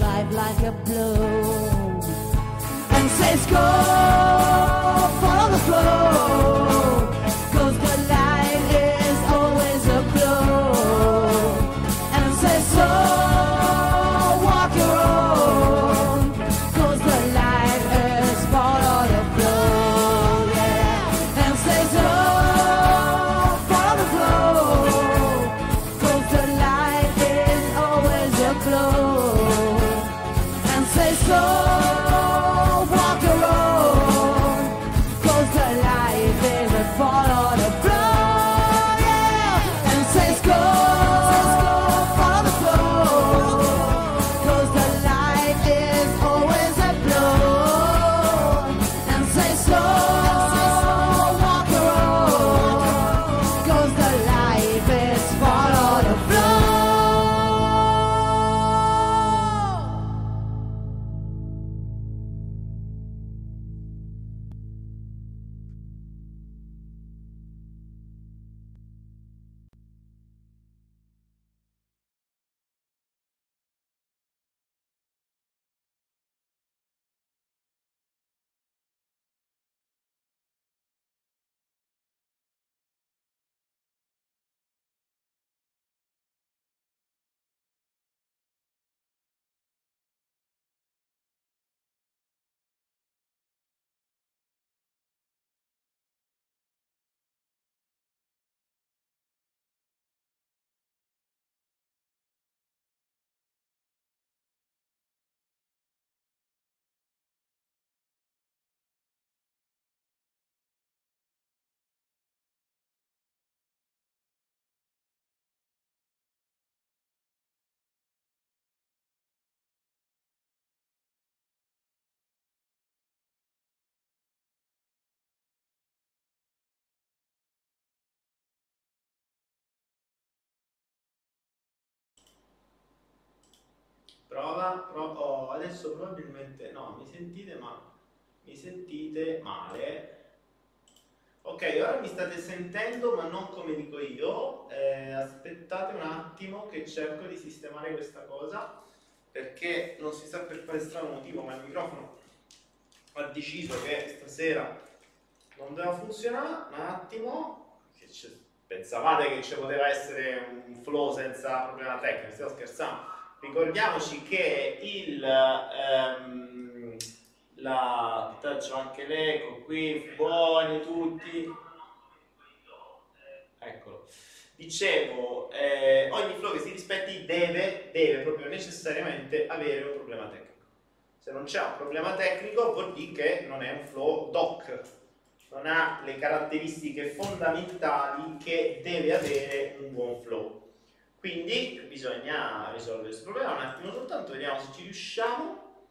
life like a blow. And says, Go, Prova, prova. oh, adesso probabilmente no, mi sentite ma mi sentite male. Ok, ora mi state sentendo ma non come dico io. Eh, aspettate un attimo che cerco di sistemare questa cosa perché non si sa per quale strano motivo, ma il microfono ha deciso che stasera non doveva funzionare. Un attimo, pensavate che ci poteva essere un flow senza problema tecnico, stiamo scherzando. Ricordiamoci che il ehm, la c'ho anche l'eco qui, buoni tutti. Eccolo. Dicevo, eh, ogni flow che si rispetti deve, deve proprio necessariamente avere un problema tecnico. Se non c'è un problema tecnico vuol dire che non è un flow doc, non ha le caratteristiche fondamentali che deve avere un buon flow. Quindi bisogna risolvere questo problema un attimo soltanto, vediamo se ci riusciamo.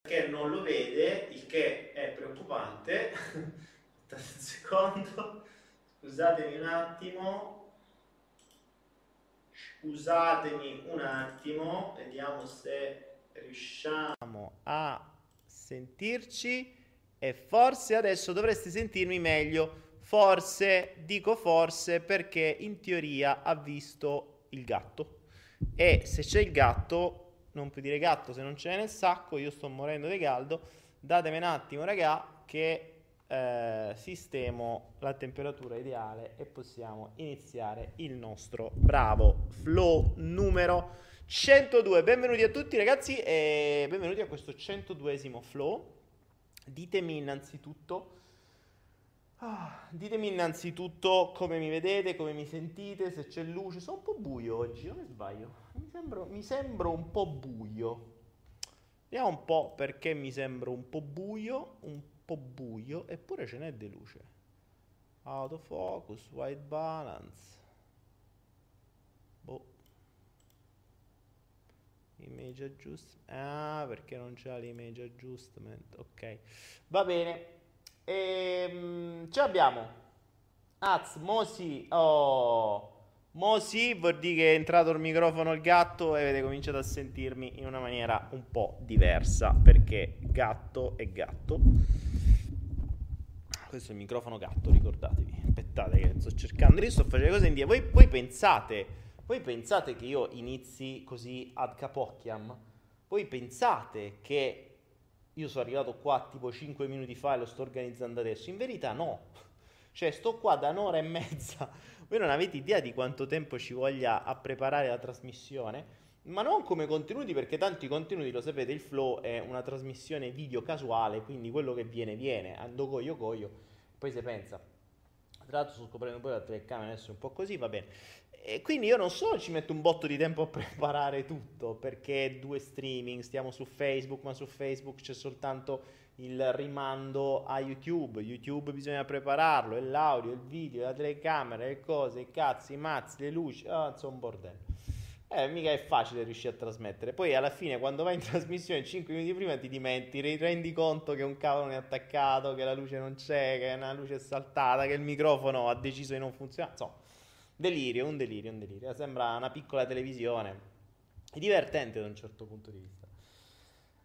Perché non lo vede, il che è preoccupante. Aspettate un secondo, scusatemi un attimo. Scusatemi un attimo, vediamo se riusciamo a sentirci e forse adesso dovreste sentirmi meglio. Forse, dico forse perché in teoria ha visto il gatto. E se c'è il gatto, non puoi dire gatto se non c'è nel sacco, io sto morendo di caldo. Datemi un attimo, raga, che eh, sistemo la temperatura ideale e possiamo iniziare il nostro bravo flow numero 102. Benvenuti a tutti ragazzi e benvenuti a questo 102esimo flow. Ditemi innanzitutto Ah, ditemi innanzitutto come mi vedete, come mi sentite, se c'è luce. Sono un po' buio oggi, o mi sbaglio? Mi sembro, mi sembro un po' buio. Vediamo un po' perché mi sembro un po' buio, un po' buio, eppure ce n'è di luce. Autofocus, white balance. Boh. Image adjustment. Ah, perché non c'è l'image adjustment. Ok. Va bene. E, um, ce l'abbiamo. Az, Mosi, oh, Mosi vuol dire che è entrato il microfono il gatto e avete cominciato a sentirmi in una maniera un po' diversa perché gatto è gatto. Questo è il microfono gatto, ricordatevi. Aspettate che sto cercando, io sto facendo cose in via. Voi, voi, pensate, voi pensate che io inizi così ad capocchiam? Voi pensate che io sono arrivato qua tipo 5 minuti fa e lo sto organizzando adesso. In verità no. Cioè sto qua da un'ora e mezza. Voi non avete idea di quanto tempo ci voglia a preparare la trasmissione. Ma non come contenuti, perché tanti contenuti, lo sapete, il flow è una trasmissione video casuale, quindi quello che viene, viene. Ando coio coio. Poi si pensa. Tra l'altro sto scoprendo poi la telecamera adesso un po' così, va bene. E quindi io non solo ci metto un botto di tempo a preparare tutto, perché due streaming, stiamo su Facebook, ma su Facebook c'è soltanto il rimando a YouTube. YouTube bisogna prepararlo, e l'audio, il video, la telecamera, le cose, i cazzi, i mazzi, le luci, oh, insomma un bordello. Eh, mica è facile riuscire a trasmettere. Poi alla fine, quando vai in trasmissione 5 minuti prima, ti dimentichi, ti rendi conto che un cavolo non è attaccato, che la luce non c'è, che una luce è saltata, che il microfono ha deciso di non funzionare. Insomma, Delirio, un delirio, un delirio. Sembra una piccola televisione. È divertente da un certo punto di vista.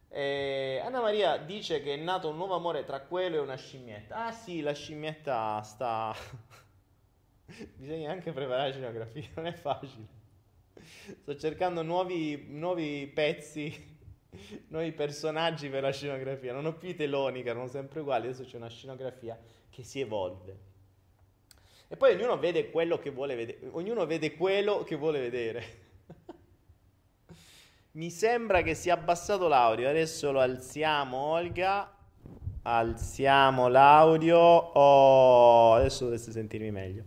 Eh, Anna Maria dice che è nato un nuovo amore tra quello e una scimmietta. Ah sì, la scimmietta sta... Bisogna anche preparare la scenografia, non è facile. Sto cercando nuovi, nuovi pezzi, nuovi personaggi per la scenografia. Non ho più i teloni che erano sempre uguali, adesso c'è una scenografia che si evolve. E poi ognuno vede quello che vuole vedere. Ognuno vede quello che vuole vedere. Mi sembra che sia abbassato l'audio. Adesso lo alziamo, Olga. Alziamo l'audio. Oh, adesso dovreste sentirmi meglio.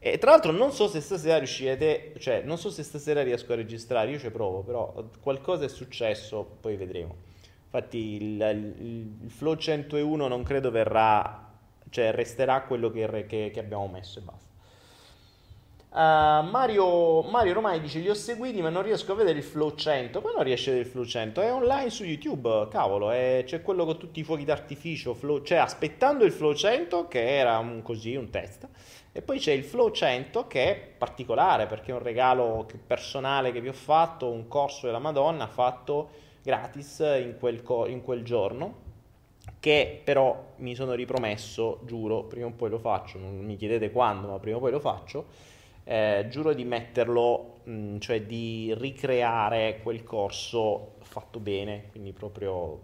E tra l'altro non so se stasera riuscirete, cioè non so se stasera riesco a registrare, io ci provo, però qualcosa è successo, poi vedremo. Infatti il, il, il Flow 101 non credo verrà cioè resterà quello che, che, che abbiamo messo e basta. Uh, Mario, Mario, Romai dice: Li ho seguiti, ma non riesco a vedere il Flow 100. Poi non riesce a vedere il Flow 100? È online su YouTube, cavolo. È, c'è quello con tutti i fuochi d'artificio. Flow, cioè, aspettando il Flow 100, che era un, così un test. E poi c'è il Flow 100, che è particolare perché è un regalo personale che vi ho fatto. Un corso della Madonna fatto gratis in quel, in quel giorno che però mi sono ripromesso, giuro, prima o poi lo faccio, non mi chiedete quando, ma prima o poi lo faccio, eh, giuro di metterlo, mh, mm, cioè di ricreare quel corso fatto bene, quindi proprio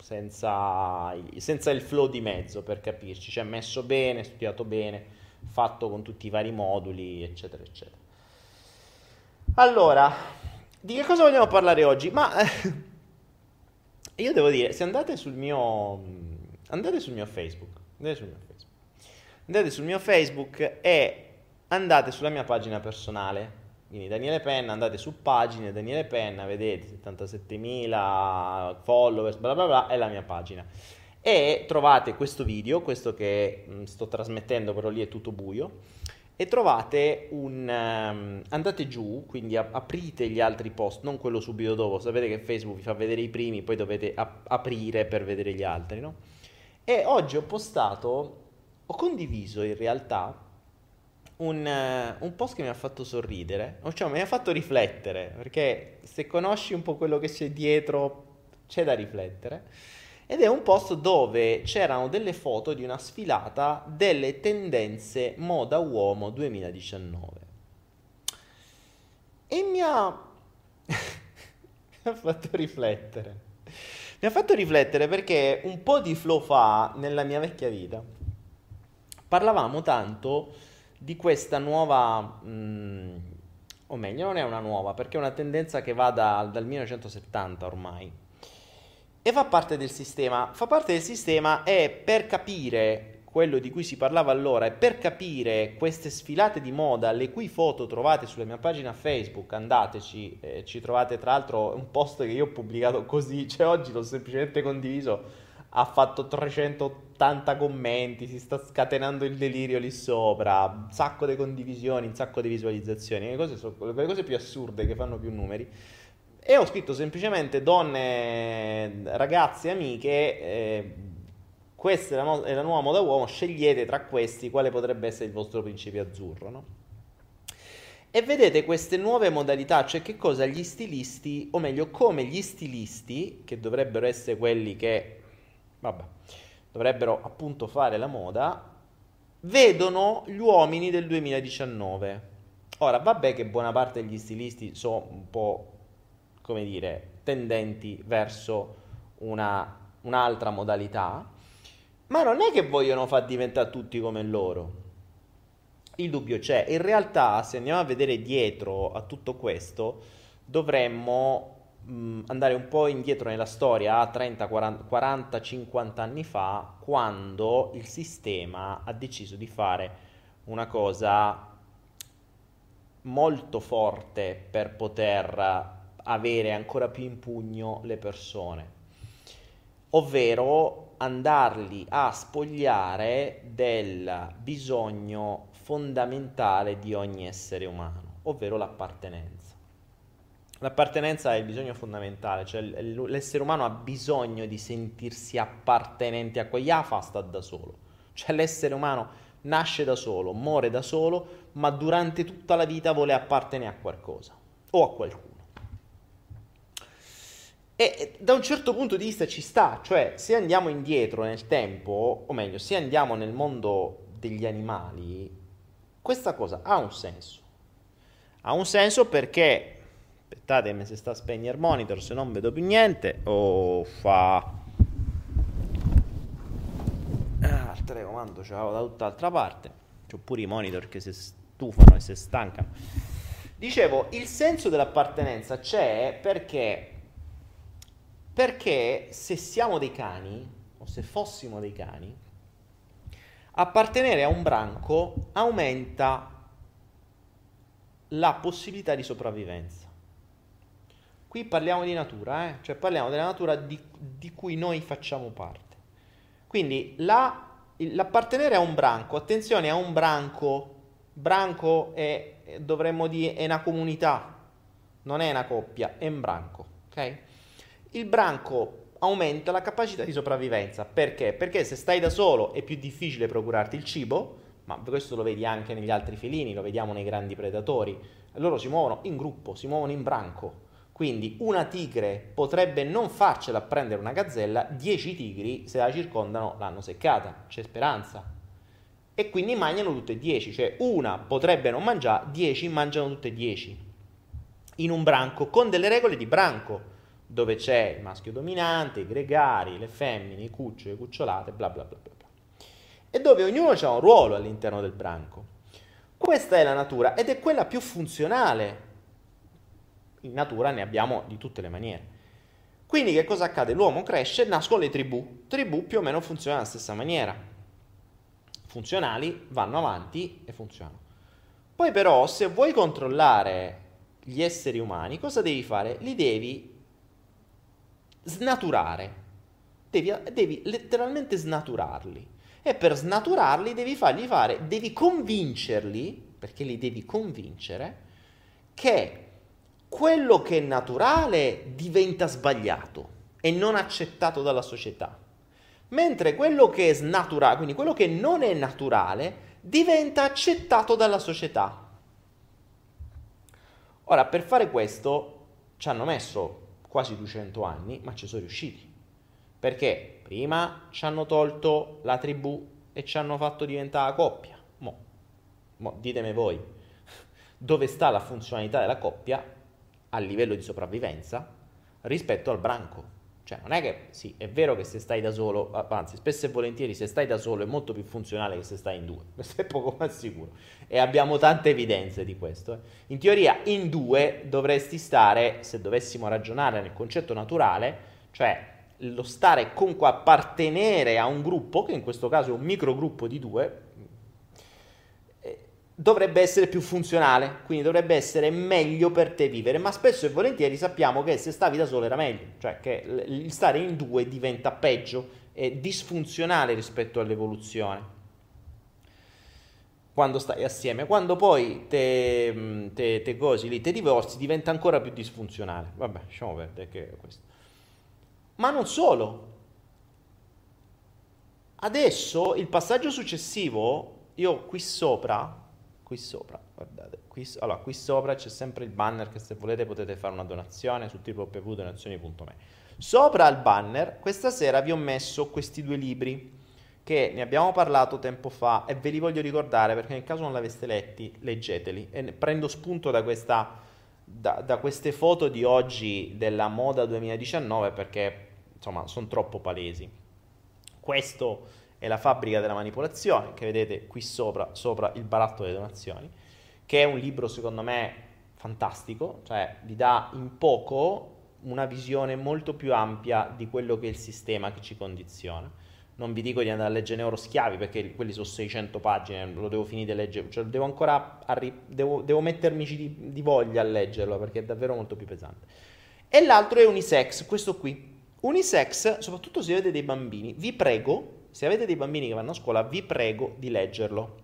senza, senza il flow di mezzo per capirci, cioè messo bene, studiato bene, fatto con tutti i vari moduli, eccetera, eccetera. Allora, di che cosa vogliamo parlare oggi? Ma io devo dire, se andate sul mio, andate sul mio Facebook, andate sul mio Facebook, andate sul mio Facebook e andate sulla mia pagina personale, quindi Daniele Penna, andate su pagine Daniele Penna, vedete 77.000 followers, bla bla bla, è la mia pagina. E trovate questo video, questo che mm, sto trasmettendo, però lì è tutto buio. E trovate un. Um, andate giù, quindi ap- aprite gli altri post, non quello subito dopo. Sapete che Facebook vi fa vedere i primi, poi dovete ap- aprire per vedere gli altri, no? E oggi ho postato, ho condiviso in realtà un, uh, un, post che mi ha fatto sorridere, cioè mi ha fatto riflettere, perché se conosci un po' quello che c'è dietro, c'è da riflettere. Ed è un post dove c'erano delle foto di una sfilata delle tendenze moda uomo 2019. E mi ha, mi ha fatto riflettere. Mi ha fatto riflettere perché un po' di flow fa, nella mia vecchia vita, parlavamo tanto di questa nuova, mh, mm, o meglio, non è una nuova, perché è una tendenza che va da, dal 1970 ormai. E fa parte del sistema. Fa parte del sistema e per capire quello di cui si parlava allora e per capire queste sfilate di moda, le cui foto trovate sulla mia pagina Facebook, andateci, eh, ci trovate tra l'altro un post che io ho pubblicato così, cioè oggi l'ho semplicemente condiviso ha fatto 380 commenti, si sta scatenando il delirio lì sopra, un sacco di condivisioni, un sacco di visualizzazioni, le cose, sono, le cose più assurde che fanno più numeri. E ho scritto semplicemente donne, ragazze, amiche, eh, questa è la, no- è la, nuova moda uomo, scegliete tra questi quale potrebbe essere il vostro principio azzurro, no? E vedete queste nuove modalità, cioè che cosa gli stilisti, o meglio come gli stilisti, che dovrebbero essere quelli che vabbè, dovrebbero appunto fare la moda, vedono gli uomini del 2019. Ora, vabbè che buona parte degli stilisti sono un po', come dire, tendenti verso una, un'altra modalità, ma non è che vogliono far diventare tutti come loro. Il dubbio c'è. In realtà, se andiamo a vedere dietro a tutto questo, dovremmo mh, andare un po' indietro nella storia, a 30, 40, 40, 50 anni fa, quando il sistema ha deciso di fare una cosa molto forte per poter avere ancora più in pugno le persone, ovvero andarli a spogliare del bisogno fondamentale di ogni essere umano, ovvero l'appartenenza. L'appartenenza è il bisogno fondamentale, cioè l'essere umano ha bisogno di sentirsi appartenente a quegli AFA sta da solo. Cioè l'essere umano nasce da solo, muore da solo, ma durante tutta la vita vuole appartenere a qualcosa o a qualcuno. E da un certo punto di vista ci sta, cioè se andiamo indietro nel tempo, o meglio, se andiamo nel mondo degli animali, questa cosa ha un senso. Ha un senso perché aspettate mi si sta a spegnere il monitor se non vedo più niente. O fa. Ah, il telecomando ce l'avevo da tutt'altra parte. C'ho pure i monitor che si stufano e si stancano. Dicevo il senso dell'appartenenza c'è perché perché se siamo dei cani o se fossimo dei cani appartenere a un branco aumenta la possibilità di sopravvivenza Qui parliamo di natura, eh? cioè parliamo della natura di, di cui noi facciamo parte. Quindi la, l'appartenere a un branco, attenzione, a un branco, branco è, dovremmo dire, è una comunità, non è una coppia, è un branco, ok? Il branco aumenta la capacità di sopravvivenza, perché? Perché se stai da solo è più difficile procurarti il cibo, ma questo lo vedi anche negli altri felini, lo vediamo nei grandi predatori, loro si muovono in gruppo, si muovono in branco, quindi una tigre potrebbe non farcela prendere una gazzella, 10 tigri se la circondano l'hanno seccata, c'è speranza. E quindi mangiano tutte e 10, cioè una potrebbe non mangiare, 10 mangiano tutte e 10. In un branco, con delle regole di branco, dove c'è il maschio dominante, i gregari, le femmine, i cuccioli, le cucciolate, bla bla bla bla. bla. E dove ognuno ha un ruolo all'interno del branco. Questa è la natura ed è quella più funzionale in natura ne abbiamo di tutte le maniere. Quindi che cosa accade? L'uomo cresce, nascono le tribù, tribù più o meno funzionano alla stessa maniera. Funzionali, vanno avanti e funzionano. Poi però se vuoi controllare gli esseri umani, cosa devi fare? Li devi snaturare. devi, devi letteralmente snaturarli. E per snaturarli devi fargli fare, devi convincerli, perché li devi convincere, che quello che è naturale diventa sbagliato e non accettato dalla società. Mentre quello che è snaturale, quindi quello che non è naturale, diventa accettato dalla società. Ora, per fare questo ci hanno messo quasi 200 anni, ma ci sono riusciti. Perché prima ci hanno tolto la tribù e ci hanno fatto diventare coppia. Mo, mo ditemi voi, dove sta la funzionalità della coppia a livello di sopravvivenza rispetto al branco? Cioè, non è che sì, è vero che se stai da solo, anzi, spesso e volentieri se stai da solo è molto più funzionale che se stai in due, questo è poco ma sicuro. E abbiamo tante evidenze di questo. Eh. In teoria, in due dovresti stare, se dovessimo ragionare nel concetto naturale, cioè lo stare comunque appartenere a un gruppo, che in questo caso è un microgruppo di due, dovrebbe essere più funzionale, quindi dovrebbe essere meglio per te vivere, ma spesso e volentieri sappiamo che se stavi da solo era meglio, cioè che il stare in due diventa peggio e disfunzionale rispetto all'evoluzione. Quando stai assieme, quando poi te, te, te cosi lì, te divorzi, diventa ancora più disfunzionale. Vabbè, lasciamo perdere che è questo. Ma non solo. Adesso il passaggio successivo, io qui sopra qui sopra, guardate, qui, allora, qui sopra c'è sempre il banner che se volete potete fare una donazione su www.donazioni.me. Sopra al banner questa sera vi ho messo questi due libri che ne abbiamo parlato tempo fa e ve li voglio ricordare perché nel caso non l'aveste letti, leggeteli. E prendo spunto da, questa, da, da queste foto di oggi della moda 2019 perché insomma sono troppo palesi. Questo è la fabbrica della manipolazione, che vedete qui sopra, sopra il baratto delle donazioni, che è un libro secondo me fantastico, cioè vi dà in poco una visione molto più ampia di quello che è il sistema che ci condiziona. Non vi dico di andare a leggere Neuroschiavi perché quelli sono 600 pagine, lo devo finire di leggere, cioè devo ancora arri- devo, devo mettermici di, di voglia a leggerlo perché è davvero molto più pesante. E l'altro è Unisex, questo qui. Unisex, soprattutto se avete dei bambini, vi prego se avete dei bambini che vanno a scuola, vi prego di leggerlo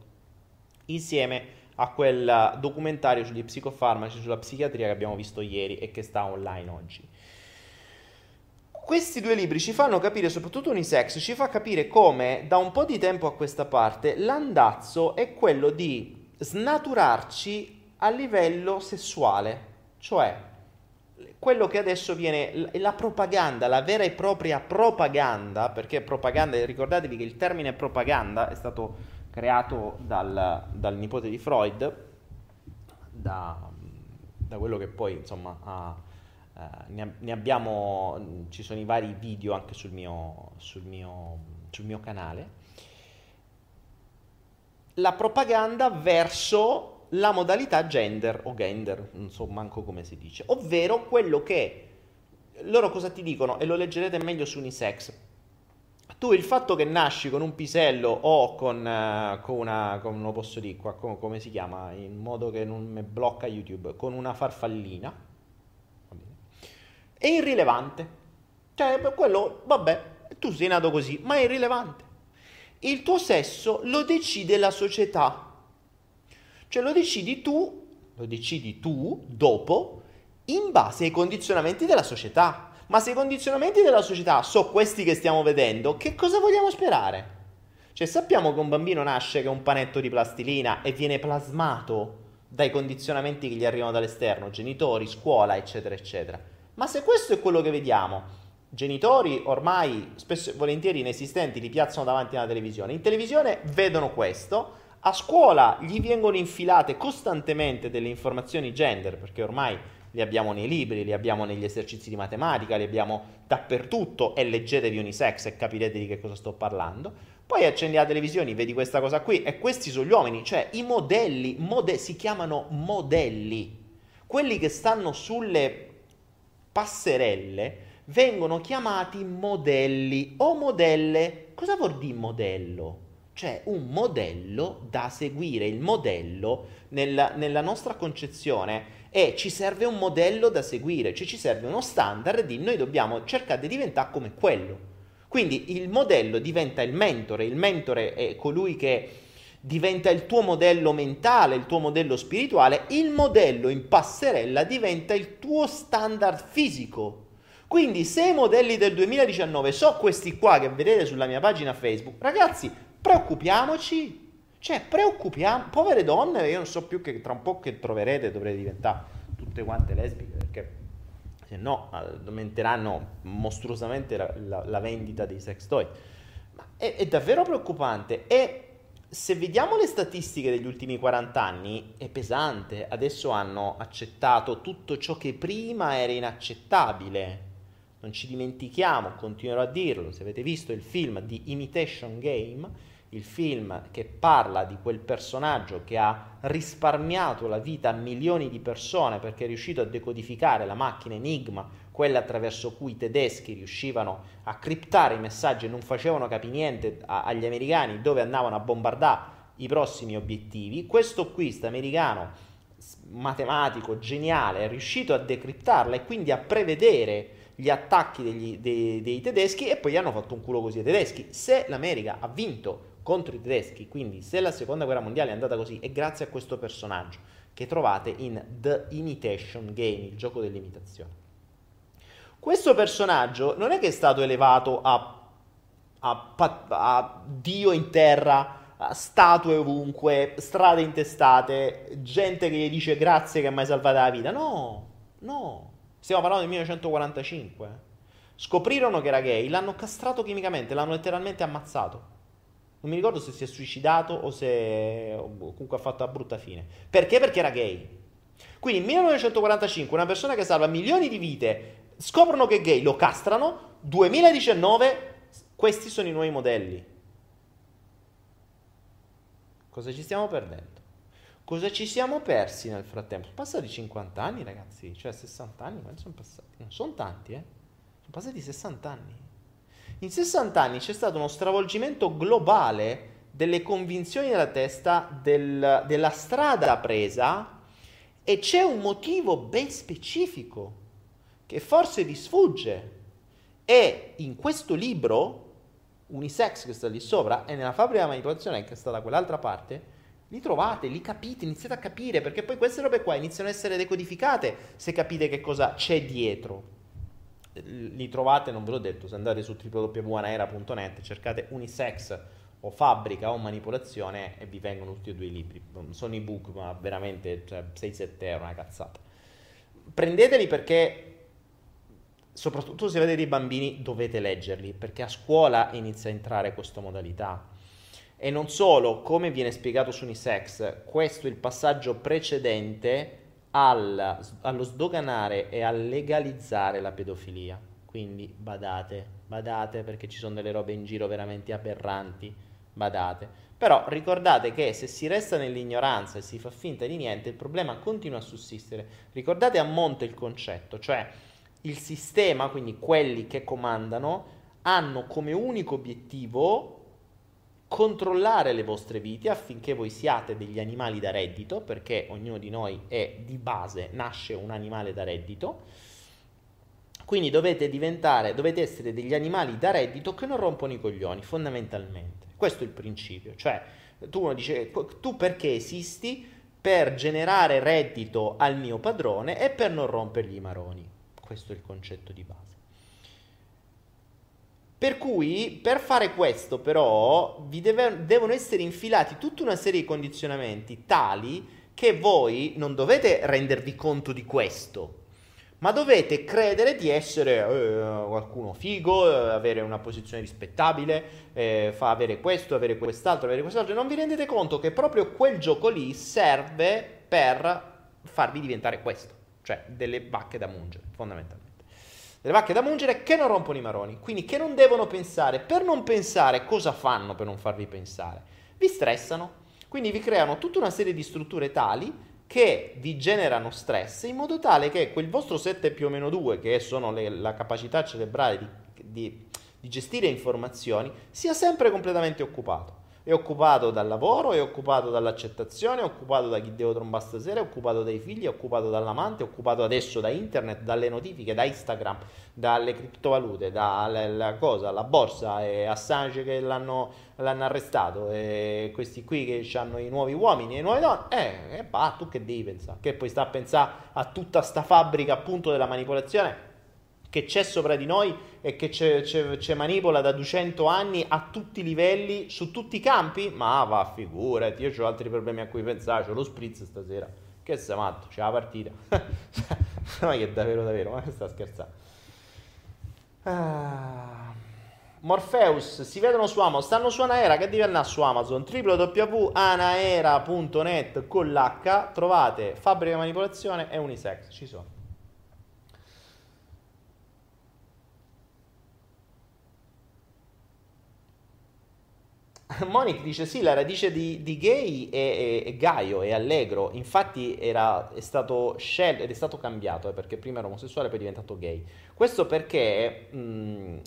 insieme a quel documentario sugli psicofarmaci, sulla psichiatria che abbiamo visto ieri e che sta online oggi. Questi due libri ci fanno capire, soprattutto Unisex, ci fa capire come da un po' di tempo a questa parte l'andazzo è quello di snaturarci a livello sessuale, cioè quello che adesso viene la propaganda, la vera e propria propaganda, perché propaganda, ricordatevi che il termine propaganda è stato creato dal, dal nipote di Freud, da, da, quello che poi insomma ha, eh, ne, ne, abbiamo, ci sono i vari video anche sul mio, sul mio, sul mio canale. La propaganda verso la modalità gender o gender, non so manco come si dice, ovvero quello che loro cosa ti dicono e lo leggerete meglio su Unisex. Tu il fatto che nasci con un pisello o con, uh, con una, come lo posso dire qua, com- come si chiama, in modo che non mi blocca YouTube, con una farfallina, è irrilevante. Cioè, quello, vabbè, tu sei nato così, ma è irrilevante. Il tuo sesso lo decide la società cioè lo decidi tu, lo decidi tu dopo, in base ai condizionamenti della società. Ma se i condizionamenti della società sono questi che stiamo vedendo, che cosa vogliamo sperare? Cioè sappiamo che un bambino nasce che è un panetto di plastilina e viene plasmato dai condizionamenti che gli arrivano dall'esterno, genitori, scuola, eccetera, eccetera. Ma se questo è quello che vediamo, genitori ormai spesso e volentieri inesistenti li piazzano davanti alla televisione, in televisione vedono questo, a scuola gli vengono infilate costantemente delle informazioni gender, perché ormai li abbiamo nei libri, li abbiamo negli esercizi di matematica, li abbiamo dappertutto e leggetevi unisex e capirete di che cosa sto parlando. Poi accendi la televisione, vedi questa cosa qui e questi sono gli uomini, cioè i modelli, mode- si chiamano modelli. Quelli che stanno sulle passerelle vengono chiamati modelli o modelle. Cosa vuol dire modello? Cioè un modello da seguire. Il modello nella, nella nostra concezione è ci serve un modello da seguire, cioè ci serve uno standard di noi dobbiamo cercare di diventare come quello. Quindi il modello diventa il mentore, il mentore è colui che diventa il tuo modello mentale, il tuo modello spirituale, il modello in passerella diventa il tuo standard fisico. Quindi se i modelli del 2019 sono questi qua che vedete sulla mia pagina Facebook, ragazzi, preoccupiamoci. Cioè, preoccupiamo, povere donne, io non so più che tra un po' che troverete dovrete diventare tutte quante lesbiche perché se no aumenteranno mostruosamente la, la, la vendita dei sex toy. Ma è, è davvero preoccupante e se vediamo le statistiche degli ultimi 40 anni, è pesante. Adesso hanno accettato tutto ciò che prima era inaccettabile. Non ci dimentichiamo, continuerò a dirlo, se avete visto il film di Imitation Game, il film che parla di quel personaggio che ha risparmiato la vita a milioni di persone perché è riuscito a decodificare la macchina Enigma, quella attraverso cui i tedeschi riuscivano a criptare i messaggi e non facevano capire niente agli americani dove andavano a bombardare i prossimi obiettivi. Questo qui, sta americano matematico geniale, è riuscito a decriptarla e quindi a prevedere gli attacchi degli, dei, dei tedeschi e poi hanno fatto un culo così ai tedeschi. Se l'America ha vinto contro i tedeschi. Quindi se la seconda guerra mondiale è andata così è grazie a questo personaggio che trovate in The Imitation Game, il gioco dell'imitazione. Questo personaggio non è che è stato elevato a, a, a Dio in terra, statue ovunque, strade intestate, gente che gli dice grazie che mi hai salvato la vita. No, no. Stiamo parlando del 1945. Scoprirono che era gay, l'hanno castrato chimicamente, l'hanno letteralmente ammazzato. Non mi ricordo se si è suicidato o se comunque ha fatto una brutta fine. Perché? Perché era gay. Quindi nel 1945 una persona che salva milioni di vite scoprono che è gay, lo castrano. 2019 questi sono i nuovi modelli. Cosa ci stiamo perdendo? Cosa ci siamo persi nel frattempo? Sono passati 50 anni, ragazzi, cioè 60 anni, quanti sono passati? Non sono tanti, eh? Sono passati 60 anni. In 60 anni c'è stato uno stravolgimento globale delle convinzioni della testa, del, della strada presa e c'è un motivo ben specifico che forse vi sfugge. E in questo libro, Unisex che sta lì sopra, e nella fabbrica di manipolazione che sta da quell'altra parte, li trovate, li capite, iniziate a capire, perché poi queste robe qua iniziano ad essere decodificate se capite che cosa c'è dietro li trovate, non ve l'ho detto, se andate su www.anaera.net, cercate unisex o fabbrica o manipolazione e vi vengono tutti e due i libri. Sono ebook, ma veramente cioè, 6-7 euro, una cazzata. Prendeteli perché, soprattutto se avete dei bambini, dovete leggerli, perché a scuola inizia a entrare questa modalità. E non solo, come viene spiegato su Unisex, questo è il passaggio precedente al, allo sdoganare e a legalizzare la pedofilia. Quindi badate, badate perché ci sono delle robe in giro veramente aberranti, badate. Però ricordate che se si resta nell'ignoranza e si fa finta di niente, il problema continua a sussistere. Ricordate a monte il concetto, cioè il sistema, quindi quelli che comandano, hanno come unico obiettivo controllare le vostre vite affinché voi siate degli animali da reddito, perché ognuno di noi è di base, nasce un animale da reddito. Quindi dovete diventare, dovete essere degli animali da reddito che non rompono i coglioni, fondamentalmente. Questo è il principio. Cioè, tu uno dice, tu perché esisti? Per generare reddito al mio padrone e per non rompergli i maroni. Questo è il concetto di base. Per cui per fare questo però vi deve, devono essere infilati tutta una serie di condizionamenti tali che voi non dovete rendervi conto di questo, ma dovete credere di essere eh, qualcuno figo, eh, avere una posizione rispettabile, eh, fa avere questo, avere quest'altro, avere quest'altro. Non vi rendete conto che proprio quel gioco lì serve per farvi diventare questo, cioè delle vacche da mungere, fondamentalmente delle vacche da mungere che non rompono i maroni, quindi che non devono pensare. Per non pensare, cosa fanno per non farvi pensare? Vi stressano, quindi vi creano tutta una serie di strutture tali che vi generano stress in modo tale che quel vostro 7 più o meno 2, che sono le, la capacità cerebrale di, di, di gestire informazioni, sia sempre completamente occupato. È occupato dal lavoro, è occupato dall'accettazione, è occupato da chi devo trombare stasera, è occupato dai figli, è occupato dall'amante, è occupato adesso da internet, dalle notifiche, da Instagram, dalle criptovalute, dalla cosa, la borsa e Assange che l'hanno, l'hanno arrestato e questi qui che hanno i nuovi uomini e le nuove donne. Eh, eh bah, tu che devi pensare? Che poi sta a pensare a tutta sta fabbrica appunto della manipolazione? Che c'è sopra di noi e che ci manipola da 200 anni a tutti i livelli, su tutti i campi? Ma va, figurati, io ho altri problemi a cui pensare, ho lo spritz stasera. Che sei matto, c'è la partita. ma che davvero, davvero, ma sta scherzando? Ah. Morpheus, si vedono su Amazon, stanno su Anaera, che andare su Amazon, www.anaera.net con l'H, trovate fabbrica manipolazione e unisex, ci sono. Monic dice sì, la radice di, di gay è, è, è, Gaio, è allegro, infatti era, è stato scelto ed è stato cambiato, eh, perché prima era omosessuale e poi è diventato gay. Questo perché mh,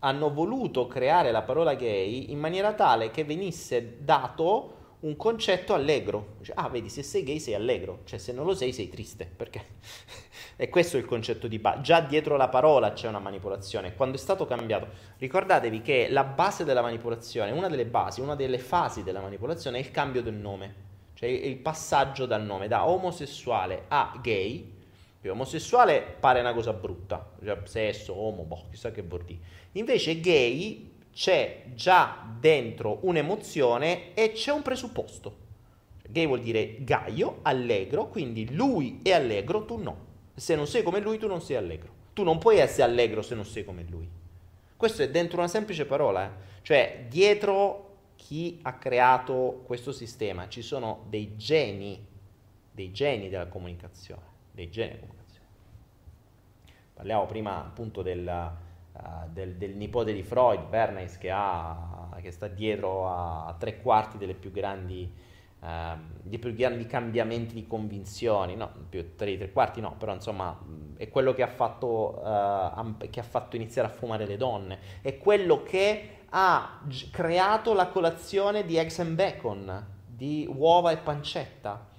hanno voluto creare la parola gay in maniera tale che venisse dato un concetto allegro. Ah, vedi, se sei gay sei allegro, cioè se non lo sei sei triste, perché... e questo è il concetto di base. Già dietro la parola c'è una manipolazione. Quando è stato cambiato, ricordatevi che la base della manipolazione, una delle basi, una delle fasi della manipolazione è il cambio del nome, cioè il passaggio dal nome da omosessuale a gay. Che omosessuale pare una cosa brutta, cioè sesso, omo, boh, chissà che dire. Invece gay c'è già dentro un'emozione e c'è un presupposto. Gay vuol dire gaio, allegro, quindi lui è allegro, tu no. Se non sei come lui, tu non sei allegro. Tu non puoi essere allegro se non sei come lui. Questo è dentro una semplice parola, eh? cioè dietro chi ha creato questo sistema ci sono dei geni, dei geni della comunicazione, dei geni della comunicazione. Parliamo prima appunto del, uh, del, del, nipote di Freud, Bernays, che, ha, che sta dietro a, tre quarti delle più grandi, uh, dei più grandi cambiamenti di convinzioni, no, più tre, tre quarti no, però insomma è quello che ha, fatto, uh, che ha fatto iniziare a fumare le donne, è quello che ha creato la colazione di eggs and bacon, di uova e pancetta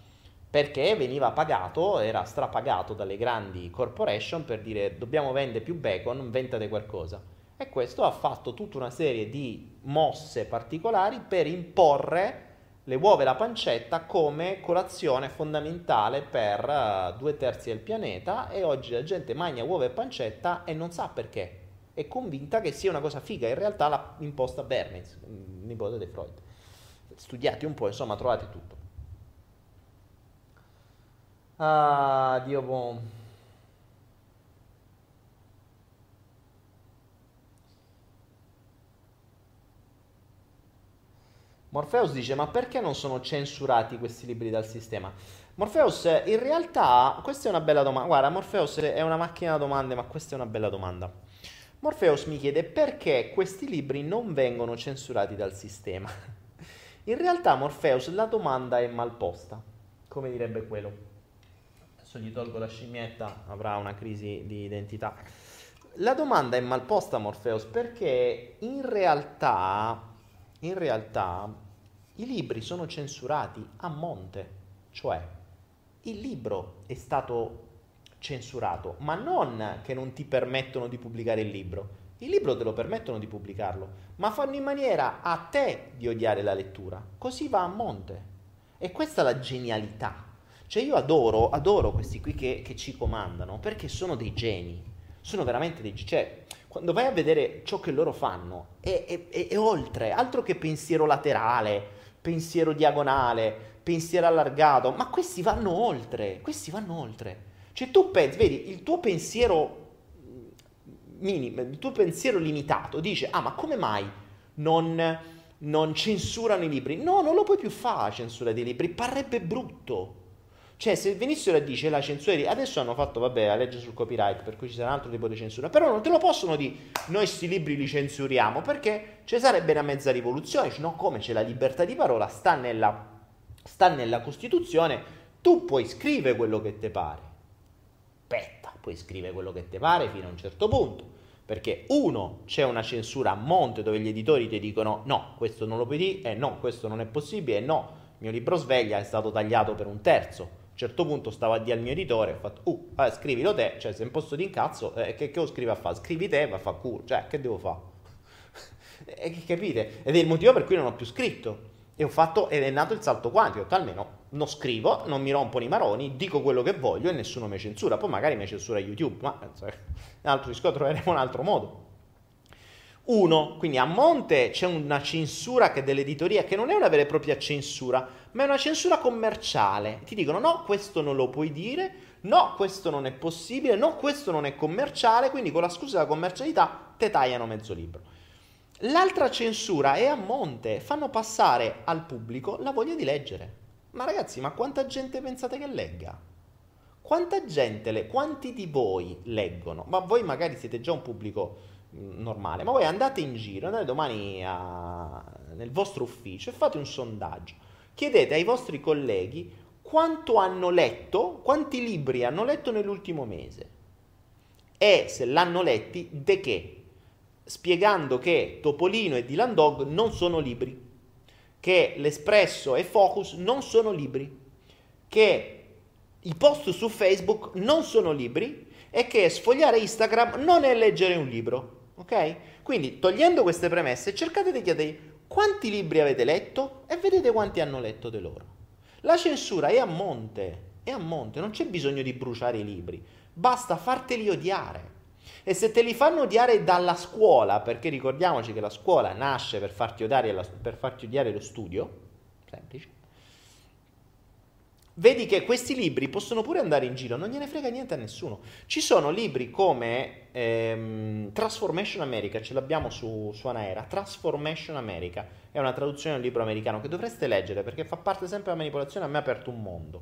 perché veniva pagato, era strapagato dalle grandi corporation per dire dobbiamo vendere più bacon, inventate qualcosa. E questo ha fatto tutta una serie di mosse particolari per imporre le uova e la pancetta come colazione fondamentale per uh, due terzi del pianeta e oggi la gente mangia uova e pancetta e non sa perché. È convinta che sia una cosa figa, in realtà l'ha imposta Bernays, nipote di Freud. Studiati un po', insomma, trovate tutto. Ah, Dio buono. Morpheus dice: Ma perché non sono censurati questi libri dal sistema? Morpheus, in realtà, questa è una bella domanda. Guarda, Morpheus è una macchina da domande, ma questa è una bella domanda. Morpheus mi chiede perché questi libri non vengono censurati dal sistema. In realtà, Morpheus, la domanda è mal posta, come direbbe quello adesso gli tolgo la scimmietta, avrà una crisi di identità. La domanda è mal posta, Morpheus, perché in realtà, in realtà i libri sono censurati a monte, cioè il libro è stato censurato, ma non che non ti permettono di pubblicare il libro. Il libro te lo permettono di pubblicarlo, ma fanno in maniera a te di odiare la lettura. Così va a monte. E questa è la genialità cioè io adoro, adoro questi qui che, che ci comandano perché sono dei geni, sono veramente dei geni. Cioè, quando vai a vedere ciò che loro fanno, è, è, è, è oltre, altro che pensiero laterale, pensiero diagonale, pensiero allargato, ma questi vanno oltre, questi vanno oltre. Cioè tu pensi, vedi, il tuo pensiero minimo, il tuo pensiero limitato dice, ah ma come mai non, non censurano i libri? No, non lo puoi più fare censura dei libri, parrebbe brutto. Cioè, se venissero a dire la censura. Adesso hanno fatto, vabbè, la legge sul copyright, per cui ci sarà un altro tipo di censura. Però non te lo possono dire, noi questi libri li censuriamo, perché ci sarebbe una mezza rivoluzione. No, come c'è la libertà di parola, sta nella, sta nella Costituzione, tu puoi scrivere quello che ti pare. Aspetta, puoi scrivere quello che ti pare fino a un certo punto. Perché uno, c'è una censura a monte dove gli editori ti dicono no, questo non lo puoi dire, e no, questo non è possibile, e no, il mio libro sveglia è stato tagliato per un terzo. Un certo punto stavo a dire al mio editore, ho fatto, uh, vabbè, scrivilo te, cioè se in posto di incazzo, eh, che, che lo scrivi a fare? Scrivi te, va a fa culo, cioè che devo fare? e capite? Ed è il motivo per cui non ho più scritto. E ho fatto, ed è nato il salto quantico, almeno non scrivo, non mi rompono i maroni, dico quello che voglio e nessuno mi censura. Poi magari mi censura YouTube, ma cioè, un altro discorso troveremo un altro modo. Uno, quindi a monte c'è una censura che dell'editoria che non è una vera e propria censura, ma è una censura commerciale. Ti dicono no, questo non lo puoi dire, no, questo non è possibile, no, questo non è commerciale, quindi con la scusa della commercialità te tagliano mezzo libro. L'altra censura è a monte, fanno passare al pubblico la voglia di leggere. Ma ragazzi, ma quanta gente pensate che legga? Quanta gente, le, quanti di voi leggono? Ma voi magari siete già un pubblico normale, ma voi andate in giro, andate domani a, nel vostro ufficio e fate un sondaggio. Chiedete ai vostri colleghi quanto hanno letto, quanti libri hanno letto nell'ultimo mese e se l'hanno letti, de che? Spiegando che Topolino e Dylan Dog non sono libri, che l'Espresso e Focus non sono libri, che i post su Facebook non sono libri e che sfogliare Instagram non è leggere un libro. Ok? Quindi togliendo queste premesse, cercate di chiedere quanti libri avete letto e vedete quanti hanno letto di loro. La censura è a monte, è a monte, non c'è bisogno di bruciare i libri, basta farteli odiare. E se te li fanno odiare dalla scuola, perché ricordiamoci che la scuola nasce per farti odiare, per farti odiare lo studio, semplice, vedi che questi libri possono pure andare in giro, non gliene frega niente a nessuno. Ci sono libri come ehm, Transformation America, ce l'abbiamo su, su Anaera, Transformation America, è una traduzione del libro americano che dovreste leggere perché fa parte sempre della manipolazione, a me ha aperto un mondo.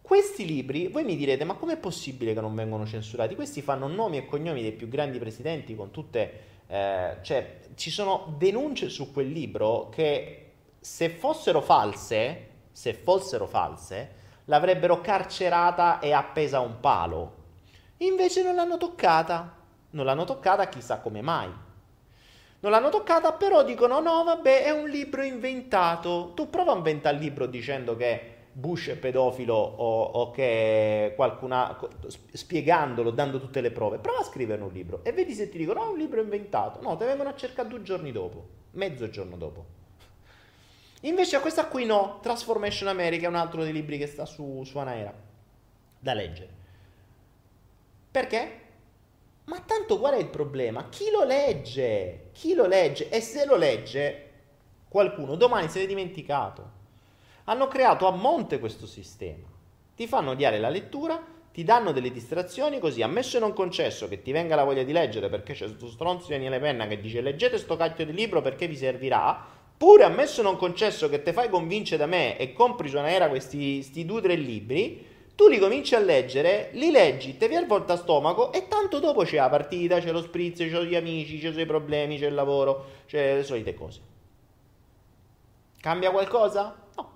Questi libri, voi mi direte, ma com'è possibile che non vengono censurati? Questi fanno nomi e cognomi dei più grandi presidenti con tutte... Eh, cioè, ci sono denunce su quel libro che se fossero false, se fossero false, l'avrebbero carcerata e appesa a un palo. Invece non l'hanno toccata. Non l'hanno toccata chissà come mai. Non l'hanno toccata, però dicono no, vabbè, è un libro inventato. Tu prova a inventare il libro dicendo che Bush è pedofilo o, o che qualcuna spiegandolo, dando tutte le prove. Prova a scrivere un libro e vedi se ti dicono no, è un libro inventato. No, te vengono a cercare due giorni dopo, mezzo giorno dopo. Invece a questa qui no, Transformation America è un altro dei libri che sta su, su Anaera da leggere. Perché? Ma tanto qual è il problema? Chi lo legge? Chi lo legge? E se lo legge qualcuno domani se l'è dimenticato. Hanno creato a monte questo sistema. Ti fanno odiare la lettura, ti danno delle distrazioni così, ammesso e non concesso che ti venga la voglia di leggere perché c'è questo stronzo di Daniele Penna che dice leggete sto cacchio di libro perché vi servirà, Pure ammesso non concesso che te fai convincere da me e compri su una era questi, questi due o tre libri, tu li cominci a leggere, li leggi, te vi volta stomaco e tanto dopo c'è la partita, c'è lo spritz, c'è gli amici, c'è i problemi, c'è il lavoro, c'è le solite cose. Cambia qualcosa? No,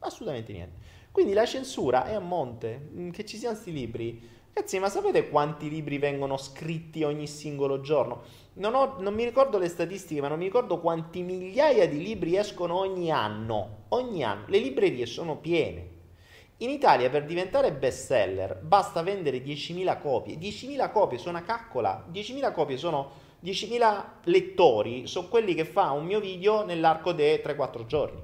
assolutamente niente. Quindi la censura è a monte, mm, che ci siano questi libri. Ragazzi, ma sapete quanti libri vengono scritti ogni singolo giorno? Non, ho, non, mi ricordo le statistiche, ma non mi ricordo quanti migliaia di libri escono ogni anno. Ogni anno. Le librerie sono piene. In Italia per diventare bestseller basta vendere 10.000 copie. 10.000 copie sono una caccola. 10.000 copie sono 10.000 lettori. Sono quelli che fa un mio video nell'arco dei 3-4 giorni.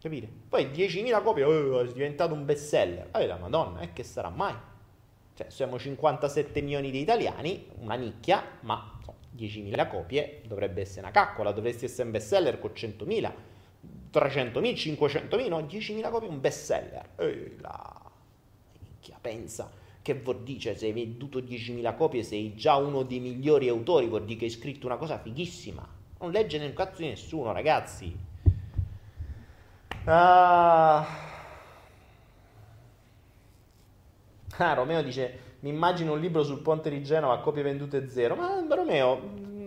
Capite? Poi 10.000 copie, oh, è diventato un bestseller. Eh, la madonna, e eh, che sarà mai? Cioè, siamo 57 milioni di italiani, una nicchia, ma 10.000 copie dovrebbe essere una caccola, dovresti essere un bestseller con 100.000, 300.000, 500.000, no, 10.000 copie un bestseller. Ehi là, minchia, pensa che vuol dire, cioè, se hai venduto 10.000 copie sei già uno dei migliori autori, vuol dire che hai scritto una cosa fighissima. Non legge nel cazzo di nessuno, ragazzi. Ah... ah, Romeo dice mi immagino un libro sul ponte di Genova a copie vendute zero. Ma Romeo,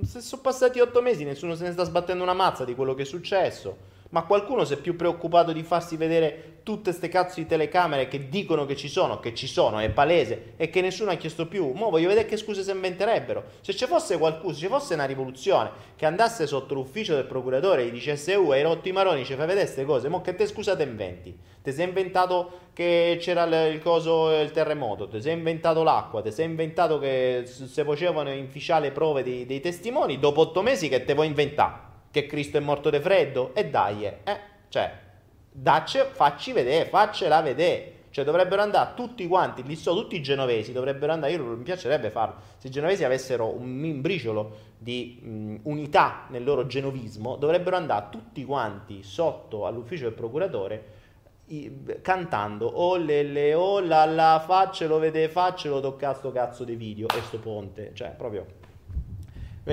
se sono passati otto mesi, nessuno se ne sta sbattendo una mazza di quello che è successo. Ma qualcuno si è più preoccupato di farsi vedere tutte ste cazzo di telecamere che dicono che ci sono, che ci sono, è palese, e che nessuno ha chiesto più. Mo' voglio vedere che scuse si inventerebbero. Se ci fosse qualcuno, se ci fosse una rivoluzione che andasse sotto l'ufficio del procuratore e gli dicesse, uh, hai rotto i maroni, ci fai vedere queste cose, mo' che te scusa te inventi? Ti sei inventato che c'era il, il coso, il terremoto, ti sei inventato l'acqua, ti sei inventato che si facevano inficiare prove dei, dei testimoni, dopo otto mesi che te vuoi inventare? Che Cristo è morto di freddo? E dai, eh, cioè, dacci, facci vedere, faccela vedere. Cioè dovrebbero andare tutti quanti, lì so, tutti i genovesi dovrebbero andare, io mi piacerebbe farlo, se i genovesi avessero un briciolo di mh, unità nel loro genovismo, dovrebbero andare tutti quanti sotto all'ufficio del procuratore i, cantando oh le le oh la la faccelo vedere, faccelo toccare sto cazzo di video e sto ponte, cioè proprio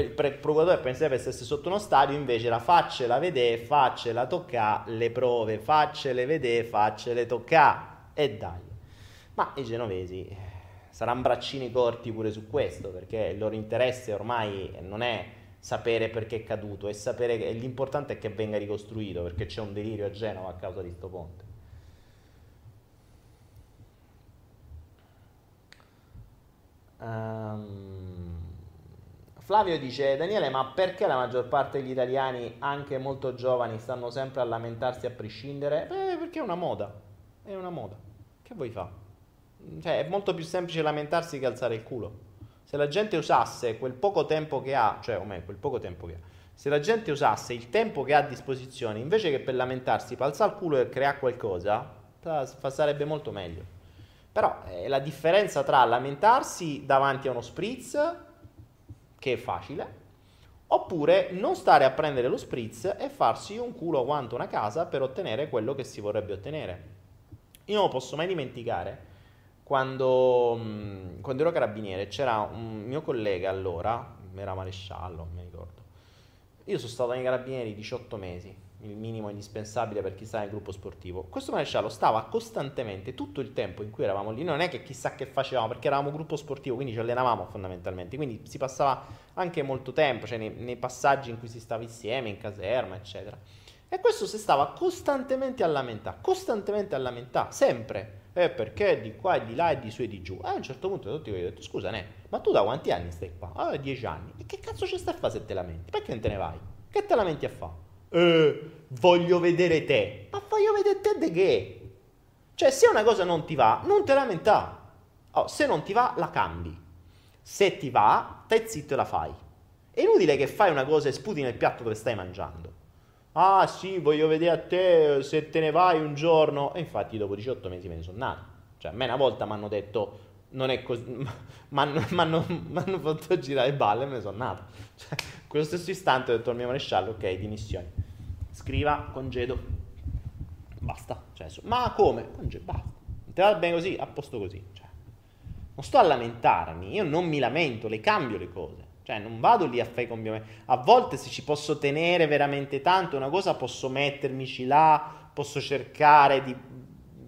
il procuratore pensava stesse sotto uno stadio, invece era faccela vedere, faccela toccare le prove, faccele vedere, faccele toccare e dai. Ma i genovesi eh, saranno braccini corti pure su questo, perché il loro interesse ormai non è sapere perché è caduto, è sapere che l'importante è che venga ricostruito, perché c'è un delirio a Genova a causa di sto ponte. Um, Flavio dice, Daniele, ma perché la maggior parte degli italiani, anche molto giovani, stanno sempre a lamentarsi a prescindere? Beh, perché è una moda. È una moda. Che vuoi fare? Cioè, è molto più semplice lamentarsi che alzare il culo. Se la gente usasse quel poco tempo che ha, cioè, o meglio, quel poco tempo che ha, se la gente usasse il tempo che ha a disposizione, invece che per lamentarsi, per alzare il culo e creare qualcosa, sarebbe molto meglio. Però eh, la differenza tra lamentarsi davanti a uno spritz che è facile, oppure non stare a prendere lo spritz e farsi un culo quanto una casa per ottenere quello che si vorrebbe ottenere. Io non posso mai dimenticare quando, mm, quando ero carabiniere c'era un mio collega allora, era maresciallo, mi ricordo. Io sono stato nei carabinieri 18 mesi il minimo indispensabile per chi sta nel gruppo sportivo. Questo maresciallo stava costantemente, tutto il tempo in cui eravamo lì, non è che chissà che facevamo, perché eravamo gruppo sportivo, quindi ci allenavamo fondamentalmente, quindi si passava anche molto tempo, cioè nei, nei passaggi in cui si stava insieme, in caserma, eccetera. E questo si stava costantemente a lamentare, costantemente a lamentare, sempre. Eh, perché di qua e di là e di su e di giù. E a un certo punto tutti ho detto, scusa, ne, ma tu da quanti anni stai qua? Ah, dieci anni. E che cazzo c'è sta a fare se te lamenti? Perché non te ne vai? Che te lamenti a fare? Eh, voglio vedere te. Ma voglio vedere te di che? Cioè, se una cosa non ti va, non te lamentare. Oh, se non ti va, la cambi. Se ti va, stai zitto e la fai. È inutile che fai una cosa e sputi nel piatto dove stai mangiando. Ah sì, voglio vedere a te se te ne vai un giorno. E infatti dopo 18 mesi me ne sono nato. Cioè, a me una volta mi hanno detto, non è così, mi hanno fatto girare le balle e me ne sono nato. Cioè, quello stesso istante ho detto al mio maresciallo, ok, dimissioni scriva congedo. Basta. Cioè, ma come? Congedo, basta. Te va bene così? A posto così. Cioè, non sto a lamentarmi, io non mi lamento, le cambio le cose. Cioè, non vado lì a fare con A volte se ci posso tenere veramente tanto una cosa, posso mettermici là, posso cercare di,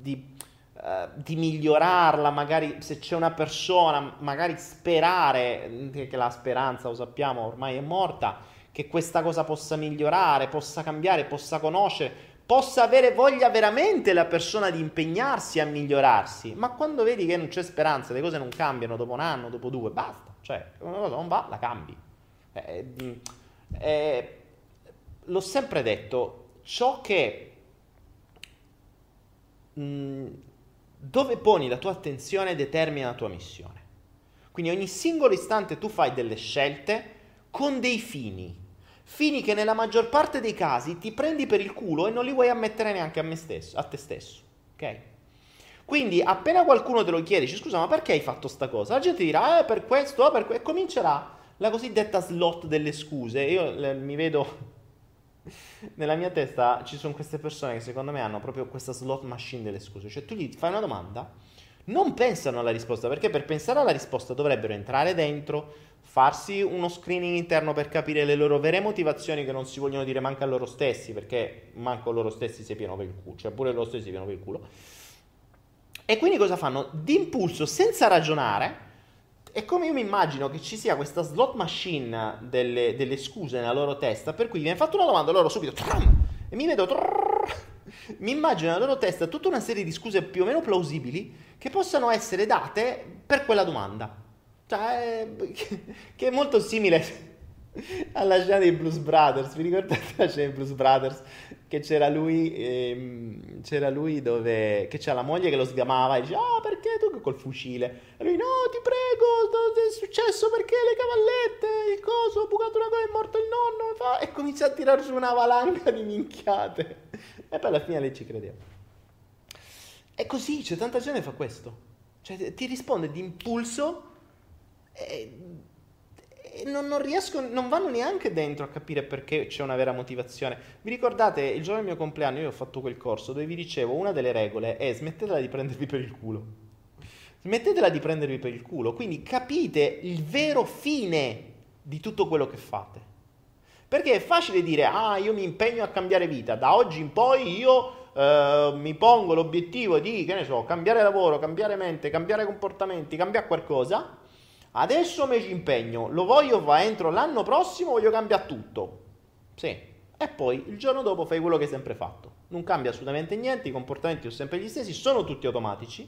di, uh, di migliorarla, magari se c'è una persona, magari sperare, che la speranza, lo sappiamo, ormai è morta, che questa cosa possa migliorare, possa cambiare, possa conoscere, possa avere voglia veramente la persona di impegnarsi a migliorarsi. Ma quando vedi che non c'è speranza, le cose non cambiano dopo un anno, dopo due, basta. Cioè, una cosa non va, la cambi. Eh, eh, l'ho sempre detto, ciò che... Mm, dove poni la tua attenzione determina la tua missione. Quindi ogni singolo istante tu fai delle scelte con dei fini fini che nella maggior parte dei casi ti prendi per il culo e non li vuoi ammettere neanche a, stesso, a te stesso. Ok? Quindi appena qualcuno te lo chiede, dici scusa ma perché hai fatto sta cosa? La gente dirà eh per questo, eh, per questo, e comincerà la cosiddetta slot delle scuse. Io le, mi vedo nella mia testa ci sono queste persone che secondo me hanno proprio questa slot machine delle scuse. Cioè tu gli fai una domanda, non pensano alla risposta, perché per pensare alla risposta dovrebbero entrare dentro, farsi uno screening interno per capire le loro vere motivazioni che non si vogliono dire manca a loro stessi, perché manco loro stessi si pieno per il culo, cioè pure loro stessi si pieno per il culo. E quindi cosa fanno? D'impulso, senza ragionare, è come io mi immagino che ci sia questa slot machine delle, delle scuse nella loro testa, per cui viene fatta una domanda, loro subito tram, e mi vedo... Trrr, mi immagino nella loro testa tutta una serie di scuse più o meno plausibili che possano essere date per quella domanda. Cioè, che è molto simile alla scena dei Blues Brothers. Vi ricordate la scena dei Blues Brothers? Che c'era lui, ehm, c'era lui dove che c'ha la moglie che lo sgamava e dice: Ah, perché tu col fucile? E lui: No, ti prego, è successo perché le cavallette, il coso, ho bucato una cosa, è morto il nonno. E, fa, e comincia a tirar su una valanga di minchiate. E poi alla fine lei ci credeva. È così, c'è tanta gente che fa questo. Cioè, ti risponde di impulso e non, non, riescono, non vanno neanche dentro a capire perché c'è una vera motivazione. Vi ricordate il giorno del mio compleanno io ho fatto quel corso dove vi dicevo una delle regole è smettetela di prendervi per il culo. Smettetela di prendervi per il culo, quindi capite il vero fine di tutto quello che fate. Perché è facile dire, ah, io mi impegno a cambiare vita, da oggi in poi io eh, mi pongo l'obiettivo di, che ne so, cambiare lavoro, cambiare mente, cambiare comportamenti, cambiare qualcosa Adesso mi ci impegno, lo voglio fare entro l'anno prossimo, voglio cambiare tutto. Sì. E poi il giorno dopo fai quello che hai sempre fatto. Non cambia assolutamente niente, i comportamenti sono sempre gli stessi, sono tutti automatici.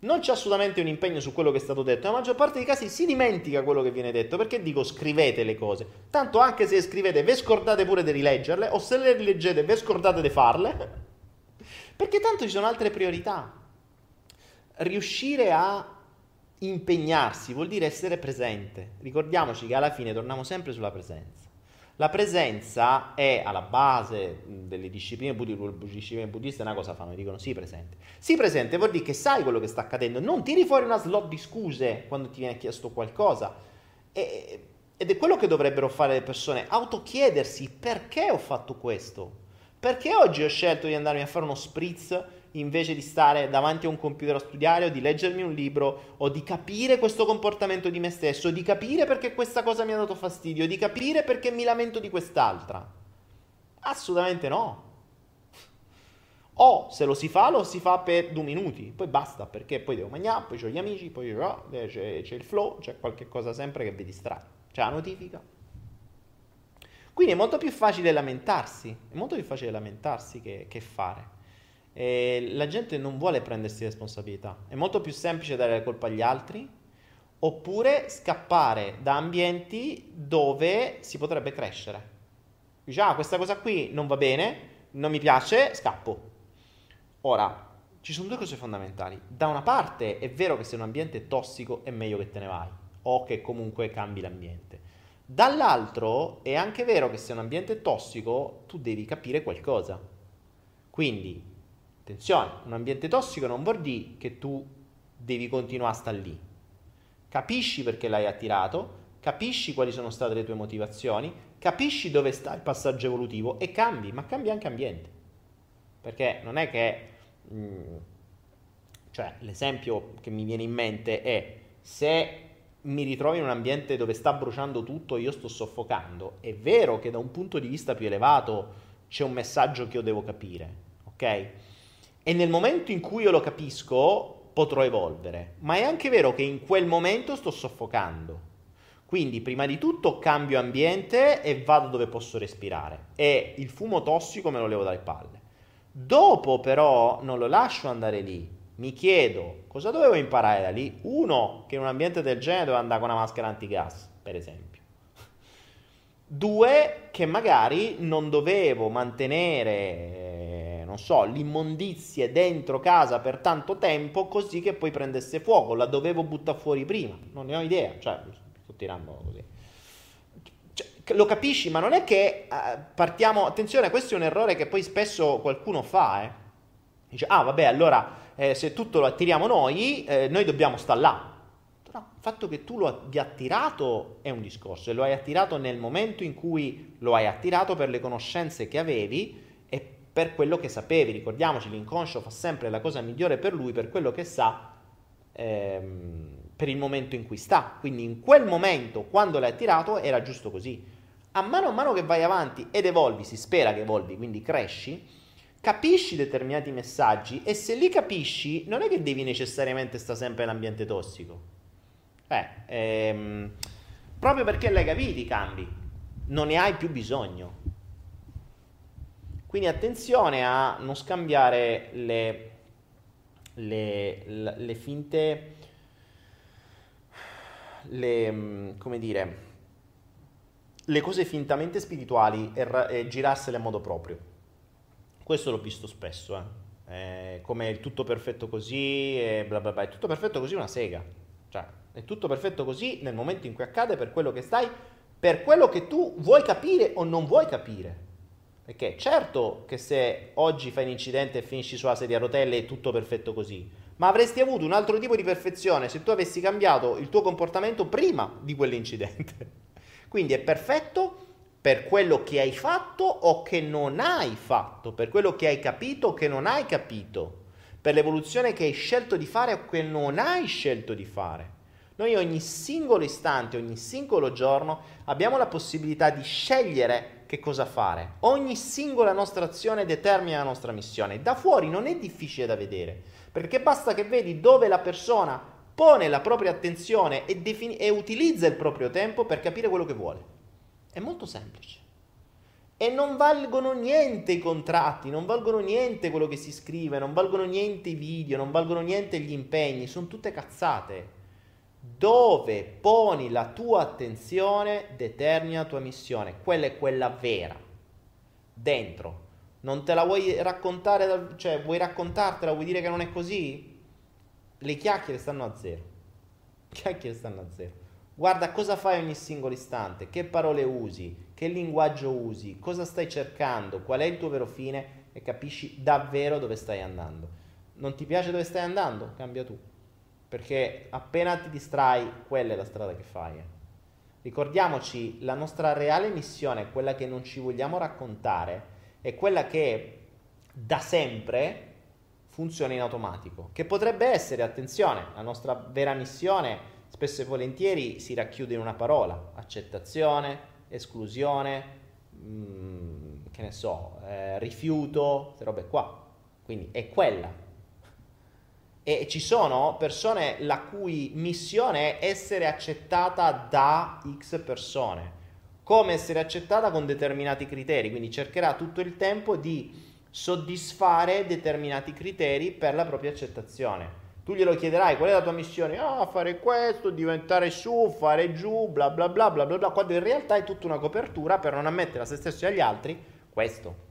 Non c'è assolutamente un impegno su quello che è stato detto. Nella maggior parte dei casi si dimentica quello che viene detto. Perché dico scrivete le cose? Tanto anche se scrivete, ve scordate pure di rileggerle, o se le rileggete, ve scordate di farle. Perché tanto ci sono altre priorità. Riuscire a impegnarsi vuol dire essere presente. Ricordiamoci che alla fine torniamo sempre sulla presenza. La presenza è alla base delle discipline, discipline buddiste, una cosa fanno, dicono sì presente. Sì presente vuol dire che sai quello che sta accadendo, non tiri fuori una slot di scuse quando ti viene chiesto qualcosa. E, ed è quello che dovrebbero fare le persone, autochiedersi perché ho fatto questo? Perché oggi ho scelto di andarmi a fare uno spritz invece di stare davanti a un computer a studiare o di leggermi un libro o di capire questo comportamento di me stesso, di capire perché questa cosa mi ha dato fastidio, di capire perché mi lamento di quest'altra. Assolutamente no. O se lo si fa, lo si fa per due minuti, poi basta, perché poi devo mangiare, poi ho gli amici, poi c'è, c'è il flow, c'è qualche cosa sempre che vi distrae. C'è la notifica. Quindi è molto più facile lamentarsi, è molto più facile lamentarsi che, che fare eh, la gente non vuole prendersi responsabilità. È molto più semplice dare la colpa agli altri oppure scappare da ambienti dove si potrebbe crescere. Dice, ah, questa cosa qui non va bene, non mi piace, scappo. Ora, ci sono due cose fondamentali. Da una parte è vero che se un ambiente è tossico è meglio che te ne vai o che comunque cambi l'ambiente. Dall'altro è anche vero che se un ambiente è tossico tu devi capire qualcosa. Quindi Attenzione, un ambiente tossico non vuol dire che tu devi continuare a stare lì. Capisci perché l'hai attirato, capisci quali sono state le tue motivazioni, capisci dove sta il passaggio evolutivo e cambi, ma cambi anche ambiente. Perché non è che... Mm, cioè, l'esempio che mi viene in mente è se mi ritrovo in un ambiente dove sta bruciando tutto, io sto soffocando. È vero che da un punto di vista più elevato c'è un messaggio che io devo capire, ok? E nel momento in cui io lo capisco potrò evolvere, ma è anche vero che in quel momento sto soffocando. Quindi prima di tutto cambio ambiente e vado dove posso respirare e il fumo tossico me lo levo dalle palle. Dopo però non lo lascio andare lì, mi chiedo cosa dovevo imparare da lì. Uno, che in un ambiente del genere devo andare con una maschera antigas, per esempio. Due, che magari non dovevo mantenere non so, l'immondizia dentro casa per tanto tempo così che poi prendesse fuoco. La dovevo buttare fuori prima. Non ne ho idea, cioè, sto tirando così. Cioè, lo capisci, ma non è che uh, partiamo. Attenzione, questo è un errore che poi spesso qualcuno fa, eh. Dice, ah, vabbè, allora eh, se tutto lo attiriamo noi, eh, noi dobbiamo stare là. No, il fatto che tu lo abbia attirato è un discorso e lo hai attirato nel momento in cui lo hai attirato per le conoscenze che avevi per quello che sapevi. Ricordiamoci, l'inconscio fa sempre la cosa migliore per lui, per quello che sa, ehm, per il momento in cui sta. Quindi in quel momento, quando l'hai attirato, era giusto così. A mano a mano che vai avanti ed evolvi, si spera che evolvi, quindi cresci, capisci determinati messaggi e se li capisci non è che devi necessariamente stare sempre nell'ambiente tossico. Eh, ehm, proprio perché l'hai capito i cambi, non ne hai più bisogno. Quindi attenzione a non scambiare le, le, le, finte, le, mm, come dire, le cose fintamente spirituali e, e girarsele a modo proprio. Questo l'ho visto spesso, eh. Eh, come il tutto perfetto così e bla bla bla. È tutto perfetto così una sega. Cioè, è tutto perfetto così nel momento in cui accade per quello che stai, per quello che tu vuoi capire o non vuoi capire. Perché certo che se oggi fai un incidente e finisci sulla sedia a rotelle è tutto perfetto così, ma avresti avuto un altro tipo di perfezione se tu avessi cambiato il tuo comportamento prima di quell'incidente. Quindi è perfetto per quello che hai fatto o che non hai fatto, per quello che hai capito o che non hai capito, per l'evoluzione che hai scelto di fare o che non hai scelto di fare. Noi ogni singolo istante, ogni singolo giorno abbiamo la possibilità di scegliere che cosa fare. Ogni singola nostra azione determina la nostra missione. Da fuori non è difficile da vedere, perché basta che vedi dove la persona pone la propria attenzione e, defini- e utilizza il proprio tempo per capire quello che vuole. È molto semplice. E non valgono niente i contratti, non valgono niente quello che si scrive, non valgono niente i video, non valgono niente gli impegni, sono tutte cazzate. Dove poni la tua attenzione determina la tua missione, quella è quella vera, dentro. Non te la vuoi raccontare, cioè vuoi raccontartela, vuoi dire che non è così? Le chiacchiere stanno a zero. Le chiacchiere stanno a zero. Guarda cosa fai ogni singolo istante, che parole usi, che linguaggio usi, cosa stai cercando, qual è il tuo vero fine e capisci davvero dove stai andando. Non ti piace dove stai andando? Cambia tu. Perché appena ti distrai, quella è la strada che fai. Eh. Ricordiamoci, la nostra reale missione, quella che non ci vogliamo raccontare, è quella che da sempre funziona in automatico. Che potrebbe essere, attenzione, la nostra vera missione spesso e volentieri si racchiude in una parola, accettazione, esclusione, mh, mm, che ne so, eh, rifiuto, queste robe qua. Quindi è quella. E ci sono persone la cui missione è essere accettata da X persone, come essere accettata con determinati criteri, quindi cercherà tutto il tempo di soddisfare determinati criteri per la propria accettazione. Tu glielo chiederai qual è la tua missione? Ah, fare questo, diventare su, fare giù, bla bla bla bla bla bla, quando in realtà è tutta una copertura per non ammettere a se stesso e agli altri questo.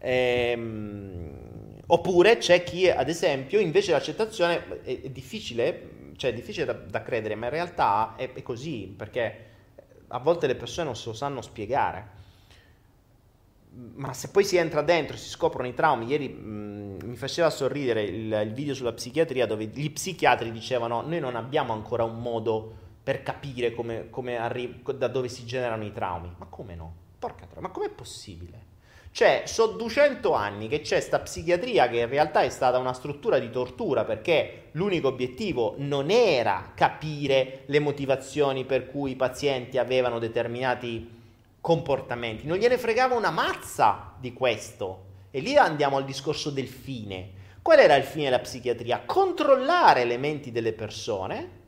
Ehm, oppure c'è chi, ad esempio, invece l'accettazione è, è difficile, cioè è difficile da, da, credere, ma in realtà è, è così, perché a volte le persone non se lo sanno spiegare ma se poi si entra dentro e si scoprono i traumi, ieri mh, mm, mi faceva sorridere il, il, video sulla psichiatria dove gli psichiatri dicevano noi non abbiamo ancora un modo per capire come, come arri- da dove si generano i traumi. Ma come no? Porca troia, ma com'è possibile? Cioè, sono 200 anni che c'è sta psichiatria che in realtà è stata una struttura di tortura perché l'unico obiettivo non era capire le motivazioni per cui i pazienti avevano determinati comportamenti, non gliene fregava una mazza di questo. E lì andiamo al discorso del fine. Qual era il fine della psichiatria? Controllare le menti delle persone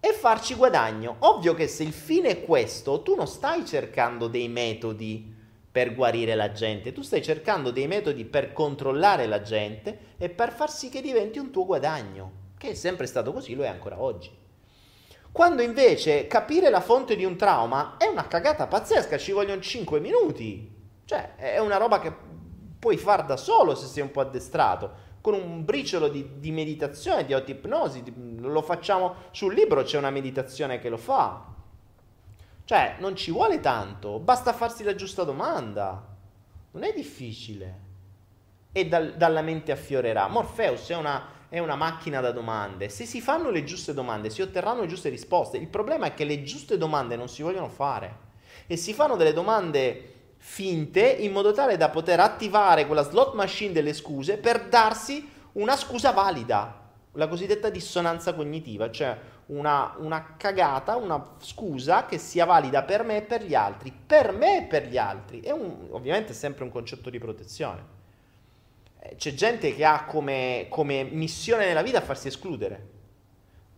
e farci guadagno. Ovvio che se il fine è questo, tu non stai cercando dei metodi per guarire la gente, tu stai cercando dei metodi per controllare la gente e per far sì che diventi un tuo guadagno, che è sempre stato così, lo è ancora oggi. Quando invece capire la fonte di un trauma è una cagata pazzesca, ci vogliono 5 minuti. Cioè, è una roba che puoi far da solo se sei un po' addestrato. Con un briciolo di, di meditazione, di autoipnosi, lo facciamo sul libro, c'è una meditazione che lo fa. Cioè, non ci vuole tanto, basta farsi la giusta domanda. Non è difficile. E dal, dalla mente affiorerà. Morpheus è una è una macchina da domande. Se si fanno le giuste domande, si otterranno le giuste risposte. Il problema è che le giuste domande non si vogliono fare e si fanno delle domande finte in modo tale da poter attivare quella slot machine delle scuse per darsi una scusa valida, la cosiddetta dissonanza cognitiva, cioè una, una, cagata, una scusa che sia valida per me e per gli altri, per me e per gli altri. È un, ovviamente sempre un concetto di protezione c'è gente che ha come, come, missione nella vita farsi escludere.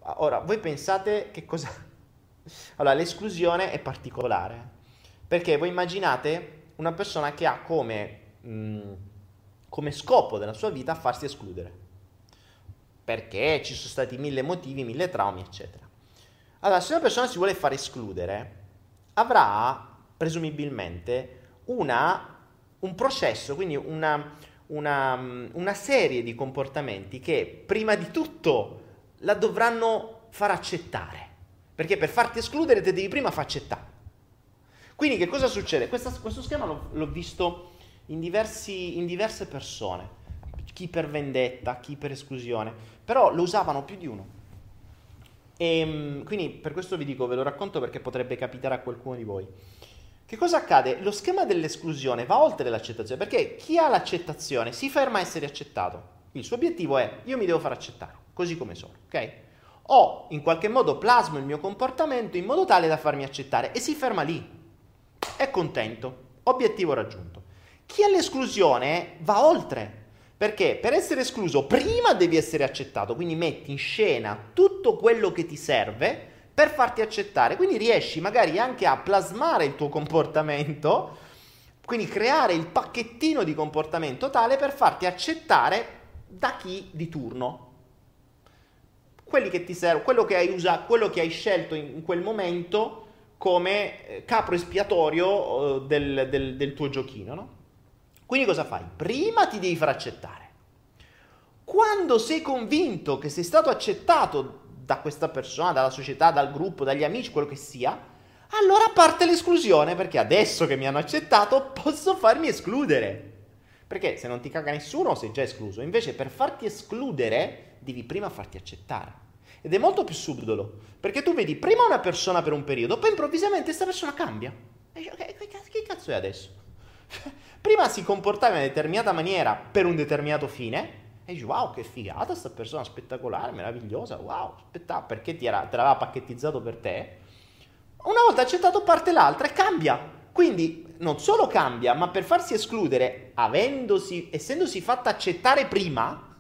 Ora, voi pensate che cosa... Allora, l'esclusione è particolare, perché voi immaginate una persona che ha come, mh, come scopo della sua vita farsi escludere. Perché ci sono stati mille motivi, mille traumi, eccetera. Allora, se una persona si vuole far escludere, avrà presumibilmente una, un processo, quindi una, una, una serie di comportamenti che prima di tutto la dovranno far accettare. Perché per farti escludere te devi prima far accettare. Quindi che cosa succede? Questa, questo schema l'ho, l'ho visto in, diversi, in, diverse persone, chi per vendetta, chi per esclusione, però lo usavano più di uno. E ehm, quindi per questo vi dico, ve lo racconto perché potrebbe capitare a qualcuno di voi. Che cosa accade? Lo schema dell'esclusione va oltre l'accettazione, perché chi ha l'accettazione si ferma a essere accettato. Il suo obiettivo è io mi devo far accettare, così come sono, ok? O in qualche modo plasmo il mio comportamento in modo tale da farmi accettare e si ferma lì è contento, obiettivo raggiunto. Chi ha l'esclusione va oltre, perché per essere escluso prima devi essere accettato, quindi metti in scena tutto quello che ti serve per farti accettare, quindi riesci magari anche a plasmare il tuo comportamento, quindi creare il pacchettino di comportamento tale per farti accettare da chi di turno. Quelli che ti servono, quello che hai usato, quello che hai scelto in quel momento come eh, capro espiatorio eh, del, del, del tuo giochino, no? Quindi cosa fai? Prima ti devi far accettare. Quando sei convinto che sei stato accettato da questa persona, dalla società, dal gruppo, dagli amici, quello che sia, allora parte l'esclusione, perché adesso che mi hanno accettato posso farmi escludere. Perché se non ti caga nessuno sei già escluso. Invece per farti escludere devi prima farti accettare. Ed è molto più subdolo, perché tu vedi prima una persona per un periodo, poi improvvisamente questa persona cambia. E dici, ok, che cazzo è adesso? Prima si comportava in una determinata maniera per un determinato fine, e dici, wow, che figata questa persona, spettacolare, meravigliosa, wow, aspetta, perché ti era, te l'aveva pacchettizzato per te? Una volta accettato parte l'altra e cambia. Quindi non solo cambia, ma per farsi escludere, avendosi, essendosi fatta accettare prima,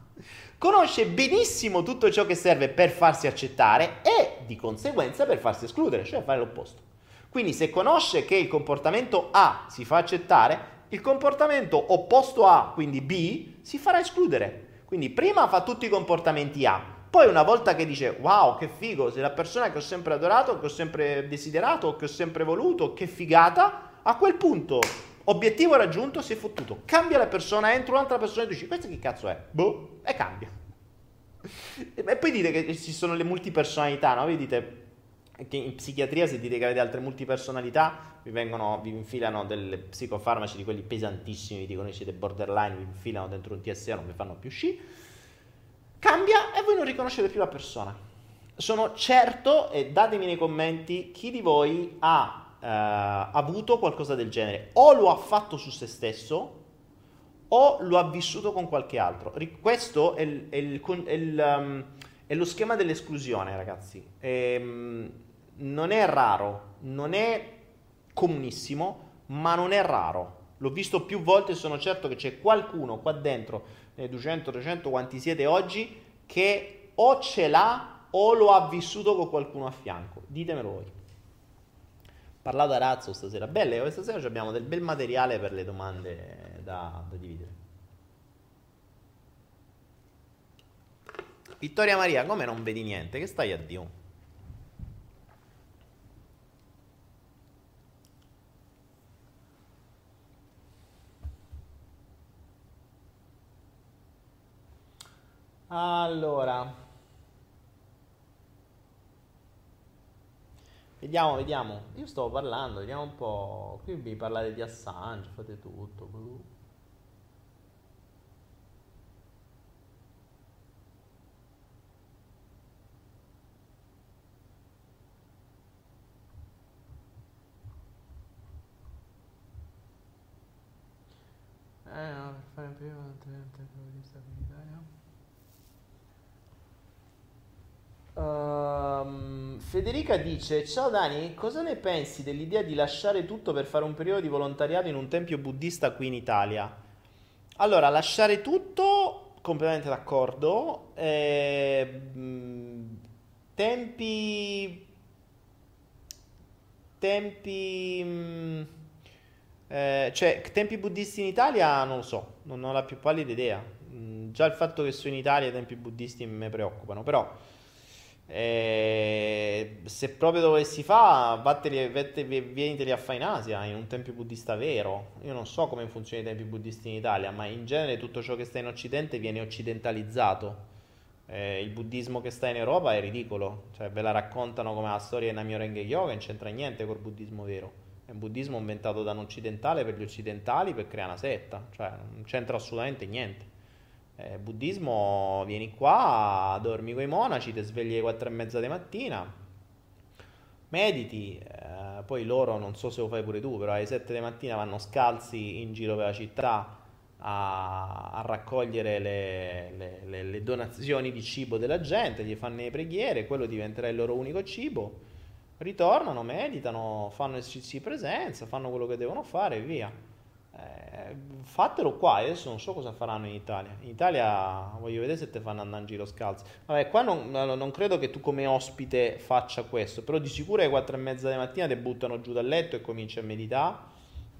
conosce benissimo tutto ciò che serve per farsi accettare e di conseguenza per farsi escludere, cioè fare l'opposto. Quindi se conosce che il comportamento A si fa accettare, il comportamento opposto A, quindi B, si farà escludere. Quindi prima fa tutti i comportamenti A, poi una volta che dice wow che figo, sei la persona che ho sempre adorato, che ho sempre desiderato, che ho sempre voluto, che figata, a quel punto Obiettivo raggiunto, si è fottuto. Cambia la persona, entra un'altra persona e dici, questo che cazzo è? Boh, e cambia. E poi dite che ci sono le multipersonalità, no? Dite che in psichiatria se dite che avete altre multipersonalità vi, vengono, vi infilano delle psicofarmaci di quelli pesantissimi, vi dicono che siete borderline, vi infilano dentro un TSE, non vi fanno più sci. Cambia e voi non riconoscete più la persona. Sono certo, e datemi nei commenti, chi di voi ha eh, avuto qualcosa del genere. O lo ha fatto su se stesso o lo ha vissuto con qualche altro. Questo è, il, è, il, è, il, um, è lo schema dell'esclusione, ragazzi. E, um, non è raro, non è comunissimo, ma non è raro. L'ho visto più volte e sono certo che c'è qualcuno qua dentro, nei 200, 300, quanti siete oggi, che o ce l'ha o lo ha vissuto con qualcuno a fianco. Ditemelo voi parlato a razzo stasera. Belle, questa sera abbiamo del bel materiale per le domande da, da dividere. Vittoria Maria, come non vedi niente? Che stai a Dio? Allora, Vediamo, vediamo. Io stavo parlando, vediamo un po'. Qui vi parlare di Assange, fate tutto. Eh, no, per fare prima, tempo di stabilità. Uh, Federica dice: Ciao Dani, cosa ne pensi dell'idea di lasciare tutto per fare un periodo di volontariato in un tempio buddista qui in Italia? Allora, lasciare tutto, completamente d'accordo. Eh, tempi. Tempi. Eh, cioè, tempi buddisti in Italia non lo so, non ho la più pallida idea. Già il fatto che sono in Italia tempi buddisti mi preoccupano, però eh, se proprio dovessi fare, vatteli, vieniteli a fare in Asia, in un tempio buddista vero. Io non so come funzionano i tempi buddisti in Italia, ma in genere tutto ciò che sta in Occidente viene occidentalizzato. Eh, il buddismo che sta in Europa è ridicolo, cioè ve la raccontano come la storia di Namyo Renge Kyo che non c'entra niente col buddismo vero. È un buddismo inventato da un occidentale per gli occidentali per creare una setta, cioè non c'entra assolutamente niente. Eh, buddismo, vieni qua, dormi con i monaci, ti svegli alle 4 e mezza di mattina, mediti, eh, poi loro, non so se lo fai pure tu, però alle 7 di mattina vanno scalzi in giro per la città a, a raccogliere le, le, le, le, donazioni di cibo della gente, gli fanno le preghiere, quello diventerà il loro unico cibo ritornano, meditano, fanno esercizi di presenza, fanno quello che devono fare e via. Eh, fatelo qua, adesso non so cosa faranno in Italia. In Italia voglio vedere se te fanno andare in giro scalzi. Vabbè, qua non, non, credo che tu come ospite faccia questo, però di sicuro alle 4 e mezza di mattina ti buttano giù dal letto e cominci a meditare,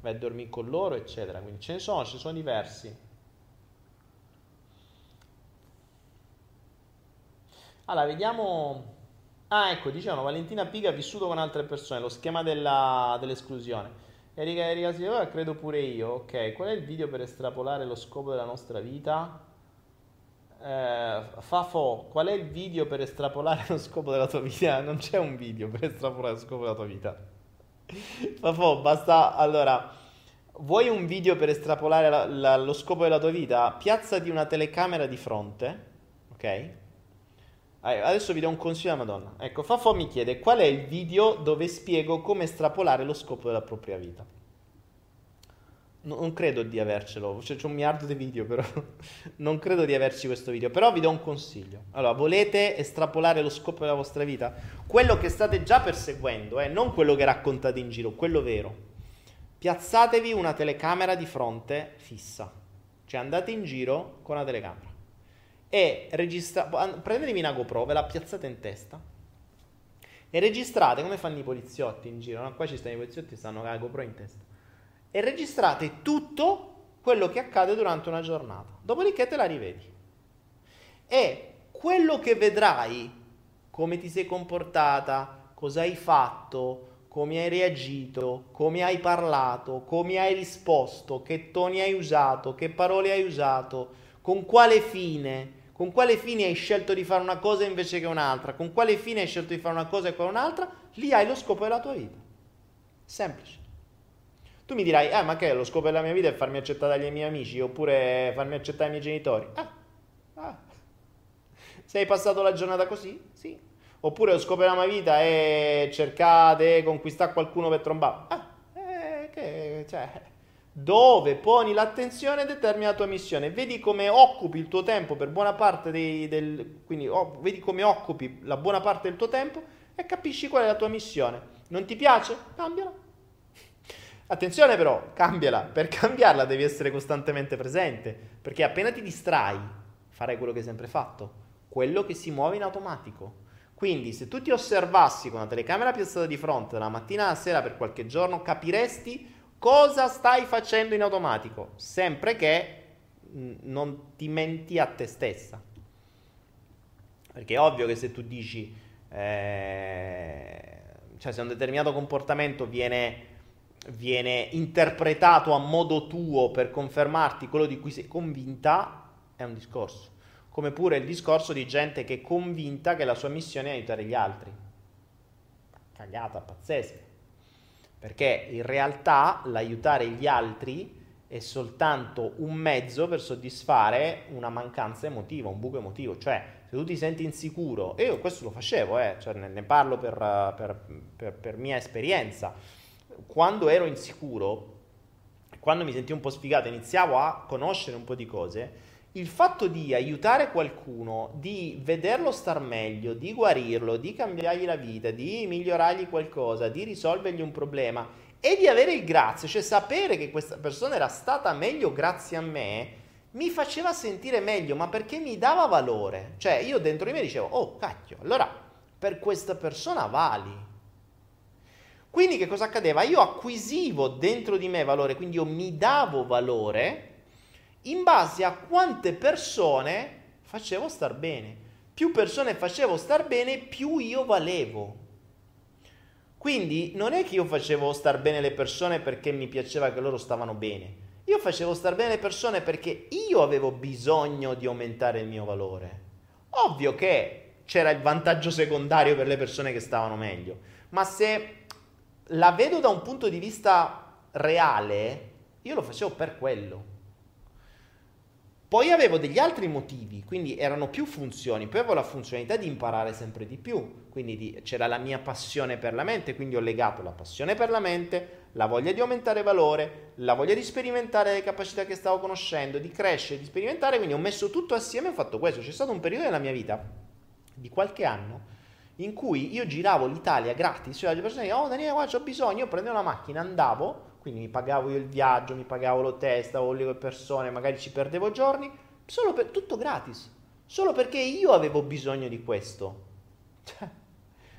vai a dormire con loro, eccetera. Quindi ce ne sono, ce ne sono diversi. Allora, vediamo Ah, ecco, dicevano Valentina Piga ha vissuto con altre persone, lo schema della, dell'esclusione. Erika Erika Silva, credo pure io. Ok, qual è il video per estrapolare lo scopo della nostra vita? Eh, Fafo, qual è il video per estrapolare lo scopo della tua vita? Non c'è un video per estrapolare lo scopo della tua vita. Fafo, basta. Allora, vuoi un video per estrapolare la, la, lo scopo della tua vita? Piazzati una telecamera di fronte, ok? Adesso vi do un consiglio alla Madonna. Ecco, Fafo mi chiede qual è il video dove spiego come estrapolare lo scopo della propria vita. Non credo di avercelo, cioè, c'è un miliardo di video, però non credo di averci questo video. Però vi do un consiglio. Allora, volete estrapolare lo scopo della vostra vita? Quello che state già perseguendo, eh, non quello che raccontate in giro, quello vero. Piazzatevi una telecamera di fronte fissa. Cioè andate in giro con una telecamera e registrate, prendetevi una GoPro, ve la piazzate in testa e registrate come fanno i poliziotti in giro, no? qua ci stanno i poliziotti, stanno con la GoPro in testa. E registrate tutto quello che accade durante una giornata, dopodiché te la rivedi. E quello che vedrai, come ti sei comportata, cosa hai fatto, come hai reagito, come hai parlato, come hai risposto, che toni hai usato, che parole hai usato, con quale fine, con quale fine hai scelto di fare una cosa invece che un'altra, con quale fine hai scelto di fare una cosa e quella un'altra, lì hai lo scopo della tua vita. Semplice. Tu mi dirai, ah, ma che lo scopo della mia vita è farmi accettare dai miei amici oppure farmi accettare dai miei genitori? Ah, ah. Se hai passato la giornata così? Sì. Oppure lo scopo della mia vita è cercare di conquistare qualcuno per trombare? Ah, eh, che, cioè, dove poni l'attenzione determina la tua missione. Vedi come occupi il tuo tempo per buona parte dei, del, quindi oh, vedi come occupi la buona parte del tuo tempo e capisci qual è la tua missione. Non ti piace? Cambiala. Attenzione però, cambiala. Per cambiarla devi essere costantemente presente, perché appena ti distrai, farai quello che hai sempre fatto, quello che si muove in automatico. Quindi se tu ti osservassi con una telecamera piazzata di fronte dalla mattina alla sera per qualche giorno, capiresti cosa stai facendo in automatico, sempre che mm, non ti menti a te stessa. Perché è ovvio che se tu dici, eh, cioè se un determinato comportamento viene, viene interpretato a modo tuo per confermarti quello di cui sei convinta, è un discorso. Come pure il discorso di gente che è convinta che la sua missione è aiutare gli altri. Cagata, pazzesca. Perché in realtà l'aiutare gli altri è soltanto un mezzo per soddisfare una mancanza emotiva, un buco emotivo. Cioè, se tu ti senti insicuro, e io questo lo facevo, eh, cioè ne, parlo per, per, per, per mia esperienza, quando ero insicuro, quando mi sentivo un po' sfigato, iniziavo a conoscere un po' di cose, il fatto di aiutare qualcuno, di vederlo star meglio, di guarirlo, di cambiargli la vita, di migliorargli qualcosa, di risolvergli un problema e di avere il grazie, cioè sapere che questa persona era stata meglio grazie a me, mi faceva sentire meglio, ma perché mi dava valore. Cioè io dentro di me dicevo, oh cacchio, allora per questa persona vali. Quindi che cosa accadeva? Io acquisivo dentro di me valore, quindi io mi davo valore in base a quante persone facevo star bene. Più persone facevo star bene, più io valevo. Quindi non è che io facevo star bene le persone perché mi piaceva che loro stavano bene. Io facevo star bene le persone perché io avevo bisogno di aumentare il mio valore. Ovvio che c'era il vantaggio secondario per le persone che stavano meglio, ma se la vedo da un punto di vista reale, io lo facevo per quello. Poi avevo degli altri motivi, quindi erano più funzioni, poi avevo la funzionalità di imparare sempre di più, quindi di, c'era la mia passione per la mente, quindi ho legato la passione per la mente, la voglia di aumentare valore, la voglia di sperimentare le capacità che stavo conoscendo, di crescere, di sperimentare, quindi ho messo tutto assieme e ho fatto questo. C'è stato un periodo nella mia vita di qualche anno in cui io giravo l'Italia gratis, cioè le persone dicevano, oh Daniele, guarda, ho bisogno, io prendevo la macchina, andavo, quindi mi pagavo io il viaggio, mi pagavo l'hotel, stavo lì con persone, magari ci perdevo giorni, solo per, tutto gratis, solo perché io avevo bisogno di questo. Cioè,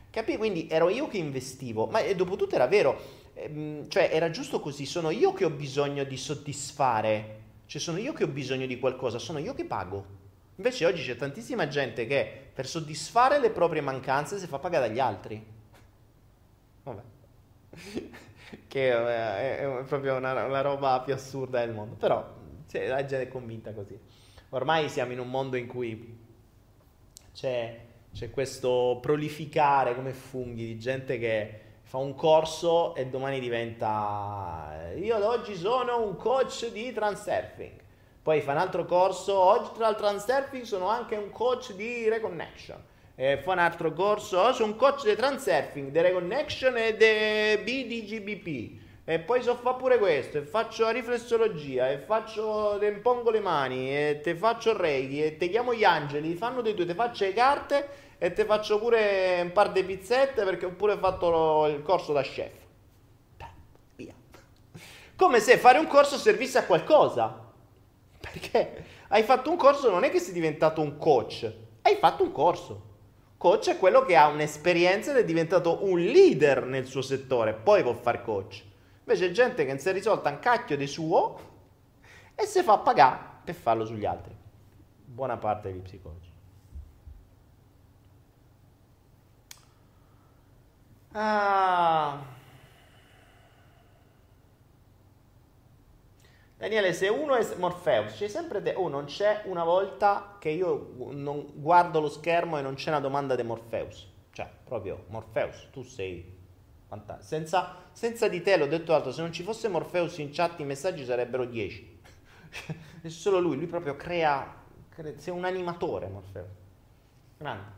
capì? Quindi ero io che investivo, ma dopo tutto era vero, ehm, cioè era giusto così, sono io che ho bisogno di soddisfare, cioè sono io che ho bisogno di qualcosa, sono io che pago. Invece oggi c'è tantissima gente che per soddisfare le proprie mancanze si fa pagare dagli altri. Vabbè. Che è, è proprio una, una, roba più assurda del mondo. Però cioè, la gente è convinta così. Ormai siamo in un mondo in cui c'è, c'è questo prolificare come funghi di gente che fa un corso e domani diventa io oggi sono un coach di transurfing poi fa un altro corso, oggi tra il transurfing sono anche un coach di reconnection. E fa un altro corso, oh, sono coach di transurfing, di reconnection e di BDGBP. E poi so fa pure questo, e faccio riflessologia, e faccio, te impongo le mani, e te faccio reiki, e te chiamo gli angeli, fanno dei due, te faccio le carte, e te faccio pure un par di pizzette perché ho pure fatto lo, il corso da chef. Via. Come se fare un corso servisse a qualcosa. Perché hai fatto un corso, non è che sei diventato un coach, hai fatto un corso. Coach è quello che ha un'esperienza ed è diventato un leader nel suo settore, poi può fare coach. Invece gente che non si è risolta un cacchio di suo e si fa pagare per farlo sugli altri. Buona parte degli psicologi. Ah. Daniele, se uno è Morpheus, c'è sempre te. Oh, non c'è una volta che io non guardo lo schermo e non c'è una domanda di Morpheus. Cioè, proprio Morpheus, tu sei. Senza, senza di te, l'ho detto altro, se non ci fosse Morpheus in chat i messaggi sarebbero 10. è solo lui, lui proprio crea, crea sei un animatore Morpheus. Grande.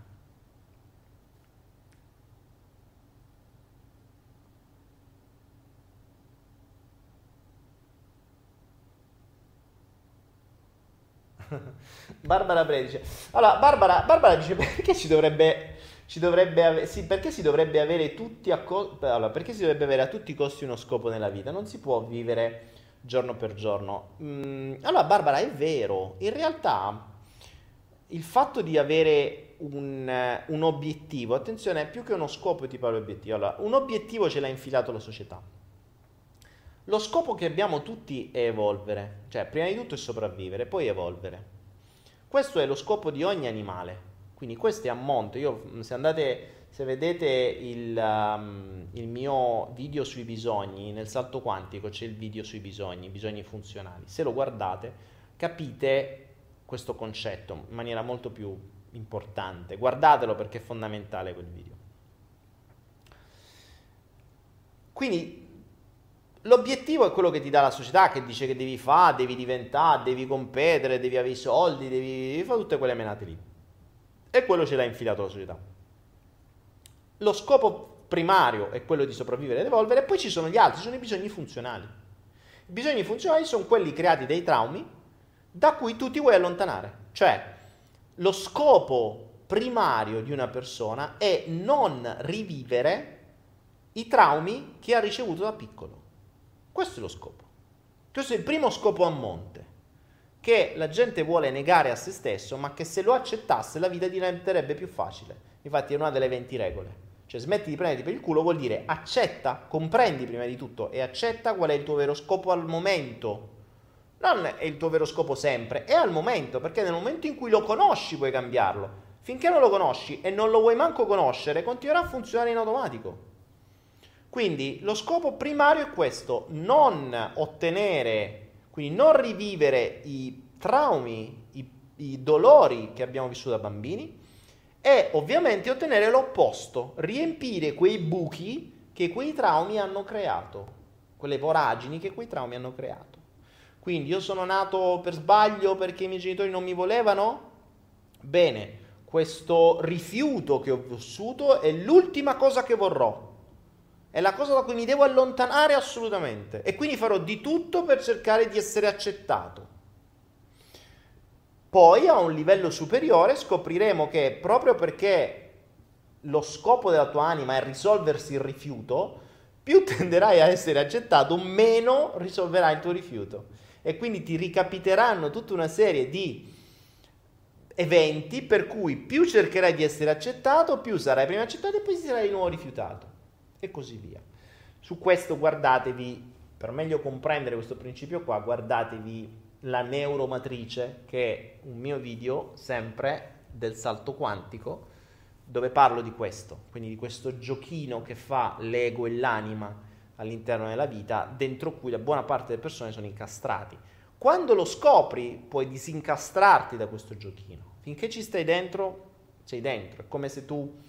Barbara Bre dice allora Barbara, Barbara dice perché ci dovrebbe ci dovrebbe ave- sì, perché si dovrebbe avere tutti a co- allora, perché si dovrebbe avere a tutti i costi uno scopo nella vita? Non si può vivere giorno per giorno. Mm, allora Barbara è vero. In realtà il fatto di avere un, un obiettivo attenzione più che uno scopo ti parlo allora un obiettivo ce l'ha infilato la società lo scopo che abbiamo tutti è evolvere, cioè prima di tutto è sopravvivere, poi evolvere. Questo è lo scopo di ogni animale, quindi questo è a monte. Io, se andate, se vedete il, um, il mio video sui bisogni, nel salto quantico c'è il video sui bisogni, bisogni funzionali. Se lo guardate, capite questo concetto in maniera molto più importante. Guardatelo perché è fondamentale quel video. Quindi L'obiettivo è quello che ti dà la società, che dice che devi fare, devi diventare, devi competere, devi avere i soldi, devi, fare tutte quelle menate lì. E quello ce l'ha infilato la società. Lo scopo primario è quello di sopravvivere ed evolvere, e poi ci sono gli altri, sono i bisogni funzionali. I bisogni funzionali sono quelli creati dai traumi da cui tu ti vuoi allontanare. Cioè, lo scopo primario di una persona è non rivivere i traumi che ha ricevuto da piccolo. Questo è lo scopo. Questo è il primo scopo a monte, che la gente vuole negare a se stesso, ma che se lo accettasse la vita diventerebbe più facile. Infatti è una delle 20 regole. Cioè smetti di prenderti per il culo vuol dire accetta, comprendi prima di tutto e accetta qual è il tuo vero scopo al momento. Non è il tuo vero scopo sempre, è al momento, perché nel momento in cui lo conosci puoi cambiarlo. Finché non lo conosci e non lo vuoi manco conoscere, continuerà a funzionare in automatico. Quindi lo scopo primario è questo, non ottenere, quindi non rivivere i traumi, i, i dolori che abbiamo vissuto da bambini e ovviamente ottenere l'opposto, riempire quei buchi che quei traumi hanno creato, quelle voragini che quei traumi hanno creato. Quindi io sono nato per sbaglio perché i miei genitori non mi volevano? Bene, questo rifiuto che ho vissuto è l'ultima cosa che vorrò. È la cosa da cui mi devo allontanare assolutamente. E quindi farò di tutto per cercare di essere accettato. Poi a un livello superiore scopriremo che proprio perché lo scopo della tua anima è risolversi il rifiuto, più tenderai a essere accettato, meno risolverai il tuo rifiuto. E quindi ti ricapiteranno tutta una serie di eventi per cui più cercherai di essere accettato, più sarai prima accettato e poi sarai di nuovo rifiutato. E così via. Su questo guardatevi, per meglio comprendere questo principio qua, guardatevi la neuromatrice, che è un mio video sempre del salto quantico, dove parlo di questo, quindi di questo giochino che fa l'ego e l'anima all'interno della vita, dentro cui la buona parte delle persone sono incastrati. Quando lo scopri, puoi disincastrarti da questo giochino. Finché ci stai dentro, sei dentro. È come se tu,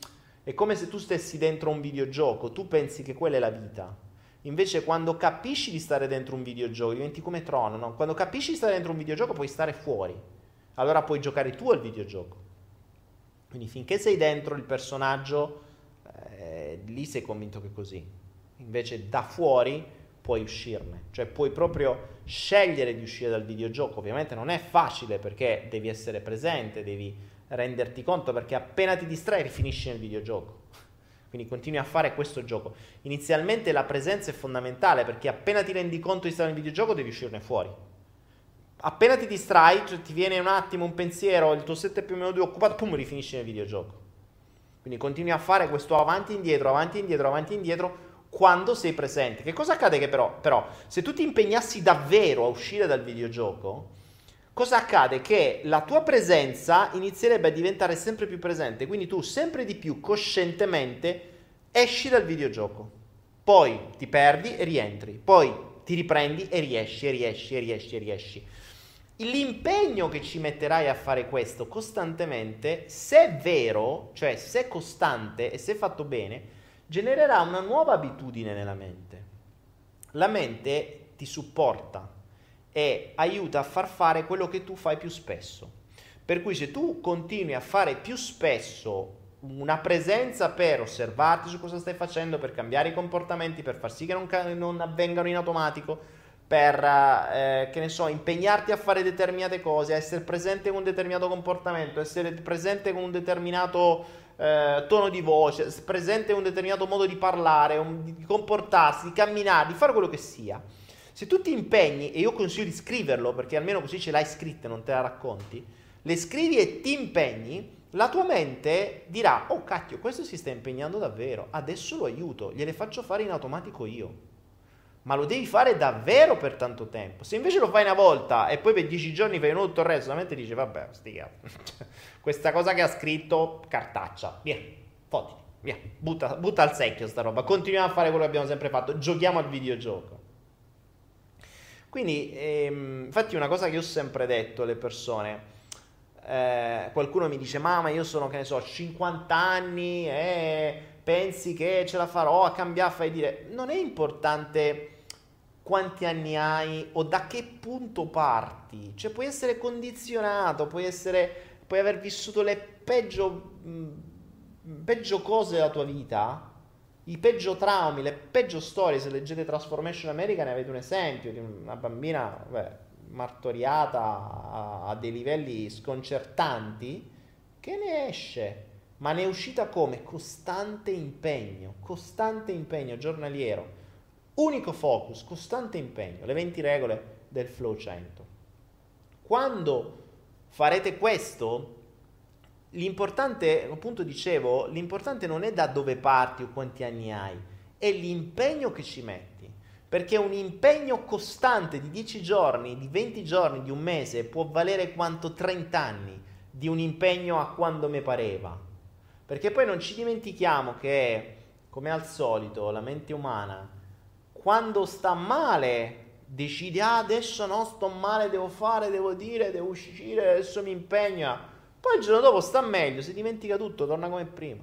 è come se tu stessi dentro un videogioco, tu pensi che quella è la vita Invece quando capisci di stare dentro un videogioco, diventi come Tron, no? Quando capisci di stare dentro un videogioco puoi stare fuori. Allora puoi giocare tu al videogioco. Quindi finché sei dentro il personaggio, eh, lì sei convinto che è così. Invece da fuori puoi uscirne. Cioè puoi proprio scegliere di uscire dal videogioco. Ovviamente non è facile perché devi essere presente, devi renderti conto perché appena ti distrai finisci nel videogioco. Quindi continui a fare questo gioco. Inizialmente la presenza è fondamentale perché appena ti rendi conto di stare nel videogioco devi uscirne fuori. Appena ti distrai, cioè ti viene un attimo un pensiero, il tuo set è più o meno due occupato, pum, rifinisci nel videogioco. Quindi continui a fare questo avanti e indietro, avanti e indietro, avanti e indietro quando sei presente. Che cosa accade che però, però se tu ti impegnassi davvero a uscire dal videogioco, cosa accade? Che la tua presenza inizierebbe a diventare sempre più presente, quindi tu sempre di più coscientemente esci dal videogioco, poi ti perdi e rientri, poi ti riprendi e riesci, e riesci, e riesci, e riesci. L'impegno che ci metterai a fare questo costantemente, se è vero, cioè se è costante e se è fatto bene, genererà una nuova abitudine nella mente. La mente ti supporta, e aiuta a far fare quello che tu fai più spesso. Per cui se tu continui a fare più spesso una presenza per osservarti su cosa stai facendo, per cambiare i comportamenti, per far sì che non, non avvengano in automatico, per eh, che ne so, impegnarti a fare determinate cose, a essere presente con un determinato comportamento, essere presente con un determinato eh, tono di voce, presente con un determinato modo di parlare, un, di comportarsi, di camminare, di fare quello che sia se tu ti impegni, e io consiglio di scriverlo perché almeno così ce l'hai scritta e non te la racconti, le scrivi e ti impegni, la tua mente dirà, oh cacchio, questo si sta impegnando davvero, adesso lo aiuto, gliele faccio fare in automatico io. Ma lo devi fare davvero per tanto tempo. Se invece lo fai una volta e poi per dieci giorni fai tutto il resto, la mente dice, vabbè, sti questa cosa che ha scritto, cartaccia, via, fotiti, via, butta, butta al secchio sta roba, continuiamo a fare quello che abbiamo sempre fatto, giochiamo al videogioco. Quindi, ehm, infatti, una cosa che ho sempre detto alle persone, eh, qualcuno mi dice, mamma, io sono, che ne so, 50 anni e pensi che ce la farò a cambiare, fai dire, non è importante quanti anni hai o da che punto parti, cioè puoi essere condizionato, puoi, essere, puoi aver vissuto le peggio, mh, peggio cose della tua vita, i peggio traumi, le peggio storie, se leggete Transformation America ne avete un esempio di una bambina beh, martoriata a, a, dei livelli sconcertanti, che ne esce, ma ne è uscita come? Costante impegno, costante impegno giornaliero, unico focus, costante impegno, le 20 regole del flow 100. Quando farete questo, l'importante, appunto dicevo, l'importante non è da dove parti o quanti anni hai, è l'impegno che ci metti. Perché un impegno costante di 10 giorni, di 20 giorni, di un mese può valere quanto 30 anni di un impegno a quando mi pareva. Perché poi non ci dimentichiamo che, come al solito, la mente umana, quando sta male, decide, ah, adesso no, sto male, devo fare, devo dire, devo uscire, adesso mi impegna. Poi il giorno dopo sta meglio, si dimentica tutto, torna come prima.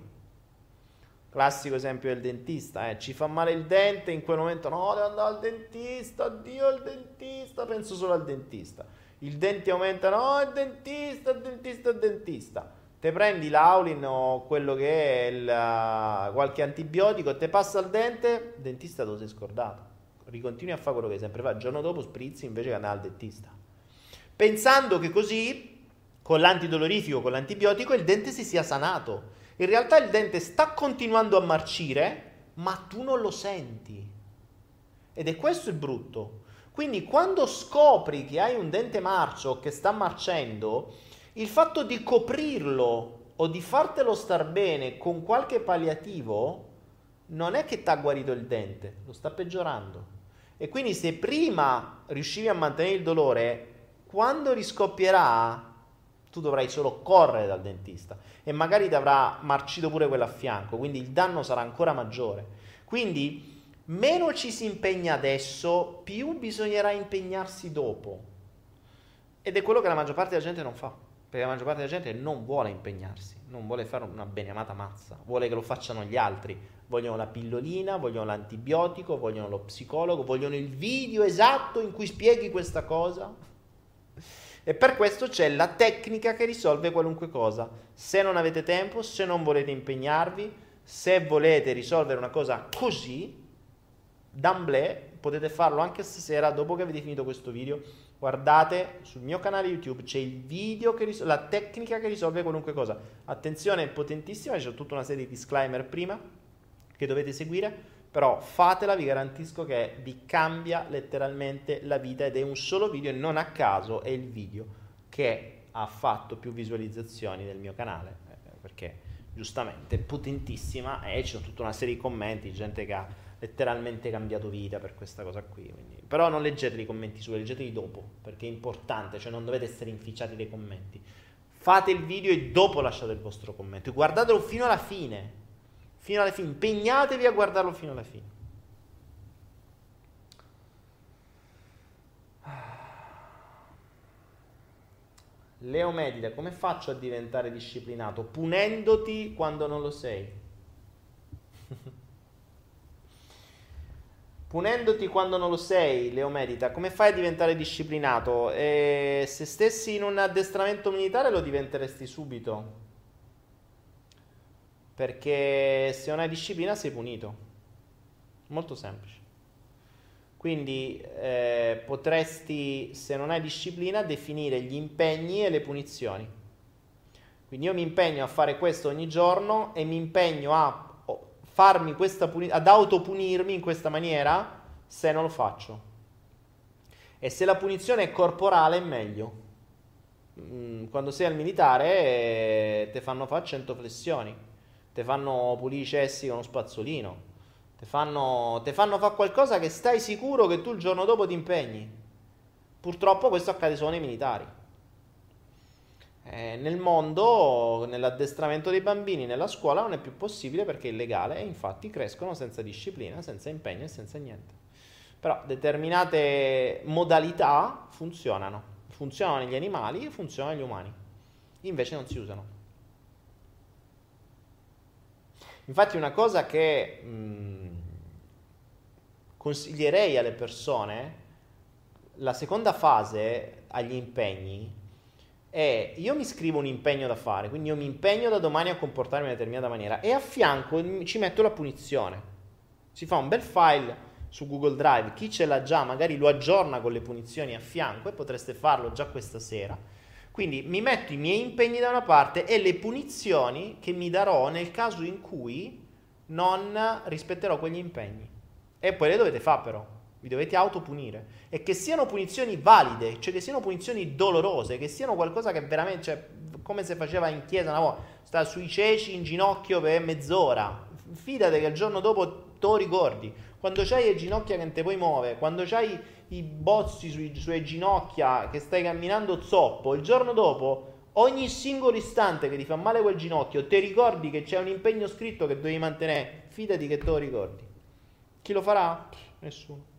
Classico esempio del dentista, eh. ci fa male il dente, in quel momento no, devo andare al dentista, addio al dentista, penso solo al dentista. Il dente aumenta, no, il dentista, il dentista, il dentista. Te prendi l'aulin o quello che è il, uh, qualche antibiotico, te passa il dente, il dentista te lo sei scordato. Ricontinui a fare quello che sempre fa, il giorno dopo sprizzi invece che andare al dentista. Pensando che così, con l'antidolorifico, con l'antibiotico, il dente si sia sanato. In realtà il dente sta continuando a marcire, ma tu non lo senti. Ed è questo il brutto. Quindi quando scopri che hai un dente marcio che sta marcendo, il fatto di coprirlo o di fartelo star bene con qualche palliativo non è che ti ha guarito il dente, lo sta peggiorando. E quindi se prima riuscivi a mantenere il dolore, quando riscoppierà tu dovrai solo correre dal dentista e magari ti avrà marcito pure quello a fianco, quindi il danno sarà ancora maggiore. Quindi meno ci si impegna adesso, più bisognerà impegnarsi dopo. Ed è quello che la maggior parte della gente non fa, perché la maggior parte della gente non vuole impegnarsi, non vuole fare una beneamata mazza, vuole che lo facciano gli altri, vogliono la pillolina, vogliono l'antibiotico, vogliono lo psicologo, vogliono il video esatto in cui spieghi questa cosa e per questo c'è la tecnica che risolve qualunque cosa. Se non avete tempo, se non volete impegnarvi, se volete risolvere una cosa così, d'amblè, potete farlo anche stasera dopo che avete finito questo video. Guardate sul mio canale YouTube c'è il video che risolve, la tecnica che risolve qualunque cosa. Attenzione, è potentissima, c'è tutta una serie di disclaimer prima che dovete seguire però fatela, vi garantisco che vi cambia letteralmente la vita ed è un solo video e non a caso è il video che ha fatto più visualizzazioni del mio canale, eh, perché giustamente è potentissima e c'è tutta una serie di commenti, gente che ha letteralmente cambiato vita per questa cosa qui. Quindi. Però non leggete i commenti su, leggeteli dopo, perché è importante, cioè non dovete essere inficiati dai commenti. Fate il video e dopo lasciate il vostro commento. Guardatelo fino alla fine fino alla fine, impegnatevi a guardarlo fino alla fine. Leo Medida, come faccio a diventare disciplinato? Punendoti quando non lo sei. Punendoti quando non lo sei, Leo Medita, come fai a diventare disciplinato? E se stessi in un addestramento militare lo diventeresti subito perché se non hai disciplina sei punito. Molto semplice. Quindi eh, potresti, se non hai disciplina, definire gli impegni e le punizioni. Quindi io mi impegno a fare questo ogni giorno e mi impegno a farmi questa puni- ad autopunirmi in questa maniera se non lo faccio. E se la punizione è corporale meglio. Mm, quando sei al militare eh, ti fanno fare 100 flessioni ti fanno pulire i cessi con uno spazzolino, ti fanno, fanno fare qualcosa che stai sicuro che tu il giorno dopo ti impegni. Purtroppo questo accade solo nei militari. Eh, nel mondo, nell'addestramento dei bambini, nella scuola non è più possibile perché è illegale e infatti crescono senza disciplina, senza impegno e senza niente. Però determinate modalità funzionano. Funzionano negli animali e funzionano negli umani. Invece non si usano. Infatti una cosa che mm, consiglierei alle persone, la seconda fase agli impegni, è io mi scrivo un impegno da fare, quindi io mi impegno da domani a comportarmi in una determinata maniera e a fianco ci metto la punizione. Si fa un bel file su Google Drive, chi ce l'ha già magari lo aggiorna con le punizioni a fianco e potreste farlo già questa sera quindi mi metto i miei impegni da una parte e le punizioni che mi darò nel caso in cui non rispetterò quegli impegni. E poi le dovete fare però, vi dovete autopunire. E che siano punizioni valide, cioè che siano punizioni dolorose, che siano qualcosa che veramente, cioè, come se faceva in chiesa una volta, sta sui ceci in ginocchio per mezz'ora. Fidate che il giorno dopo lo ricordi. Quando c'hai le ginocchia che non te puoi muovere, quando c'hai i bozzi sui, sulle ginocchia che stai camminando zoppo, il giorno dopo ogni singolo istante che ti fa male quel ginocchio, ti ricordi che c'è un impegno scritto che devi mantenere, fidati che te lo ricordi. Chi lo farà? Nessuno.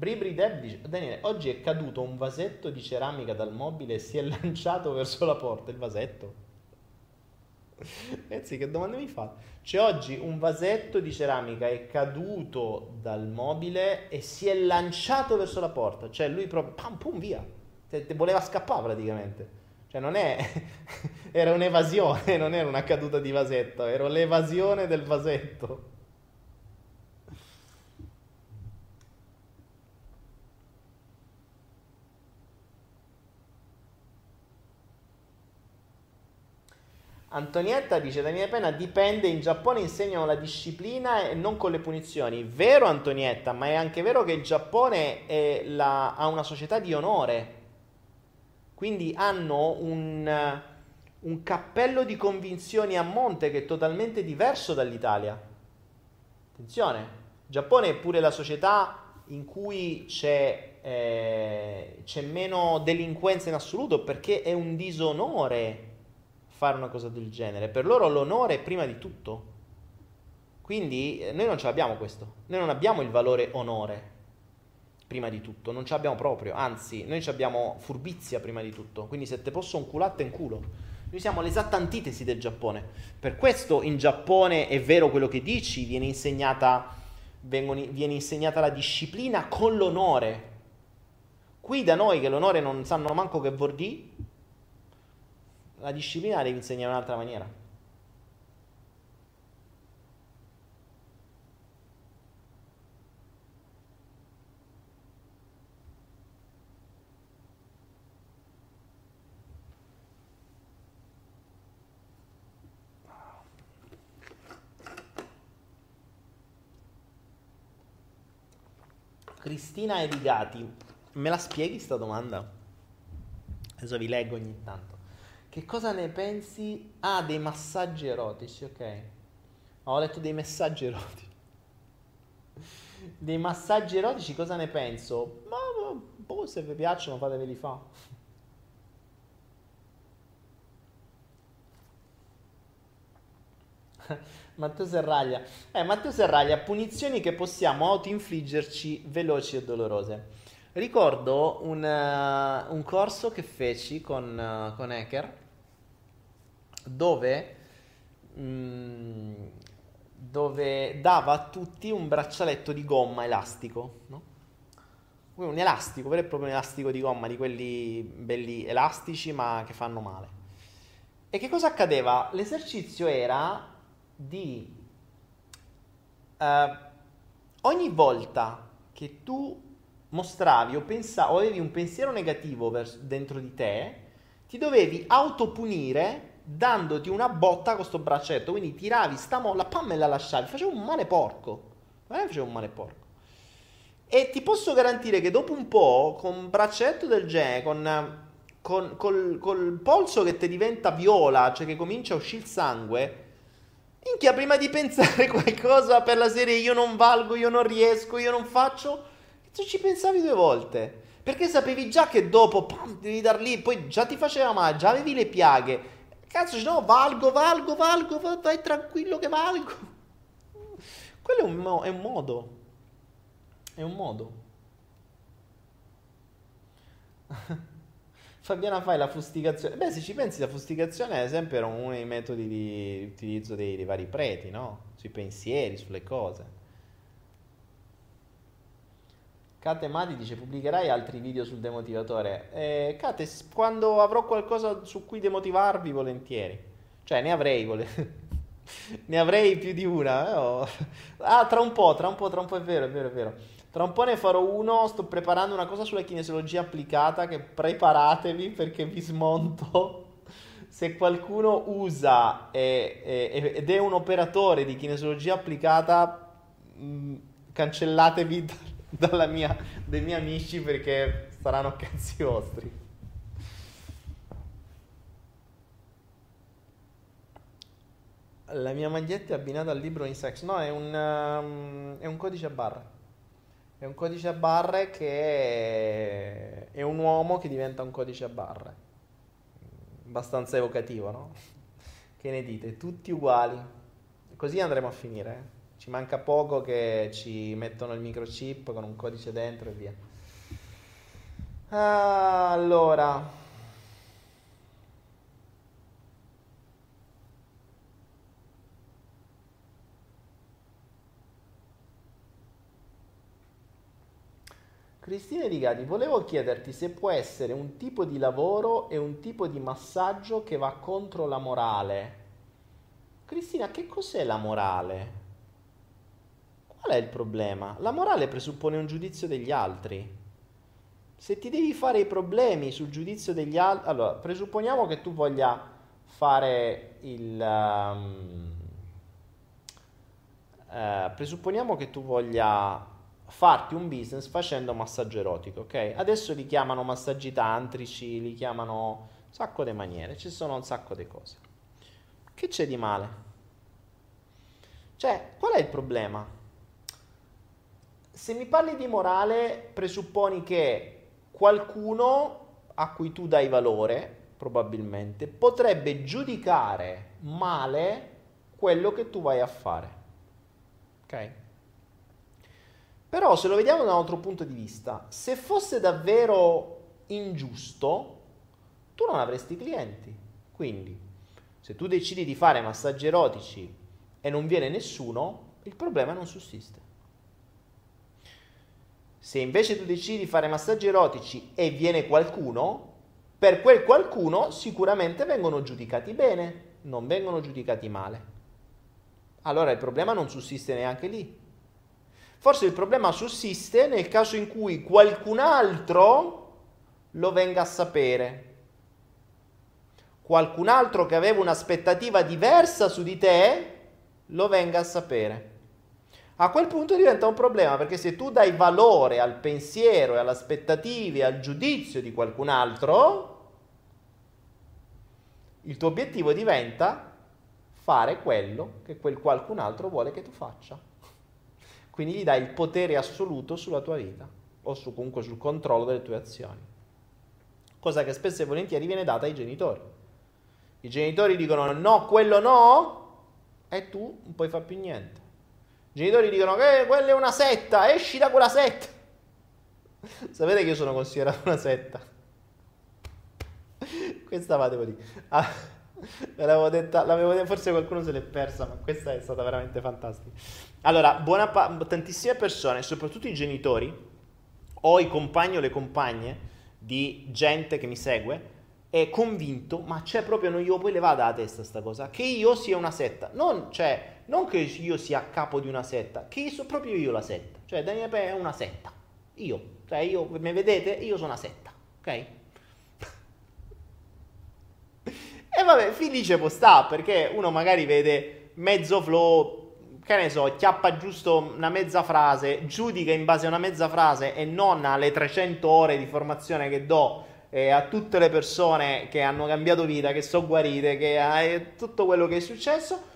Bribri Deb dice, Daniele, oggi è caduto un vasetto di ceramica dal mobile e si è lanciato verso la porta, il vasetto. Pensi che domanda mi fa? Cioè oggi un vasetto di ceramica è caduto dal mobile e si è lanciato verso la porta, cioè lui proprio, pam, pum, via, te voleva scappare praticamente. Cioè non è, era un'evasione, non era una caduta di vasetto, era l'evasione del vasetto. Antonietta dice: Da mia pena dipende. In Giappone insegnano la disciplina e non con le punizioni. Vero, Antonietta, ma è anche vero che il Giappone la, ha una società di onore. Quindi hanno un, un cappello di convinzioni a monte che è totalmente diverso dall'Italia. Attenzione, il Giappone è pure la società in cui c'è, eh, c'è meno delinquenza in assoluto perché è un disonore fare una cosa del genere. Per loro l'onore è prima di tutto. Quindi eh, noi non ce l'abbiamo questo. Noi non abbiamo il valore onore prima di tutto, non ce l'abbiamo proprio. Anzi, noi abbiamo furbizia prima di tutto. Quindi se te posso un culatte in culo. Noi siamo l'esatta antitesi del Giappone. Per questo in Giappone è vero quello che dici, viene insegnata, vengono, viene insegnata la disciplina con l'onore. Qui da noi che l'onore non sanno manco che vuol dire, la disciplina la devi insegnare in un'altra maniera. Cristina Evigati, me la spieghi sta domanda? Adesso vi leggo ogni tanto. Che cosa ne pensi? Ah, dei massaggi erotici, ok. Ho letto dei messaggi erotici. Dei massaggi erotici cosa ne penso? Ma boh, se vi piacciono fateveli fa. Matteo Serraglia. Eh, Matteo Serraglia, punizioni che possiamo auto-infliggerci veloci e dolorose. Ricordo un, uh, un corso che feci con, uh, con Hacker dove, mh, mm, dove dava a tutti un braccialetto di gomma elastico, no? Un elastico, vero e proprio un elastico di gomma, di quelli belli elastici ma che fanno male. E che cosa accadeva? L'esercizio era di uh, ogni volta che tu mostravi o, pensa- o avevi un pensiero negativo vers- dentro di te, ti dovevi autopunire dandoti una botta con questo braccetto. Quindi tiravi sta molla, pam, e la lasciavi. Faceva un male porco. Veramente faceva un male porco. E ti posso garantire che dopo un po', con un braccetto del genere, con, con col, col polso che ti diventa viola, cioè che comincia a uscire il sangue, minchia, prima di pensare qualcosa per la serie io non valgo, io non riesco, io non faccio, tu ci pensavi due volte. Perché sapevi già che dopo, pam, devi dar lì, poi già ti faceva male, già avevi le piaghe Cazzo, no, valgo, valgo, valgo, vai tranquillo che valgo. Quello è un, mo- è un modo. È un modo. Fabiana fai la fustigazione. Beh, se ci pensi, la fustigazione esempio era uno dei metodi di utilizzo dei, dei vari preti, no? Sui pensieri, sulle cose. Kate Madi dice pubblicherai altri video sul demotivatore. Eh, Kate, quando avrò qualcosa su cui demotivarvi, volentieri. Cioè, ne avrei, vole... ne avrei più di una. Eh? Oh. Ah, tra un po', tra un po', tra un po', è vero, è vero, è vero. Tra un po' ne farò uno, sto preparando una cosa sulla kinesiologia applicata che preparatevi perché vi smonto. Se qualcuno usa e, e, ed è un operatore di kinesiologia applicata, mh, mm, cancellatevi mia, dai miei amici perché saranno cazzi vostri. La mia maglietta è abbinata al libro in sex. No, è un, um, è un codice a barre. È un codice a barre che è, è un uomo che diventa un codice a barre. Abbastanza evocativo, no? Che ne dite? Tutti uguali. Così andremo a finire. Eh? Ci manca poco che ci mettono il microchip con un codice dentro e via. Allora, Cristina Rigati, volevo chiederti se può essere un tipo di lavoro e un tipo di massaggio che va contro la morale. Cristina, che cos'è la morale? Qual è il problema? La morale presuppone un giudizio degli altri. Se ti devi fare i problemi sul giudizio degli altri, allora presupponiamo che tu voglia fare il... Um, uh, presupponiamo che tu voglia farti un business facendo massaggio erotico, ok? Adesso li chiamano massaggi tantrici, li chiamano un sacco di maniere, ci sono un sacco di cose. Che c'è di male? Cioè, qual è il problema? Se mi parli di morale, presupponi che qualcuno a cui tu dai valore, probabilmente, potrebbe giudicare male quello che tu vai a fare. Ok? Però se lo vediamo da un altro punto di vista, se fosse davvero ingiusto, tu non avresti clienti. Quindi, se tu decidi di fare massaggi erotici e non viene nessuno, il problema non sussiste. Se invece tu decidi di fare massaggi erotici e viene qualcuno, per quel qualcuno sicuramente vengono giudicati bene, non vengono giudicati male. Allora il problema non sussiste neanche lì. Forse il problema sussiste nel caso in cui qualcun altro lo venga a sapere. Qualcun altro che aveva un'aspettativa diversa su di te lo venga a sapere. A quel punto diventa un problema perché se tu dai valore al pensiero e alle aspettative e al giudizio di qualcun altro, il tuo obiettivo diventa fare quello che quel qualcun altro vuole che tu faccia. Quindi gli dai il potere assoluto sulla tua vita o su, comunque sul controllo delle tue azioni. Cosa che spesso e volentieri viene data ai genitori. I genitori dicono no, quello no, e tu non puoi fare più niente. I genitori dicono che quella è una setta, esci da quella setta. Sapete che io sono considerato una setta? Questa va, devo dire. Ah, l'avevo detta, l'avevo detta, forse qualcuno se l'è persa, ma questa è stata veramente fantastica. Allora, buona pa- tantissime persone, soprattutto i genitori o i compagni o le compagne di gente che mi segue, è convinto, ma c'è proprio, non io poi le vada alla testa sta cosa, che io sia una setta. Non, cioè, non che io sia capo di una setta, che sono proprio io la setta. Cioè, Daniele Pe è una setta. Io, cioè, io, mi vedete? Io sono una setta, ok? e vabbè, felice può sta, perché uno magari vede mezzo flow che ne so, chiappa giusto una mezza frase, giudica in base a una mezza frase e non alle 300 ore di formazione che do eh, a tutte le persone che hanno cambiato vita, che sono guarite, che eh, tutto quello che è successo,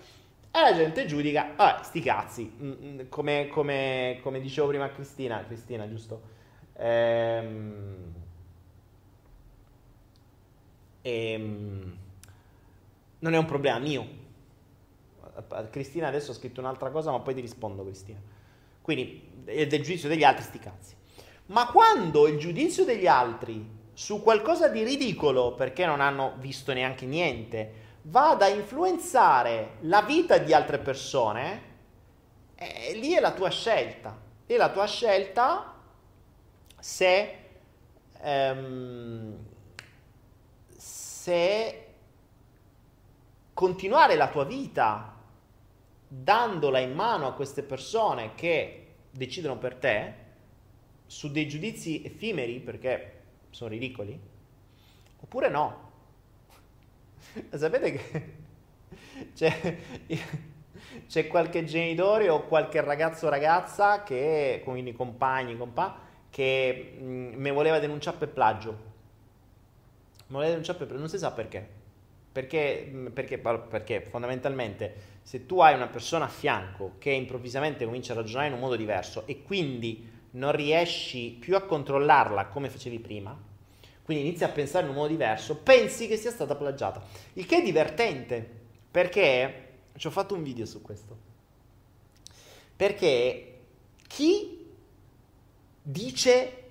e la gente giudica, vabbè, sti cazzi, mm, mm, come, come, come, dicevo prima a Cristina, Cristina giusto? Ehm, ehm, non è un problema mio, Cristina adesso ha scritto un'altra cosa, ma poi ti rispondo, Cristina. Quindi è del giudizio degli altri, sti cazzi. Ma quando il giudizio degli altri su qualcosa di ridicolo, perché non hanno visto neanche niente, va ad influenzare la vita di altre persone, eh, lì è la tua scelta. È la tua scelta se, ehm, se continuare la tua vita dandola in mano a queste persone che decidono per te, su dei giudizi effimeri perché sono ridicoli? Oppure no? Sapete che c'è, c'è, qualche genitore o qualche ragazzo o ragazza che, con i compagni, compa, che mm, mi voleva denunciare per plagio. Mi voleva denunciare per plagio, non si sa perché. Perché, mm, perché, perché, fondamentalmente se tu hai una persona a fianco che improvvisamente comincia a ragionare in un modo diverso e quindi non riesci più a controllarla come facevi prima, quindi inizi a pensare in un modo diverso, pensi che sia stata plagiata. Il che è divertente, perché ci ho fatto un video su questo. Perché chi dice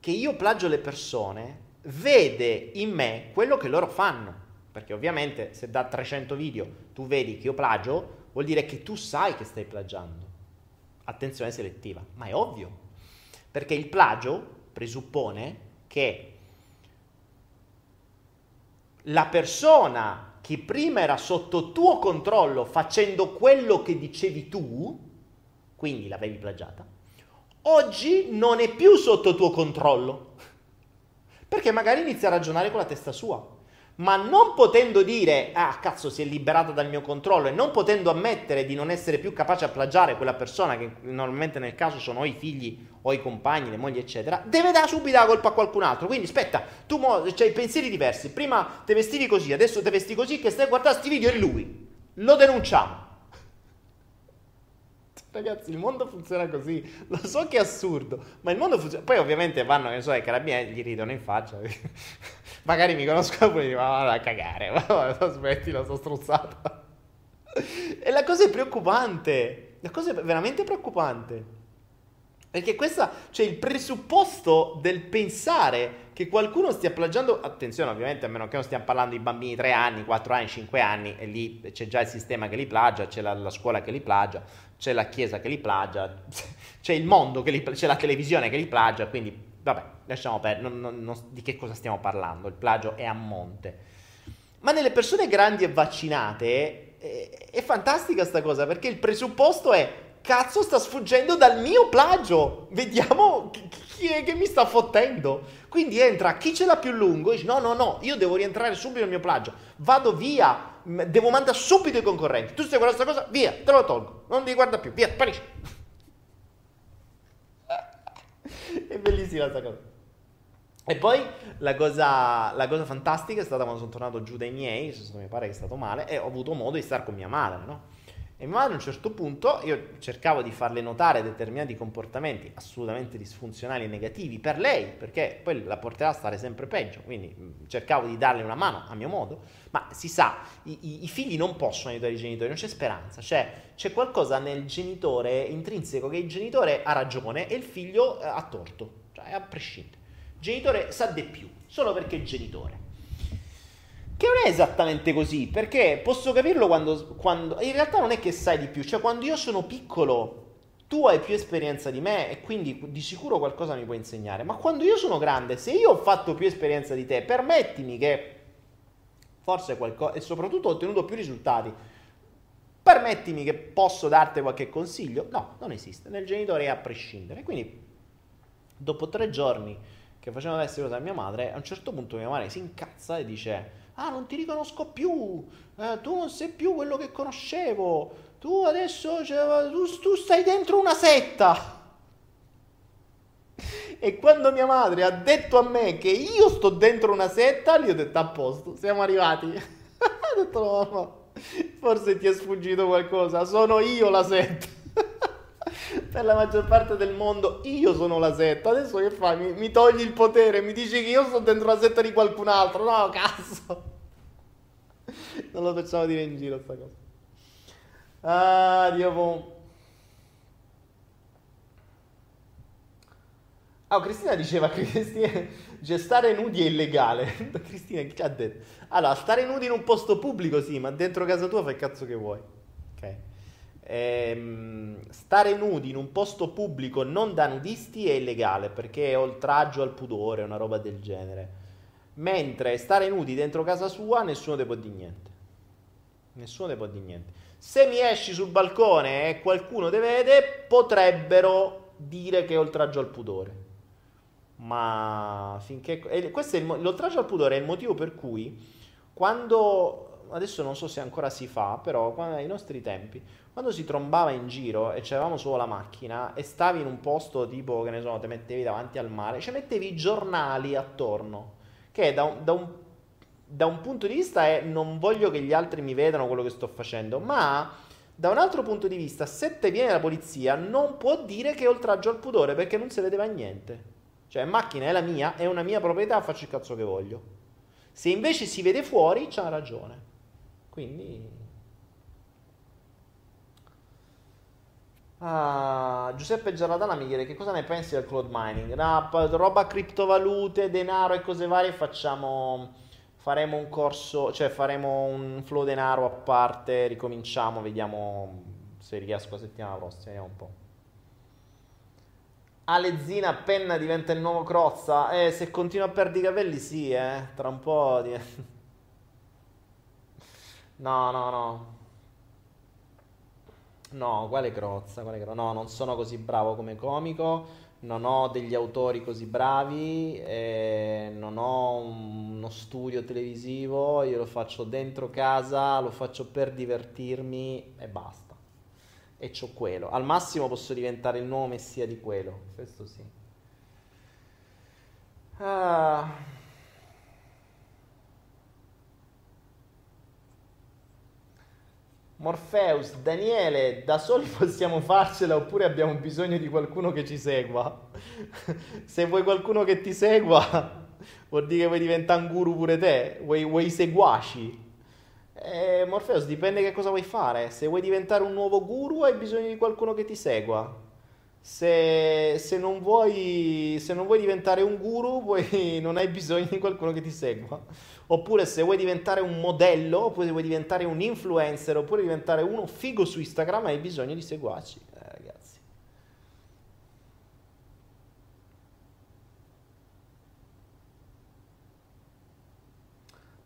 che io plagio le persone vede in me quello che loro fanno. Perché ovviamente se da 300 video tu vedi che io plagio, vuol dire che tu sai che stai plagiando. Attenzione selettiva, ma è ovvio. Perché il plagio presuppone che la persona che prima era sotto tuo controllo facendo quello che dicevi tu, quindi l'avevi plagiata, oggi non è più sotto tuo controllo. Perché magari inizia a ragionare con la testa sua ma non potendo dire, ah cazzo si è liberato dal mio controllo e non potendo ammettere di non essere più capace a plagiare quella persona, che normalmente nel caso sono i figli o i compagni, le mogli eccetera, deve dare subito la colpa a qualcun altro. Quindi aspetta, tu mo- c'hai pensieri diversi, prima te vestivi così, adesso te vesti così, che stai guardando sti video e lui. Lo denunciamo. Ragazzi, il mondo funziona così. Lo so che è assurdo, ma il mondo funziona. Poi, ovviamente, vanno, che so, i carabinieri gli ridono in faccia. Magari mi conoscono e mi dicono, vado a cagare. Ma smettila, sto struzzata. E la cosa è preoccupante. La cosa è veramente preoccupante. Perché questa, cioè il presupposto del pensare che qualcuno stia plagiando, attenzione ovviamente a meno che non stiamo parlando di bambini di 3 anni, 4 anni, 5 anni, e lì c'è già il sistema che li plagia, c'è la, la scuola che li plagia, c'è la chiesa che li plagia, c'è il mondo che li c'è la televisione che li plagia, quindi vabbè, lasciamo perdere, non, non, non, di che cosa stiamo parlando, il plagio è a monte. Ma nelle persone grandi e vaccinate è, è fantastica sta cosa, perché il presupposto è cazzo sta sfuggendo dal mio plagio. Vediamo chi è che mi sta fottendo. Quindi entra chi ce l'ha più lungo e dice no, no, no, io devo rientrare subito nel mio plagio. Vado via, devo mandare subito i concorrenti. Tu stai guardando questa cosa? Via, te lo tolgo. Non ti guarda più, via, sparisci. è bellissima questa cosa. E poi la cosa, la cosa, fantastica è stata quando sono tornato giù dai miei, mi pare che è stato male, e ho avuto modo di stare con mia madre, no? E mia madre a un certo punto io cercavo di farle notare determinati comportamenti assolutamente disfunzionali e negativi per lei, perché poi la porterà a stare sempre peggio, quindi mm, cercavo di darle una mano a mio modo, ma si sa, i, i, figli non possono aiutare i genitori, non c'è speranza, cioè c'è qualcosa nel genitore intrinseco che il genitore ha ragione e il figlio eh, ha torto, cioè a prescindere. Il genitore sa di più, solo perché è genitore. Che non è esattamente così, perché posso capirlo quando, quando, In realtà non è che sai di più, cioè quando io sono piccolo, tu hai più esperienza di me e quindi di sicuro qualcosa mi puoi insegnare, ma quando io sono grande, se io ho fatto più esperienza di te, permettimi che forse qualcosa, e soprattutto ho ottenuto più risultati, permettimi che posso darti qualche consiglio? No, non esiste, nel genitore è a prescindere. Quindi, dopo tre giorni che facevano cosa a mia madre, a un certo punto mia madre si incazza e dice Ah, non ti riconosco più. Eh, tu non sei più quello che conoscevo. Tu adesso cioè, tu, tu stai dentro una setta. E quando mia madre ha detto a me che io sto dentro una setta, gli ho detto a posto, siamo arrivati. ho detto no, no, forse ti è sfuggito qualcosa, sono io la setta. per la maggior parte del mondo io sono la setta. Adesso che fai? Mi, mi, togli il potere, mi dici che io sto dentro la setta di qualcun altro. No, cazzo. non lo facciamo dire in giro sta cosa. Ah, Dio boh. Oh, Cristina diceva che Cristina, cioè, stare nudi è illegale. Cristina, chi ha detto? Allora, stare nudi in un posto pubblico sì, ma dentro casa tua fai il cazzo che vuoi. Ok. Ehm, stare nudi in un posto pubblico non da nudisti è illegale perché è oltraggio al pudore, una roba del genere. Mentre stare nudi dentro casa sua nessuno ti può dire niente. Nessuno ti può dire niente. Se mi esci sul balcone e qualcuno ti vede, potrebbero dire che è oltraggio al pudore. ma finché... Questo è il, l'oltraggio al pudore è il motivo per cui quando... Adesso non so se ancora si fa, però ai nostri tempi, quando si trombava in giro e c'avevamo solo la macchina e stavi in un posto tipo, che ne so, ti mettevi davanti al mare, ci mettevi i giornali attorno, che da un, da un, da un punto di vista è non voglio che gli altri mi vedano quello che sto facendo, ma da un altro punto di vista, se te viene la polizia, non può dire che è oltraggio al pudore perché non si vedeva niente. Cioè, macchina è la mia, è una mia proprietà, faccio il cazzo che voglio. Se invece si vede fuori, c'ha ragione. Quindi... Ah, Giuseppe Giarradana mi chiede che cosa ne pensi del cloud mining. No, roba criptovalute, denaro e cose varie. Facciamo, faremo un corso, cioè faremo un flow denaro a parte. Ricominciamo, vediamo se riesco la settimana prossima. Vediamo un po'. Alezzina penna diventa il nuovo Crozza. Eh, se continua a perdere i capelli, sì, eh. Tra un po'. Di... No, no, no. No, quale Crozza? Quale? No, non sono così bravo come comico. Non ho degli autori così bravi. Eh, non ho uno studio televisivo. Io lo faccio dentro casa. Lo faccio per divertirmi e basta e c'ho quello. Al massimo posso diventare il nuovo messia di quello. Questo sì. Ah. Morpheus, Daniele, da soli possiamo farcela oppure abbiamo bisogno di qualcuno che ci segua? Se vuoi qualcuno che ti segua, vuol dire che vuoi diventare un guru pure te, vuoi, vuoi seguaci. Eh, Morpheus, dipende che cosa vuoi fare. Se vuoi diventare un nuovo guru, hai bisogno di qualcuno che ti segua. Se, se, non, vuoi, se non vuoi diventare un guru, vuoi, non hai bisogno di qualcuno che ti segua. Oppure se vuoi diventare un modello, oppure se vuoi diventare un influencer, oppure diventare uno figo su Instagram, hai bisogno di seguaci. Eh.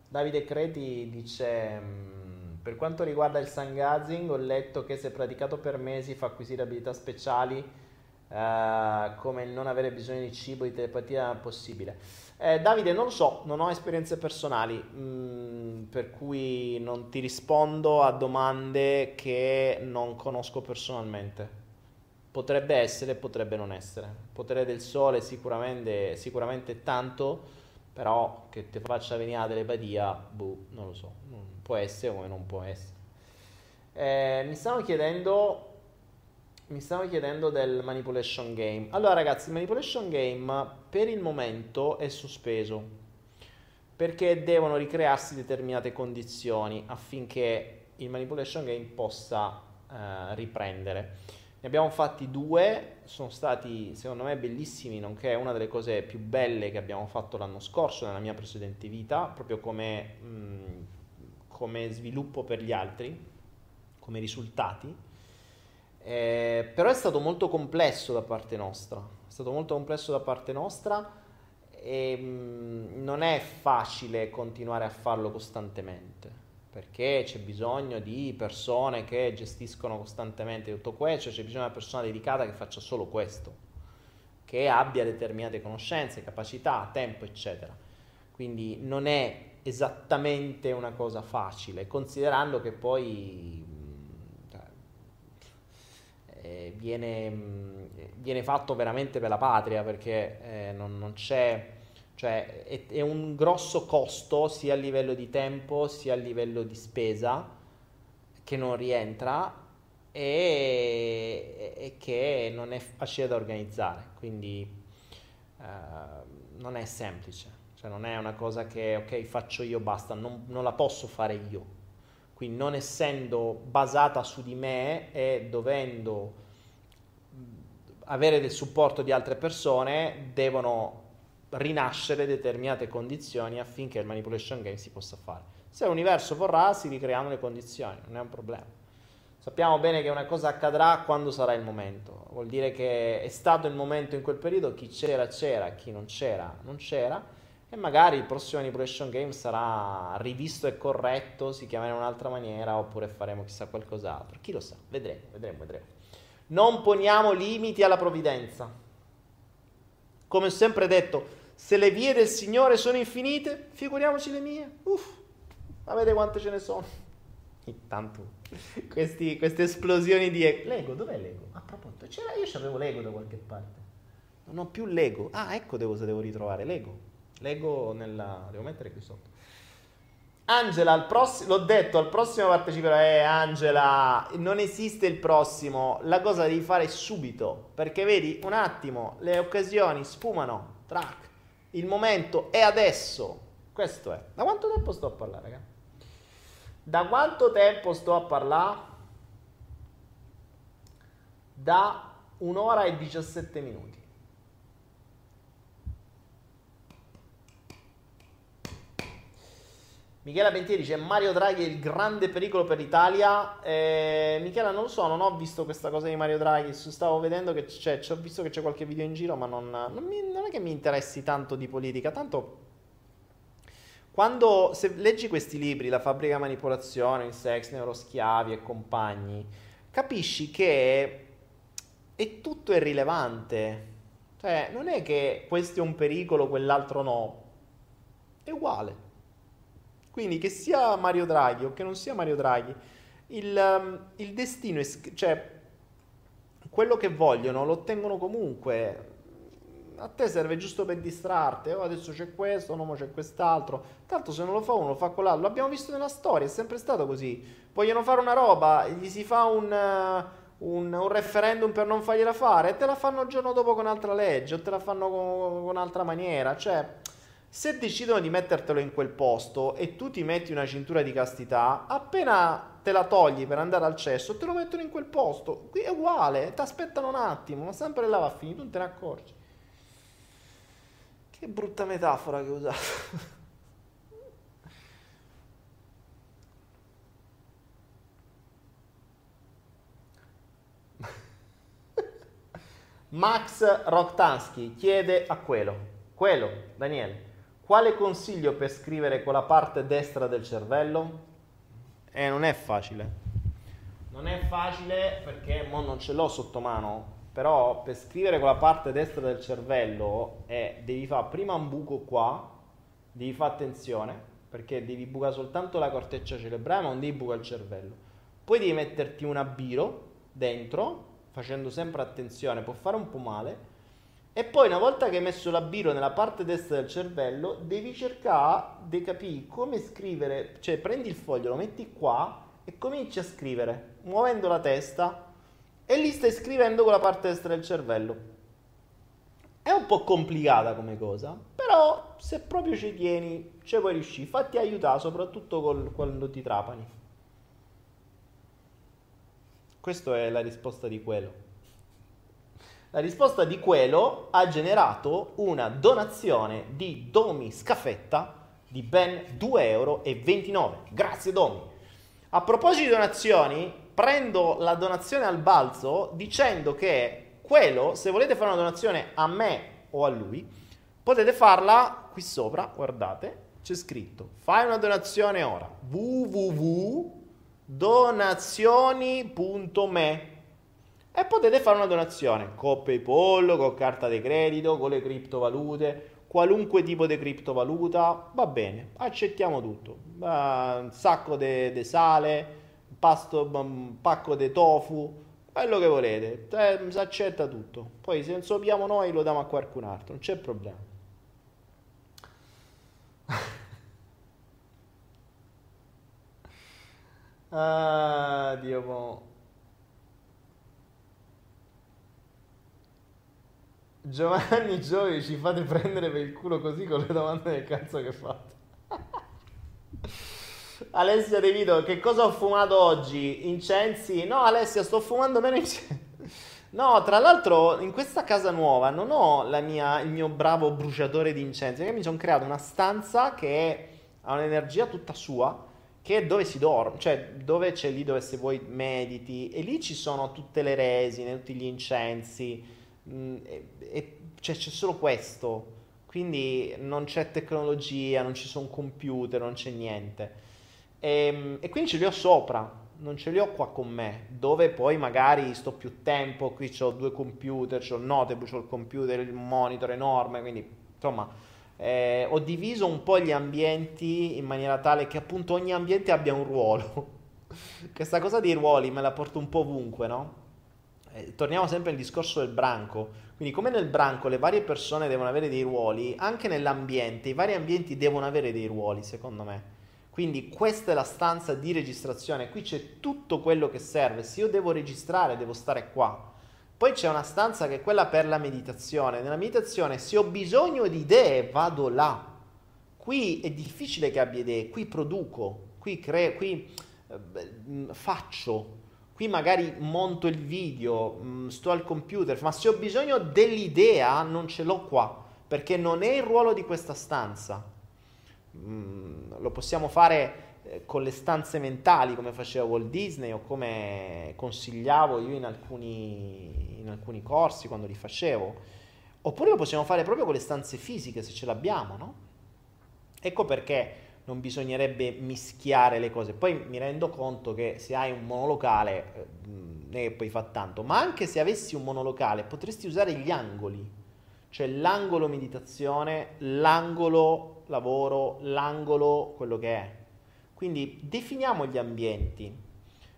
Davide Creti dice... "Mm, Per quanto riguarda il Sangazing, ho letto che se praticato per mesi fa acquisire abilità speciali eh, come il non avere bisogno di cibo, di telepatia possibile. Eh, Davide, non lo so, non ho esperienze personali, mm, per cui non ti rispondo a domande che non conosco personalmente. Potrebbe essere, potrebbe non essere. Potere del sole sicuramente, sicuramente tanto però che ti faccia venire la telepatia, boh, non lo so, può essere come non può essere. Eh, mi stanno chiedendo mi stanno chiedendo del manipulation game. Allora ragazzi, il manipulation game per il momento è sospeso perché devono ricrearsi determinate condizioni affinché il manipulation game possa eh, riprendere. Ne abbiamo fatti due, sono stati secondo me bellissimi, nonché una delle cose più belle che abbiamo fatto l'anno scorso nella mia precedente vita, proprio come, mh, come sviluppo per gli altri, come risultati. Eh, però è stato molto complesso da parte nostra, è stato molto complesso da parte nostra e mh, non è facile continuare a farlo costantemente perché c'è bisogno di persone che gestiscono costantemente tutto questo, c'è bisogno di una persona dedicata che faccia solo questo, che abbia determinate conoscenze, capacità, tempo, eccetera. Quindi non è esattamente una cosa facile, considerando che poi cioè, eh, viene, viene, fatto veramente per la patria, perché eh, non, non c'è cioè è, è, un grosso costo sia a livello di tempo sia a livello di spesa che non rientra e, e che non è facile da organizzare, quindi eh, non è semplice, cioè non è una cosa che ok faccio io basta, non, non la posso fare io, quindi non essendo basata su di me e dovendo avere del supporto di altre persone devono rinascere determinate condizioni affinché il manipulation game si possa fare. Se l'universo vorrà, si ricreano le condizioni, non è un problema. Sappiamo bene che una cosa accadrà quando sarà il momento. Vuol dire che è stato il momento in quel periodo, chi c'era c'era, chi non c'era non c'era e magari il prossimo manipulation game sarà rivisto e corretto, si chiamerà in un'altra maniera oppure faremo chissà qualcos'altro. Chi lo sa? Vedremo, vedremo, vedremo. Non poniamo limiti alla provvidenza Come ho sempre detto, se le vie del Signore sono infinite, figuriamoci le mie. Uff, ma vedete quante ce ne sono. Intanto, questi, queste esplosioni di Lego, dov'è Lego? A proposito, c'era, io c'avevo Lego da qualche parte. Non ho più Lego. Ah, ecco devo, se devo ritrovare Lego. Lego nella... devo mettere qui sotto. Angela, prossimo, l'ho detto, al prossimo parteciperò. Eh, Angela, non esiste il prossimo. La cosa devi fare subito. Perché vedi, un attimo, le occasioni sfumano. Track. Il momento è adesso. Questo è. Da quanto tempo sto a parlare, raga? Da quanto tempo sto a parlare? Da un'ora e 17 minuti. Michela Pentieri dice Mario Draghi è il grande pericolo per l'Italia. Eh, Michela, non lo so, non ho visto questa cosa di Mario Draghi. Stavo vedendo che c'è, ho visto che c'è qualche video in giro, ma non, non, mi, non è che mi interessi tanto di politica. Tanto, quando se leggi questi libri, La fabbrica manipolazione, il sex, neuroschiavi e compagni, capisci che è tutto irrilevante. Cioè, non è che questo è un pericolo, quell'altro no. È uguale. Quindi che sia Mario Draghi o che non sia Mario Draghi, il, um, il destino è, cioè quello che vogliono lo ottengono comunque. A te serve giusto per distrarti. Oh, adesso c'è questo, no, c'è quest'altro. Tanto se non lo fa uno, lo fa quell'altro. L'abbiamo visto nella storia, è sempre stato così. Vogliono fare una roba, gli si fa un, un, un referendum per non fargliela fare e te la fanno il giorno dopo con altra legge o te la fanno con, con altra maniera. Cioè, se decidono di mettertelo in quel posto e tu ti metti una cintura di castità, appena te la togli per andare al cesso, te lo mettono in quel posto. Qui è uguale, ti aspettano un attimo, ma sempre là va a finire, tu non te ne accorgi. Che brutta metafora che ho usato. Max Roktansky chiede a quello, quello, Daniele, quale consiglio per scrivere con la parte destra del cervello? Eh, non è facile. Non è facile perché mo non ce l'ho sotto mano, però per scrivere con la parte destra del cervello eh, devi fare prima un buco qua, devi fare attenzione, perché devi bucare soltanto la corteccia cerebrale, ma non devi bucare il cervello. Poi devi metterti un abbiro dentro, facendo sempre attenzione, può fare un po' male, e poi una volta che hai messo la biro nella parte destra del cervello, devi cercare di capire come scrivere, cioè prendi il foglio, lo metti qua e cominci a scrivere, muovendo la testa e lì stai scrivendo con la parte destra del cervello. È un po' complicata come cosa, però se proprio ci tieni, ci puoi riuscire. Fatti aiutare, soprattutto col, quando ti trapani. Questa è la risposta di quello. La risposta di quello ha generato una donazione di Domi Scafetta di ben 2,29 euro. Grazie Domi. A proposito di donazioni, prendo la donazione al balzo dicendo che quello, se volete fare una donazione a me o a lui, potete farla qui sopra, guardate, c'è scritto, fai una donazione ora, www.donazioni.me e potete fare una donazione con PayPal, con carta di credito, con le criptovalute, qualunque tipo di criptovaluta, va bene, accettiamo tutto. Uh, un sacco di sale, pasto, un pacco di tofu, quello che volete, eh, si accetta tutto. Poi se non sappiamo noi lo diamo a qualcun altro, non c'è problema. ah, Dio mo. Giovanni Giovi ci fate prendere per il culo così con le domande del cazzo che fate. Alessia De Vito, che cosa ho fumato oggi? Incensi? No, Alessia, sto fumando meno incensi. No, tra l'altro in questa casa nuova non ho mia, il mio bravo bruciatore di incensi, perché mi sono creato una stanza che ha un'energia tutta sua, che è dove si dorme, cioè dove c'è lì dove se vuoi mediti, e lì ci sono tutte le resine, tutti gli incensi Mm, e, e, cioè, c'è solo questo, quindi non c'è tecnologia, non ci sono computer, non c'è niente. E, ehm, e quindi ce li ho sopra. non ce li ho qua con me, dove poi magari sto più tempo, qui ho due computer, ho il notebook, ho il computer, il monitor enorme, quindi insomma eh, ho diviso un po' gli ambienti in maniera tale che appunto ogni ambiente abbia un ruolo. Questa cosa dei ruoli me la porto un po' ovunque, no? Eh, torniamo sempre al discorso del branco. Quindi, come nel branco le varie persone devono avere dei ruoli, anche nell'ambiente i vari ambienti devono avere dei ruoli, secondo me. Quindi questa è la stanza di registrazione, qui c'è tutto quello che serve. Se io devo registrare, devo stare qua. Poi c'è una stanza che è quella per la meditazione. Nella meditazione, se ho bisogno di idee, vado là. Qui è difficile che abbia idee, qui produco, qui creo, qui eh, faccio. Qui magari monto il video, mm, sto al computer, ma se ho bisogno dell'idea non ce l'ho qua, perché non è il ruolo di questa stanza. Mm, lo possiamo fare eh, con le stanze mentali come faceva Walt Disney o come consigliavo io in alcuni, in alcuni corsi quando li facevo, oppure lo possiamo fare proprio con le stanze fisiche se ce l'abbiamo, no? Ecco perché non bisognerebbe mischiare le cose. Poi mi rendo conto che se hai un monolocale, eh, è che poi fa tanto, ma anche se avessi un monolocale potresti usare gli angoli cioè l'angolo meditazione, l'angolo lavoro, l'angolo quello che è. Quindi definiamo gli ambienti.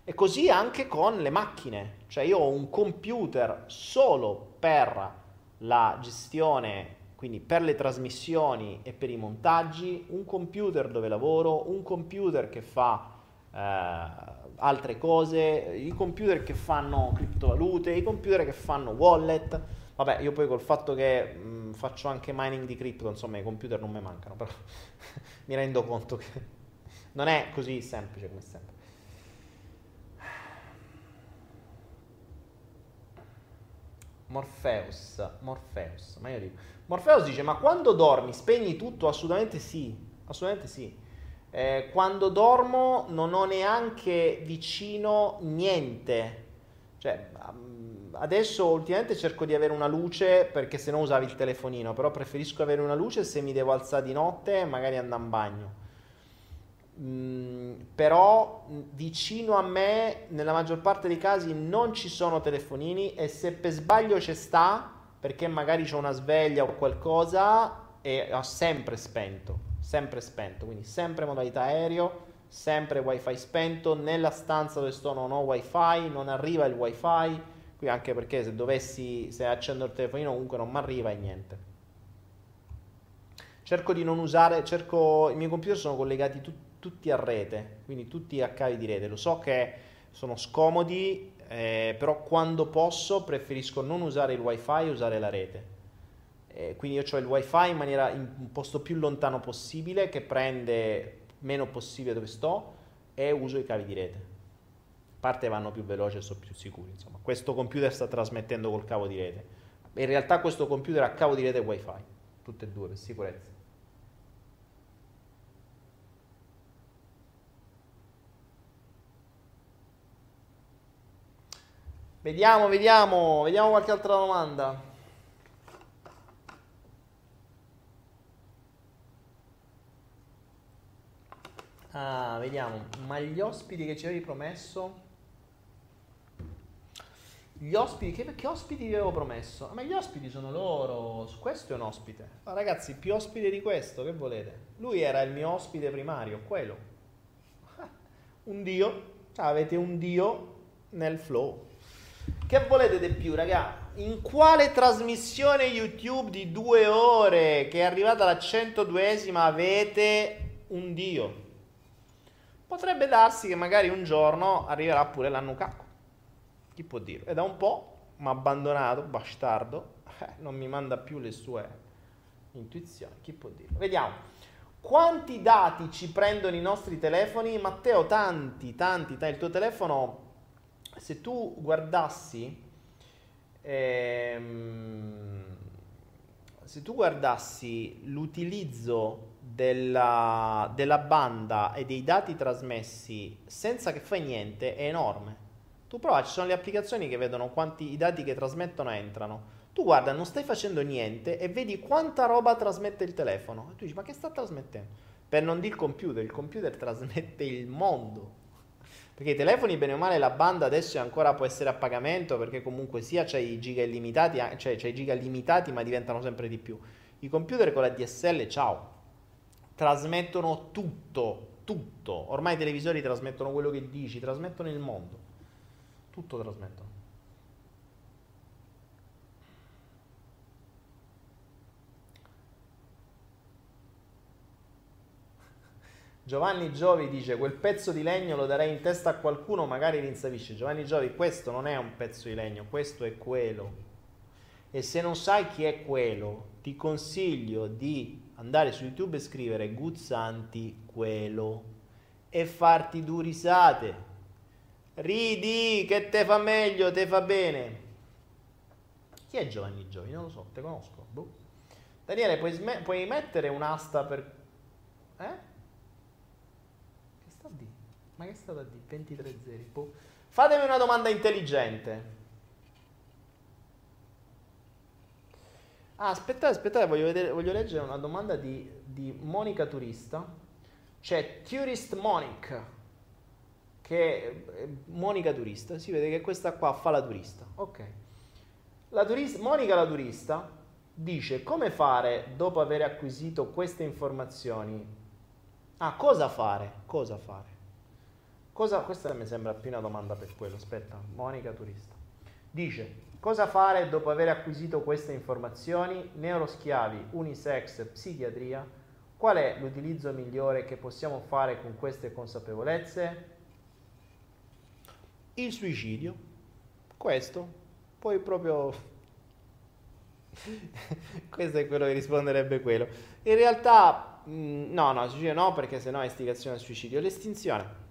E così anche con le macchine, cioè io ho un computer solo per la gestione, quindi per le trasmissioni e per i montaggi, un computer dove lavoro, un computer che fa eh, altre cose, i computer che fanno criptovalute, i computer che fanno wallet Vabbè, io poi col fatto che mh, faccio anche mining di cripto, insomma, i computer non mi mancano, però mi rendo conto che non è così semplice come sempre. Morpheus, Morpheus, ma io dico, Morpheus dice, ma quando dormi spegni tutto? Assolutamente sì, assolutamente sì. Eh, quando dormo non ho neanche vicino niente, cioè adesso ultimamente cerco di avere una luce perché se no usavi il telefonino, però preferisco avere una luce se mi devo alzare di notte e magari andare in bagno. Mm, però vicino a me nella maggior parte dei casi non ci sono telefonini e se per sbaglio c'è sta perché magari c'è una sveglia o qualcosa e ho sempre spento, sempre spento, quindi sempre modalità aereo, sempre wifi spento, nella stanza dove sto non ho wifi, non arriva il wifi Qui anche perché se dovessi, se accendo il telefonino comunque non mi arriva e niente. Cerco di non usare, cerco, i miei computer sono collegati tu, tutti a rete, quindi tutti a cavi di rete. Lo so che sono scomodi, eh, però quando posso preferisco non usare il wifi e usare la rete. Eh, quindi io ho il wifi in maniera in un posto più lontano possibile che prende meno possibile dove sto e uso i cavi di rete parte vanno più veloci e sono più sicuri. Insomma, questo computer sta trasmettendo col cavo di rete. In realtà questo computer ha cavo di rete e wifi, tutte e due per sicurezza. Vediamo, vediamo, vediamo qualche altra domanda. Ah, vediamo. Ma gli ospiti che ci avevi promesso? Gli ospiti, che, che ospiti vi avevo promesso? Ma gli ospiti sono loro, questo è un ospite. Ma ragazzi, più ospite di questo, che volete? Lui era il mio ospite primario, quello. Un dio, cioè avete un dio nel flow. Che volete di più, raga? In quale trasmissione YouTube di due ore che è arrivata alla 102esima avete un dio? Potrebbe darsi che magari un giorno arriverà pure l'anno cacco. Chi può dire? E da un po' mi ha abbandonato, bastardo, eh, non mi manda più le sue intuizioni. Chi può dire? Vediamo. Quanti dati ci prendono i nostri telefoni? Matteo, tanti, tanti. Il tuo telefono, se tu guardassi, ehm, se tu guardassi l'utilizzo della, della banda e dei dati trasmessi senza che fai niente è enorme. Tu prova, ci sono le applicazioni che vedono quanti i dati che trasmettono entrano. Tu guarda, non stai facendo niente e vedi quanta roba trasmette il telefono. E tu dici, ma che sta trasmettendo? Per non dire il computer, il computer trasmette il mondo. Perché i telefoni, bene o male, la banda adesso ancora può essere a pagamento perché comunque sia c'è i giga illimitati, cioè c'è i giga limitati ma diventano sempre di più. I computer con la DSL, ciao, trasmettono tutto, tutto. Ormai i televisori trasmettono quello che dici, trasmettono il mondo. Tutto trasmettono. Giovanni Giovi dice quel pezzo di legno lo darei in testa a qualcuno, magari rinsavisce. Giovanni Giovi, questo non è un pezzo di legno, questo è quello. E se non sai chi è quello, ti consiglio di andare su YouTube e scrivere Guzzanti quello e farti due risate. Ridi che te fa meglio, te fa bene. Chi è Giovanni Giovi? Non lo so, te conosco. Boh. Daniele, puoi, sm- puoi mettere un'asta per... Eh? Ma che è stata di 23 zeri? Boh. Fatemi una domanda intelligente. Ah, aspettate, aspettate, voglio, vedere, voglio leggere una domanda di, di Monica Turista. C'è Tourist Monica, che è Monica Turista. Si vede che questa qua fa la turista. Ok. La turista, Monica la turista dice come fare dopo aver acquisito queste informazioni. Ah, cosa fare? Cosa fare? Cosa, questa mi sembra più una domanda per quello. Aspetta, Monica Turista. Dice, cosa fare dopo aver acquisito queste informazioni? Neuroschiavi, unisex, psichiatria. Qual è l'utilizzo migliore che possiamo fare con queste consapevolezze? Il suicidio. Questo. Poi proprio... Questo è quello che risponderebbe quello. In realtà, mm, no, no, suicidio no, perché sennò è istigazione al suicidio. L'estinzione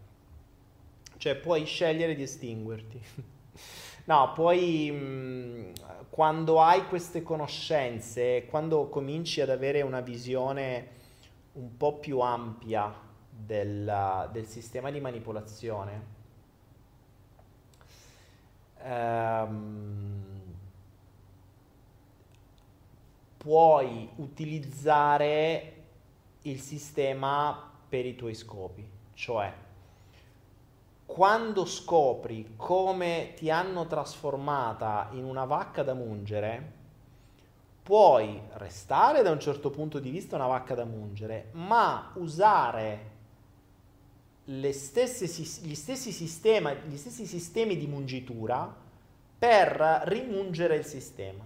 cioè puoi scegliere di estinguerti. no, poi mh, quando hai queste conoscenze, quando cominci ad avere una visione un po' più ampia del, del sistema di manipolazione, ehm, puoi utilizzare il sistema per i tuoi scopi, cioè quando scopri come ti hanno trasformata in una vacca da mungere, puoi restare da un certo punto di vista una vacca da mungere, ma usare stesse, gli, stessi sistema, gli stessi sistemi di mungitura per rimungere il sistema.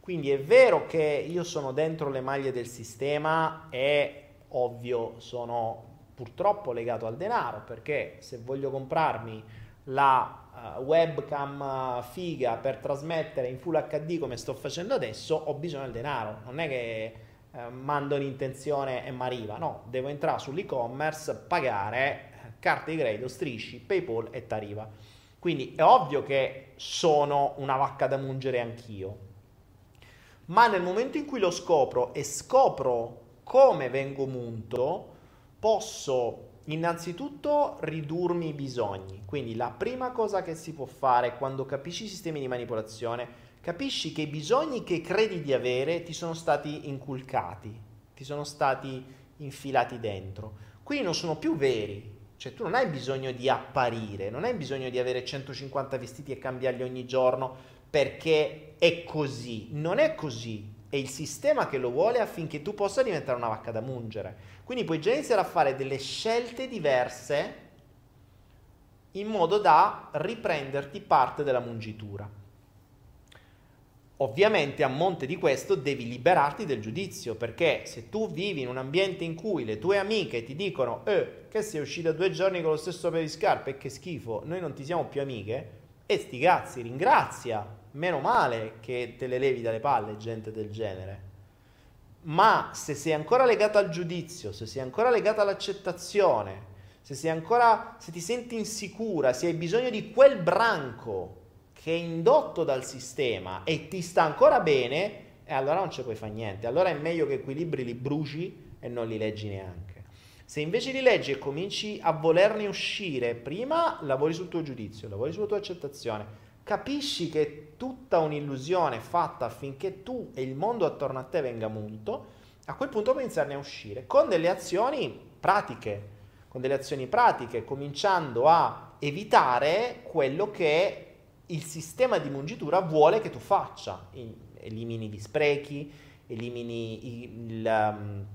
Quindi è vero che io sono dentro le maglie del sistema e ovvio sono purtroppo legato al denaro, perché se voglio comprarmi la uh, webcam uh, figa per trasmettere in Full HD come sto facendo adesso, ho bisogno del denaro. Non è che uh, mando l'intenzione e mi arriva, no, devo entrare sull'e-commerce, pagare carte di credito, strisci, PayPal e t'arriva. Quindi è ovvio che sono una vacca da mungere anch'io. Ma nel momento in cui lo scopro e scopro come vengo munto, posso innanzitutto ridurmi i bisogni. Quindi la prima cosa che si può fare quando capisci i sistemi di manipolazione, capisci che i bisogni che credi di avere ti sono stati inculcati, ti sono stati infilati dentro. Quindi non sono più veri. Cioè tu non hai bisogno di apparire, non hai bisogno di avere 150 vestiti e cambiarli ogni giorno perché è così. Non è così. È il sistema che lo vuole affinché tu possa diventare una vacca da mungere. Quindi puoi già iniziare a fare delle scelte diverse in modo da riprenderti parte della mungitura. Ovviamente a monte di questo devi liberarti del giudizio, perché se tu vivi in un ambiente in cui le tue amiche ti dicono eh, che sei uscita due giorni con lo stesso paio di scarpe e che schifo, noi non ti siamo più amiche, e sti cazzi, ringrazia, meno male che te le levi dalle palle gente del genere. Ma se sei ancora legato al giudizio, se sei ancora legato all'accettazione, se sei ancora se ti senti insicura, se hai bisogno di quel branco che è indotto dal sistema e ti sta ancora bene, e allora non ci puoi fare niente. Allora è meglio che quei libri li bruci e non li leggi neanche. Se invece li leggi e cominci a volerne uscire, prima lavori sul tuo giudizio, lavori sulla tua accettazione, capisci che è tutta un'illusione fatta affinché tu e il mondo attorno a te venga munto, a quel punto puoi iniziarne a uscire con delle azioni pratiche, con delle azioni pratiche, cominciando a evitare quello che il sistema di mungitura vuole che tu faccia. Elimini gli sprechi, elimini il, um,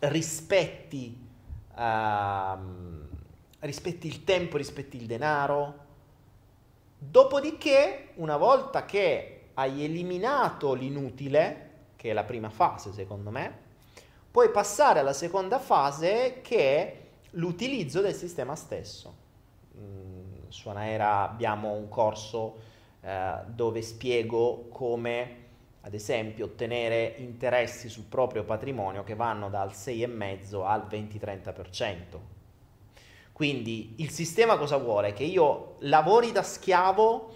rispetti, uh, rispetti il tempo, rispetti il denaro. Dopodiché, una volta che hai eliminato l'inutile, che è la prima fase secondo me, puoi passare alla seconda fase che è l'utilizzo del sistema stesso. Mm, su Anaera abbiamo un corso eh, dove spiego come, ad esempio, ottenere interessi sul proprio patrimonio che vanno dal 6,5 al 20-30%. Quindi il sistema cosa vuole? Che io lavori da schiavo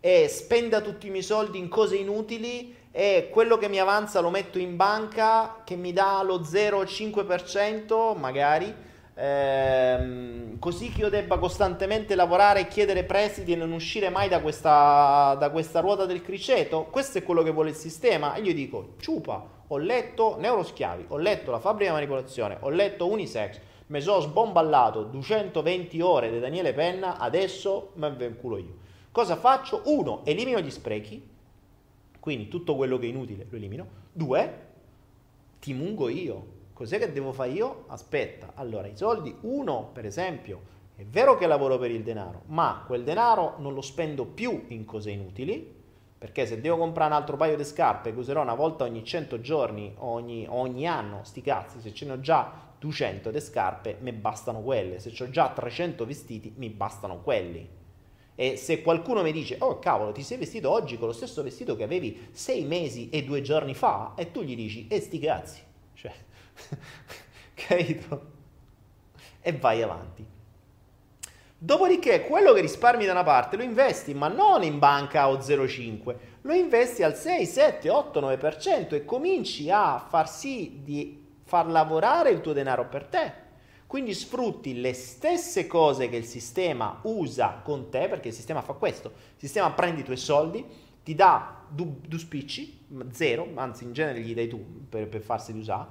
e spenda tutti i miei soldi in cose inutili e quello che mi avanza lo metto in banca che mi dà lo 0,5% magari ehm, così che io debba costantemente lavorare e chiedere prestiti e non uscire mai da questa, da questa ruota del criceto questo è quello che vuole il sistema e io dico ciupa ho letto neuroschiavi ho letto la fabbrica di manipolazione ho letto unisex mi sono sbomballato 220 ore di Daniele Penna adesso me ne culo io cosa faccio? uno elimino gli sprechi quindi tutto quello che è inutile lo elimino. Due, ti mungo io. Cos'è che devo fare io? Aspetta, allora i soldi, uno per esempio, è vero che lavoro per il denaro, ma quel denaro non lo spendo più in cose inutili, perché se devo comprare un altro paio di scarpe che userò una volta ogni 100 giorni, ogni, ogni anno, sti cazzi, se ce ne ho già 200 di scarpe, mi bastano quelle, se ho già 300 vestiti, mi bastano quelli. E se qualcuno mi dice, oh cavolo, ti sei vestito oggi con lo stesso vestito che avevi sei mesi e due giorni fa, e tu gli dici, e sti cazzi, cioè, capito? E vai avanti. Dopodiché, quello che risparmi da una parte lo investi, ma non in banca o 0,5, lo investi al 6, 7, 8, 9% e cominci a far sì di far lavorare il tuo denaro per te quindi sfrutti le stesse cose che il sistema usa con te, perché il sistema fa questo. Il sistema prende i tuoi soldi, ti dà due spicci, zero, anzi in genere gli dai tu per, per farseli usare,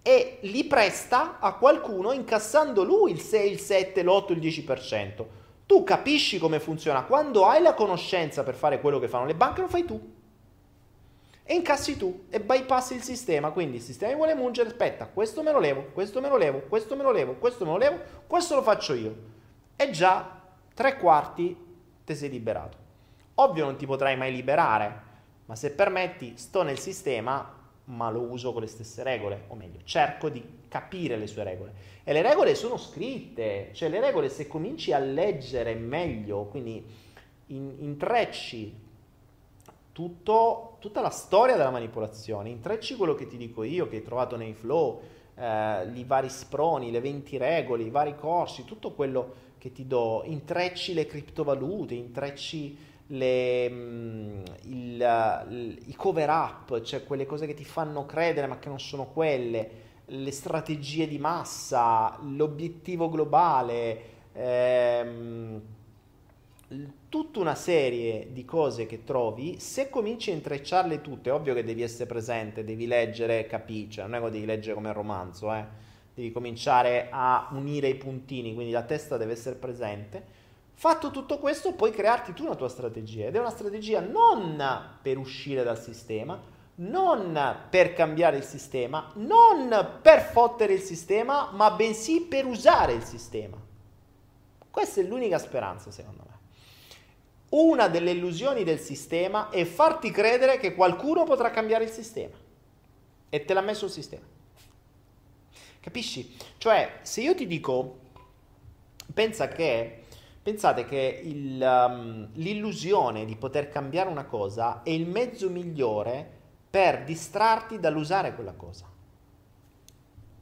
e li presta a qualcuno incassando lui il 6, il 7, l'8, il 10%. Tu capisci come funziona. Quando hai la conoscenza per fare quello che fanno le banche, lo fai tu e incassi tu e bypassi il sistema. Quindi il sistema vuole mungere, aspetta, questo me lo levo, questo me lo levo, questo me lo levo, questo me lo levo, questo lo faccio io. E già tre quarti ti sei liberato. Ovvio non ti potrai mai liberare, ma se permetti, sto nel sistema, ma lo uso con le stesse regole, o meglio, cerco di capire le sue regole. E le regole sono scritte, cioè le regole se cominci a leggere meglio, quindi in, intrecci tutto, tutta la storia della manipolazione, intrecci quello che ti dico io, che hai trovato nei flow, eh, i vari sproni, le 20 regole, i vari corsi, tutto quello che ti do, intrecci le criptovalute, intrecci le, mm, il, il, i cover up, cioè quelle cose che ti fanno credere ma che non sono quelle, le strategie di massa, l'obiettivo globale, ehm, tutta una serie di cose che trovi, se cominci a intrecciarle tutte, è ovvio che devi essere presente, devi leggere capire, cioè non è che devi leggere come un romanzo, eh? devi cominciare a unire i puntini, quindi la testa deve essere presente. Fatto tutto questo, puoi crearti tu una tua strategia ed è una strategia non per uscire dal sistema, non per cambiare il sistema, non per fottere il sistema, ma bensì per usare il sistema. Questa è l'unica speranza, secondo me. Una delle illusioni del sistema è farti credere che qualcuno potrà cambiare il sistema. E te l'ha messo il sistema. Capisci? Cioè, se io ti dico, pensa che, pensate che il, um, l'illusione di poter cambiare una cosa è il mezzo migliore per distrarti dall'usare quella cosa.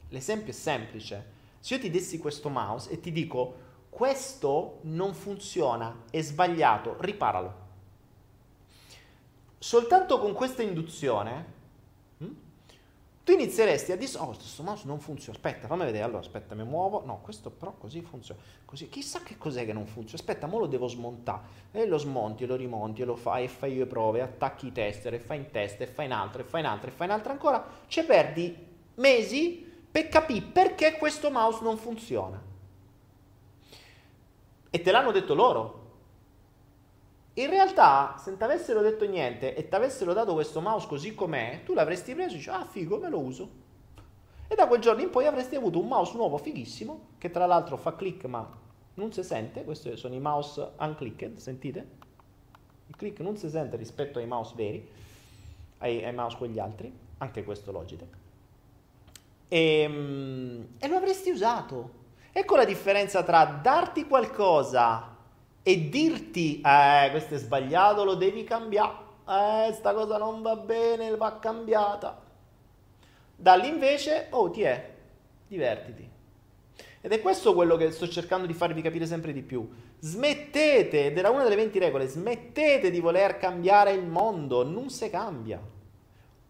L'esempio è semplice. Se io ti dessi questo mouse e ti dico questo non funziona, è sbagliato, riparalo. Soltanto con questa induzione hm, tu inizieresti a dire, oh, questo mouse non funziona, aspetta, fammi vedere, allora aspetta, mi muovo, no, questo però così funziona, così, chissà che cos'è che non funziona, aspetta, mo lo devo smontare, e lo smonti, e lo rimonti, e lo fai, e fai le prove, attacchi i tester, e fai in test, e fai in altro, e fai in altro, e fai in altro ancora, ci perdi mesi per capire perché questo mouse non funziona. E te l'hanno detto loro. In realtà, se non ti avessero detto niente e ti avessero dato questo mouse così com'è, tu l'avresti preso e dici, ah figo, me lo uso. E da quel giorno in poi avresti avuto un mouse nuovo fighissimo, che tra l'altro fa click ma non si sente, questi sono i mouse unclicked, sentite? Il click non si sente rispetto ai mouse veri, ai, ai mouse quegli altri, anche questo Logitech. E, ehm, e lo avresti usato. Ecco la differenza tra darti qualcosa e dirti, eh, questo è sbagliato, lo devi cambiare, eh, sta cosa non va bene, va cambiata. Dalli invece, oh ti è, divertiti. Ed è questo quello che sto cercando di farvi capire sempre di più. Smettete, ed era una delle 20 regole, smettete di voler cambiare il mondo, non si cambia.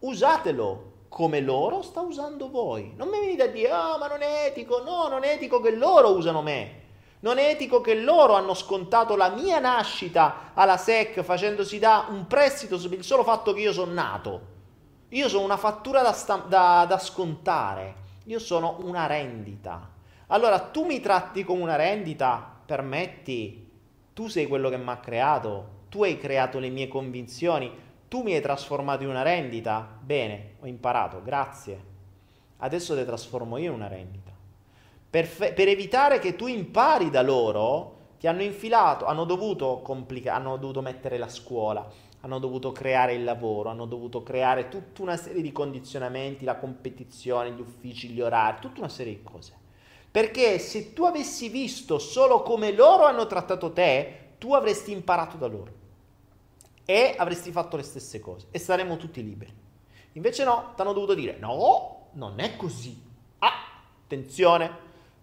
Usatelo, come loro sta usando voi. Non mi venite a dire, ah, oh, ma non è etico. No, non è etico che loro usano me. Non è etico che loro hanno scontato la mia nascita alla SEC facendosi da un prestito per il solo fatto che io sono nato. Io sono una fattura da, sta- da, da scontare. Io sono una rendita. Allora tu mi tratti come una rendita, permetti. Tu sei quello che mi ha creato. Tu hai creato le mie convinzioni tu mi hai trasformato in una rendita? Bene, ho imparato, grazie. Adesso ti trasformo io in una rendita. Per, fe- per evitare che tu impari da loro, ti hanno infilato, hanno dovuto, complica- hanno dovuto mettere la scuola, hanno dovuto creare il lavoro, hanno dovuto creare tutta una serie di condizionamenti, la competizione, gli uffici, gli orari, tutta una serie di cose. Perché se tu avessi visto solo come loro hanno trattato te, tu avresti imparato da loro e avresti fatto le stesse cose e saremmo tutti liberi. Invece no, ti hanno dovuto dire no, non è così. Ah, attenzione,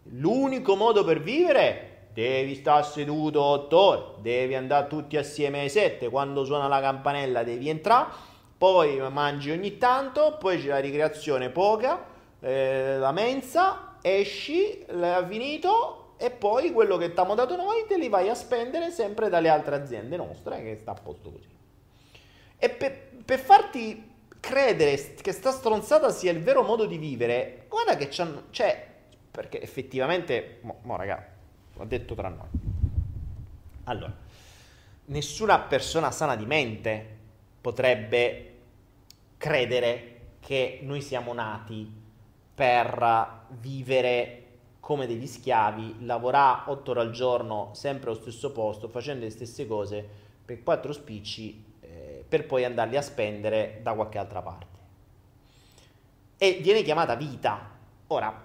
l'unico modo per vivere devi stare seduto otto ore, devi andare tutti assieme ai sette, quando suona la campanella devi entrare, poi mangi ogni tanto, poi c'è la ricreazione poca, eh, la mensa, esci, l'hai finito e poi quello che ti abbiamo dato noi te li vai a spendere sempre dalle altre aziende nostre che sta a posto così. E per, per farti credere che sta stronzata sia il vero modo di vivere, guarda che c'è, cioè, perché effettivamente, mo, mo raga, l'ho detto tra noi. Allora, nessuna persona sana di mente potrebbe credere che noi siamo nati per vivere come degli schiavi, lavorare otto ore al giorno sempre allo stesso posto, facendo le stesse cose per quattro spicci per poi andarli a spendere da qualche altra parte. E viene chiamata vita. Ora,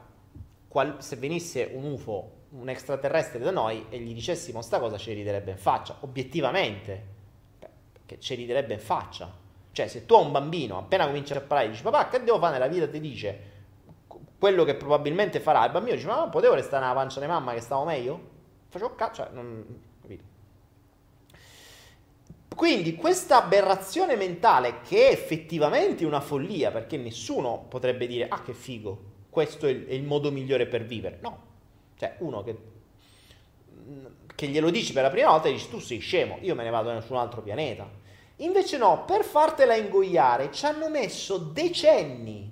qual, se venisse un UFO, un extraterrestre da noi e gli dicessimo sta cosa ci riderebbe in faccia, obiettivamente, perché ci riderebbe in faccia. Cioè, se tu hai un bambino, appena cominci a parlare, dici papà, che devo fare nella vita? Ti dice quello che probabilmente farà. Il bambino dice, ma potevo restare nella pancia di mamma che stavo meglio? Faccio cazzo, cioè, non, quindi questa aberrazione mentale, che è effettivamente una follia, perché nessuno potrebbe dire, ah che figo, questo è il, è il modo migliore per vivere. No, cioè uno che, che glielo dici per la prima volta e dici, tu sei scemo, io me ne vado su un altro pianeta. Invece no, per fartela ingoiare ci hanno messo decenni.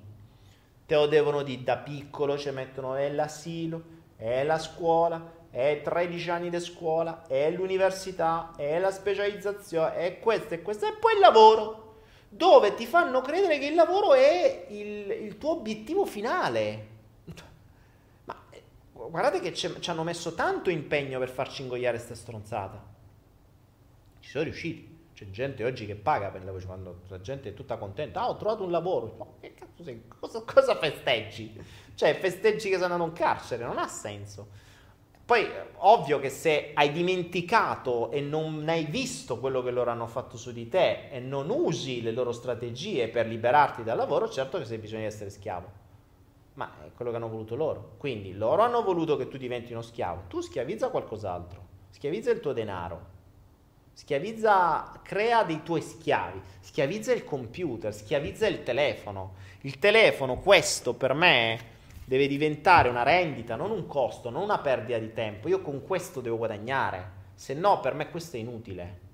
Te lo devono dire da piccolo, ci mettono è l'asilo, è la scuola, è 13 anni di scuola, è l'università, è la specializzazione, è questo e questo, e poi il lavoro, dove ti fanno credere che il lavoro è il, il tuo obiettivo finale. Ma eh, guardate che ci hanno messo tanto impegno per farci ingoiare questa stronzata. Ci sono riusciti. C'è gente oggi che paga per il lavoro, quando la gente è tutta contenta, ah ho trovato un lavoro, ma che cazzo sei? Cosa, cosa festeggi? Cioè festeggi che sono andato in carcere, non ha senso. Poi, ovvio che se hai dimenticato e non hai visto quello che loro hanno fatto su di te e non usi le loro strategie per liberarti dal lavoro, certo che sei bisogno di essere schiavo. Ma è quello che hanno voluto loro. Quindi loro hanno voluto che tu diventi uno schiavo. Tu schiavizza qualcos'altro. Schiavizza il tuo denaro. Schiavizza, crea dei tuoi schiavi. Schiavizza il computer, schiavizza il telefono. Il telefono, questo per me deve diventare una rendita, non un costo, non una perdita di tempo. Io con questo devo guadagnare, se no per me questo è inutile.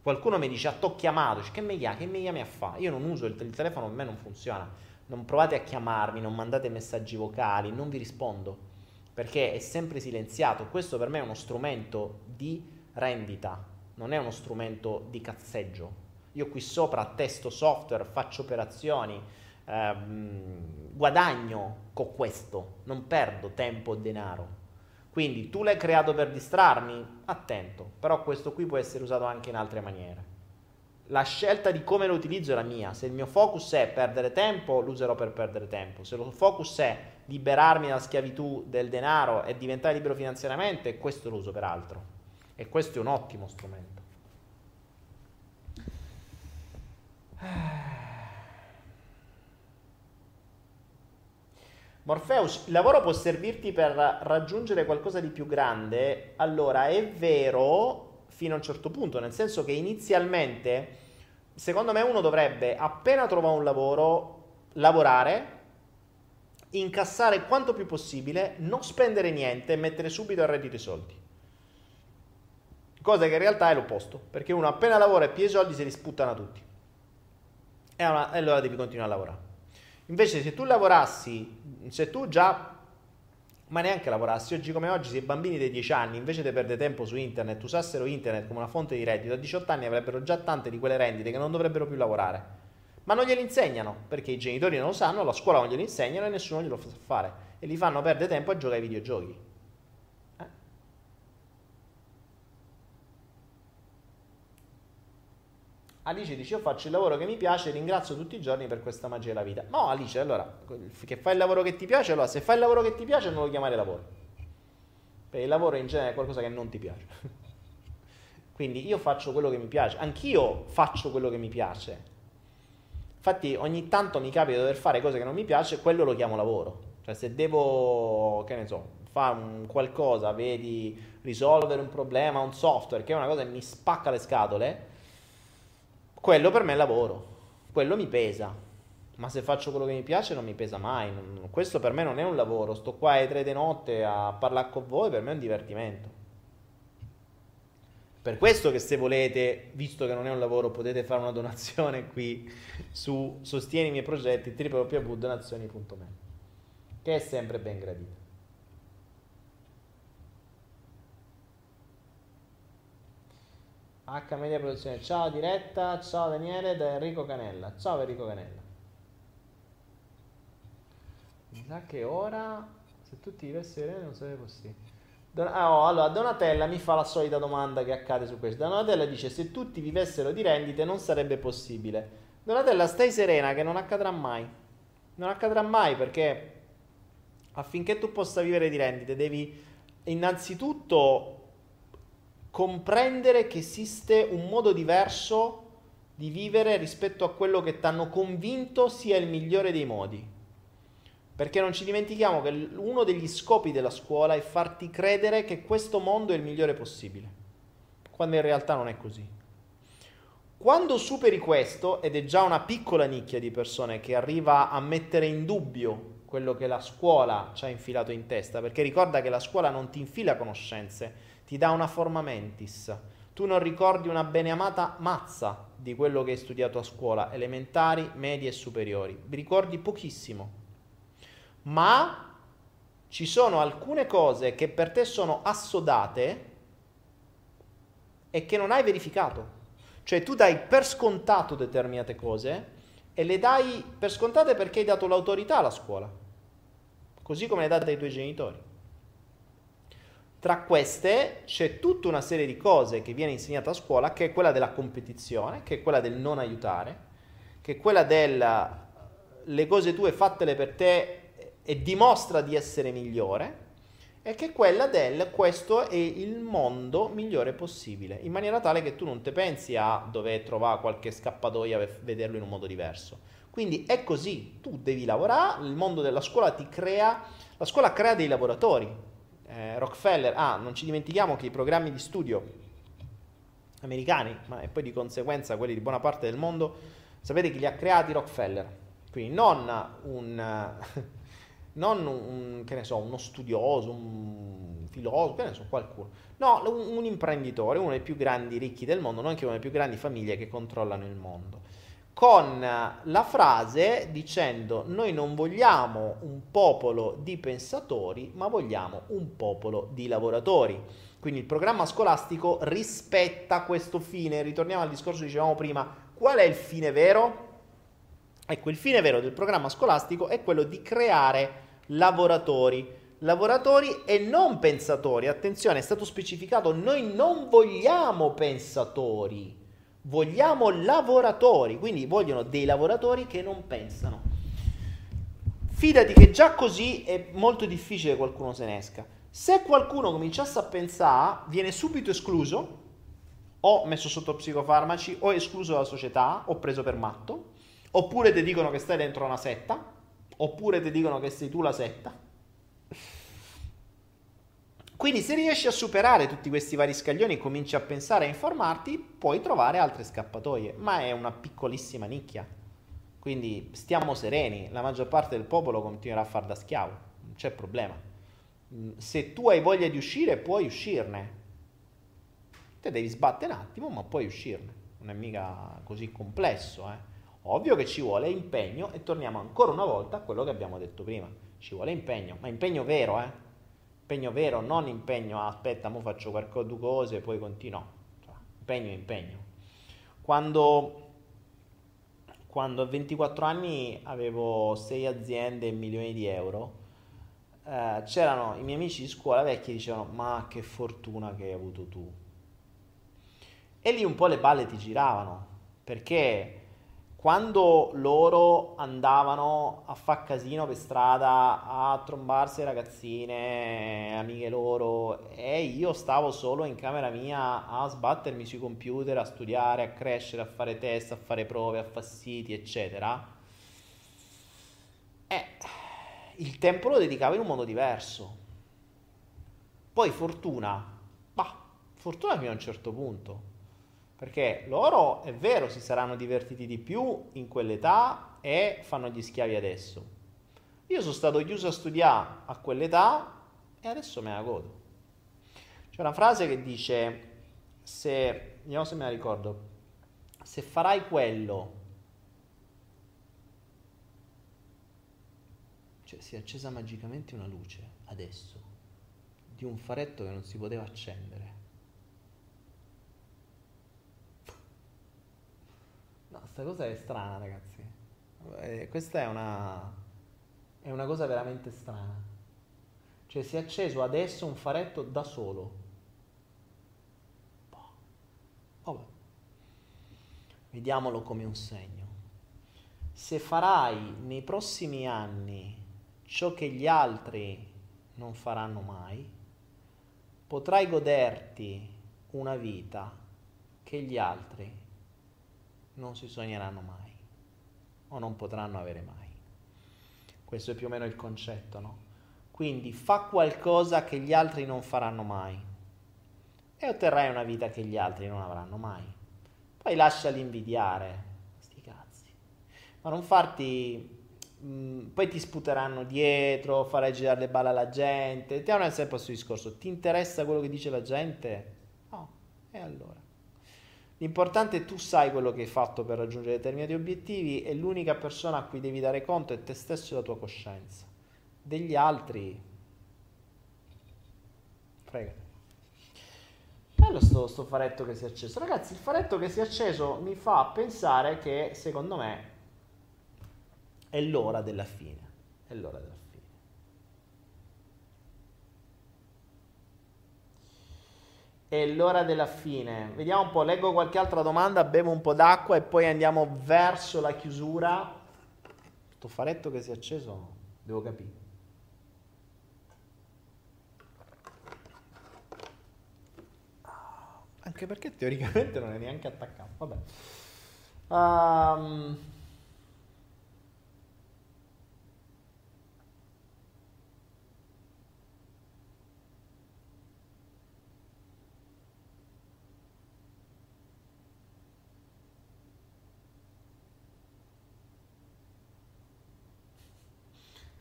Qualcuno mi dice, ah, t'ho chiamato, dice, che mi chiami, che mi chiami a fare? Io non uso il, il telefono, per me non funziona. non provate a chiamarmi, non mandate messaggi vocali, non vi rispondo perché è sempre silenziato. Questo per me è uno strumento di rendita, non è uno strumento di cazzeggio. Io qui sopra testo software, faccio operazioni, ehm, guadagno con questo, non perdo tempo e denaro. Quindi tu l'hai creato per distrarmi? Attento, però questo qui può essere usato anche in altre maniere. La scelta di come lo utilizzo è la mia. Se il mio focus è perdere tempo, lo userò per perdere tempo. Se il focus è liberarmi dalla schiavitù del denaro e diventare libero finanziariamente, questo lo uso per altro. E questo è un ottimo strumento. Morpheus, il lavoro può servirti per raggiungere qualcosa di più grande? Allora, è vero fino a un certo punto, nel senso che inizialmente, secondo me, uno dovrebbe, appena trova un lavoro, lavorare, incassare quanto più possibile, non spendere niente e mettere subito a reddito i soldi. Cosa che in realtà è l'opposto, perché uno appena lavora e piede i soldi se li sputtana tutti. E allora devi continuare a lavorare. Invece se tu lavorassi, se tu già, ma neanche lavorassi, oggi come oggi, se i bambini dei 10 anni invece di perdere tempo su internet usassero internet come una fonte di reddito, a 18 anni avrebbero già tante di quelle rendite che non dovrebbero più lavorare. Ma non gliele insegnano, perché i genitori non lo sanno, la scuola non glielo insegnano e nessuno glielo fa fare. E li fanno perdere tempo a giocare ai videogiochi. Alice dice io faccio il lavoro che mi piace e ringrazio tutti i giorni per questa magia della vita. No Alice, allora, che fai il lavoro che ti piace, allora se fai il lavoro che ti piace non lo chiamare lavoro. Perché il lavoro in genere è qualcosa che non ti piace. Quindi io faccio quello che mi piace, anch'io faccio quello che mi piace. Infatti ogni tanto mi capita di dover fare cose che non mi piace, quello lo chiamo lavoro. Cioè se devo, che ne so, fare un qualcosa, vedi, risolvere un problema, un software, che è una cosa che mi spacca le scatole, quello per me è lavoro, quello mi pesa, ma se faccio quello che mi piace non mi pesa mai, questo per me non è un lavoro, sto qua alle tre di notte a parlare con voi, per me è un divertimento. Per questo che se volete, visto che non è un lavoro, potete fare una donazione qui su Sostieni i miei progetti www.donazioni.me che è sempre ben gradito. H Media Produzione. Ciao diretta, ciao Daniele da Enrico Canella. Ciao Enrico Canella. Mi sa che ora, se tutti sereni non sarebbe possibile. Don- ah, oh, allora, Donatella mi fa la solita domanda che accade su questo. Donatella dice: Se tutti vivessero di rendite non sarebbe possibile. Donatella, stai serena che non accadrà mai. Non accadrà mai perché affinché tu possa vivere di rendite devi innanzitutto comprendere che esiste un modo diverso di vivere rispetto a quello che ti hanno convinto sia il migliore dei modi. Perché non ci dimentichiamo che uno degli scopi della scuola è farti credere che questo mondo è il migliore possibile, quando in realtà non è così. Quando superi questo, ed è già una piccola nicchia di persone che arriva a mettere in dubbio quello che la scuola ci ha infilato in testa, perché ricorda che la scuola non ti infila conoscenze, ti dà una forma mentis. Tu non ricordi una beneamata mazza di quello che hai studiato a scuola, elementari, medie e superiori. Ricordi pochissimo. Ma ci sono alcune cose che per te sono assodate e che non hai verificato. Cioè tu dai per scontato determinate cose e le dai per scontate perché hai dato l'autorità alla scuola, così come le hai date ai tuoi genitori. Tra queste c'è tutta una serie di cose che viene insegnata a scuola, che è quella della competizione, che è quella del non aiutare, che è quella del le cose tue fattele per te e dimostra di essere migliore, e che è quella del questo è il mondo migliore possibile, in maniera tale che tu non te pensi a dover trovare qualche scappatoia per vederlo in un modo diverso. Quindi è così, tu devi lavorare, il mondo della scuola ti crea, la scuola crea dei lavoratori, eh, Rockefeller, ah, non ci dimentichiamo che i programmi di studio americani, ma e poi di conseguenza quelli di buona parte del mondo, sapete chi li ha creati Rockefeller? Quindi non un, non un, che ne so, uno studioso, un filosofo, che ne so, qualcuno. No, un, un imprenditore, uno dei più grandi ricchi del mondo, nonché una delle più grandi famiglie che controllano il mondo. Con la frase dicendo noi non vogliamo un popolo di pensatori, ma vogliamo un popolo di lavoratori. Quindi il programma scolastico rispetta questo fine. Ritorniamo al discorso che dicevamo prima. Qual è il fine vero? Ecco, il fine vero del programma scolastico è quello di creare lavoratori. Lavoratori e non pensatori. Attenzione, è stato specificato, noi non vogliamo pensatori, vogliamo lavoratori. Quindi vogliono dei lavoratori che non pensano. Fidati che già così è molto difficile che qualcuno se ne esca. Se qualcuno cominciasse a pensare, viene subito escluso, o messo sotto psicofarmaci, o escluso dalla società, o preso per matto, oppure ti dicono che stai dentro una setta, oppure ti dicono che sei tu la setta. Quindi se riesci a superare tutti questi vari scaglioni e cominci a pensare e informarti, puoi trovare altre scappatoie, ma è una piccolissima nicchia. Quindi stiamo sereni, la maggior parte del popolo continuerà a far da schiavo, non c'è problema. Mm, se tu hai voglia di uscire, puoi uscirne. Te devi sbattere un attimo, ma puoi uscirne. Non è mica così complesso, eh. Ovvio che ci vuole impegno e torniamo ancora una volta a quello che abbiamo detto prima. Ci vuole impegno, ma impegno vero, eh. Impegno vero, non impegno, ah, aspetta, mo faccio qualcosa di cose e poi continuo. Cioè, impegno, impegno. Quando quando a 24 anni avevo 6 aziende e milioni di euro, eh, c'erano i miei amici di scuola vecchi che dicevano ma che fortuna che hai avuto tu. E lì un po' le balle ti giravano, perché quando loro andavano a far casino per strada, a trombarsi ragazzine, amiche loro, e io stavo solo in camera mia a sbattermi sui computer, a studiare, a crescere, a fare test, a fare prove, a fare siti, eccetera. Eh il tempo lo dedicavo in un modo diverso. Poi fortuna, bah, fortuna fino a un certo punto. Perché loro, è vero, si saranno divertiti di più in quell'età e fanno gli schiavi adesso. Io sono stato chiuso a studiare a quell'età e adesso me la godo. C'è una frase che dice, se, vediamo se me la ricordo, se farai quello Cioè si è accesa magicamente una luce, adesso, di un faretto che non si poteva accendere. No, sta cosa è strana, ragazzi. Eh, questa è una, è una cosa veramente strana. Cioè si è acceso adesso un faretto da solo. Boh. Vabbè. Vediamolo come un segno. Se farai nei prossimi anni ciò che gli altri non faranno mai, potrai goderti una vita che gli altri non si sogneranno mai o non potranno avere mai. Questo è più o meno il concetto, no? Quindi fa qualcosa che gli altri non faranno mai e otterrai una vita che gli altri non avranno mai. Poi lasciali invidiare, sti cazzi, ma non farti Mm, poi ti sputeranno dietro, farai girare le balle alla gente. Ti hanno sempre questo discorso. Ti interessa quello che dice la gente? No. E allora? L'importante è tu sai quello che hai fatto per raggiungere determinati obiettivi e l'unica persona a cui devi dare conto è te stesso e la tua coscienza. Degli altri, frega. Bello sto, sto faretto che si è acceso. Ragazzi, il faretto che si è acceso mi fa pensare che secondo me è l'ora della fine. È l'ora della fine. È l'ora della fine. Vediamo un po', leggo qualche altra domanda, bevo un po' d'acqua e poi andiamo verso la chiusura. Questo faretto che si è acceso, devo capire. Anche perché teoricamente non è neanche attaccato. Vabbè. Um,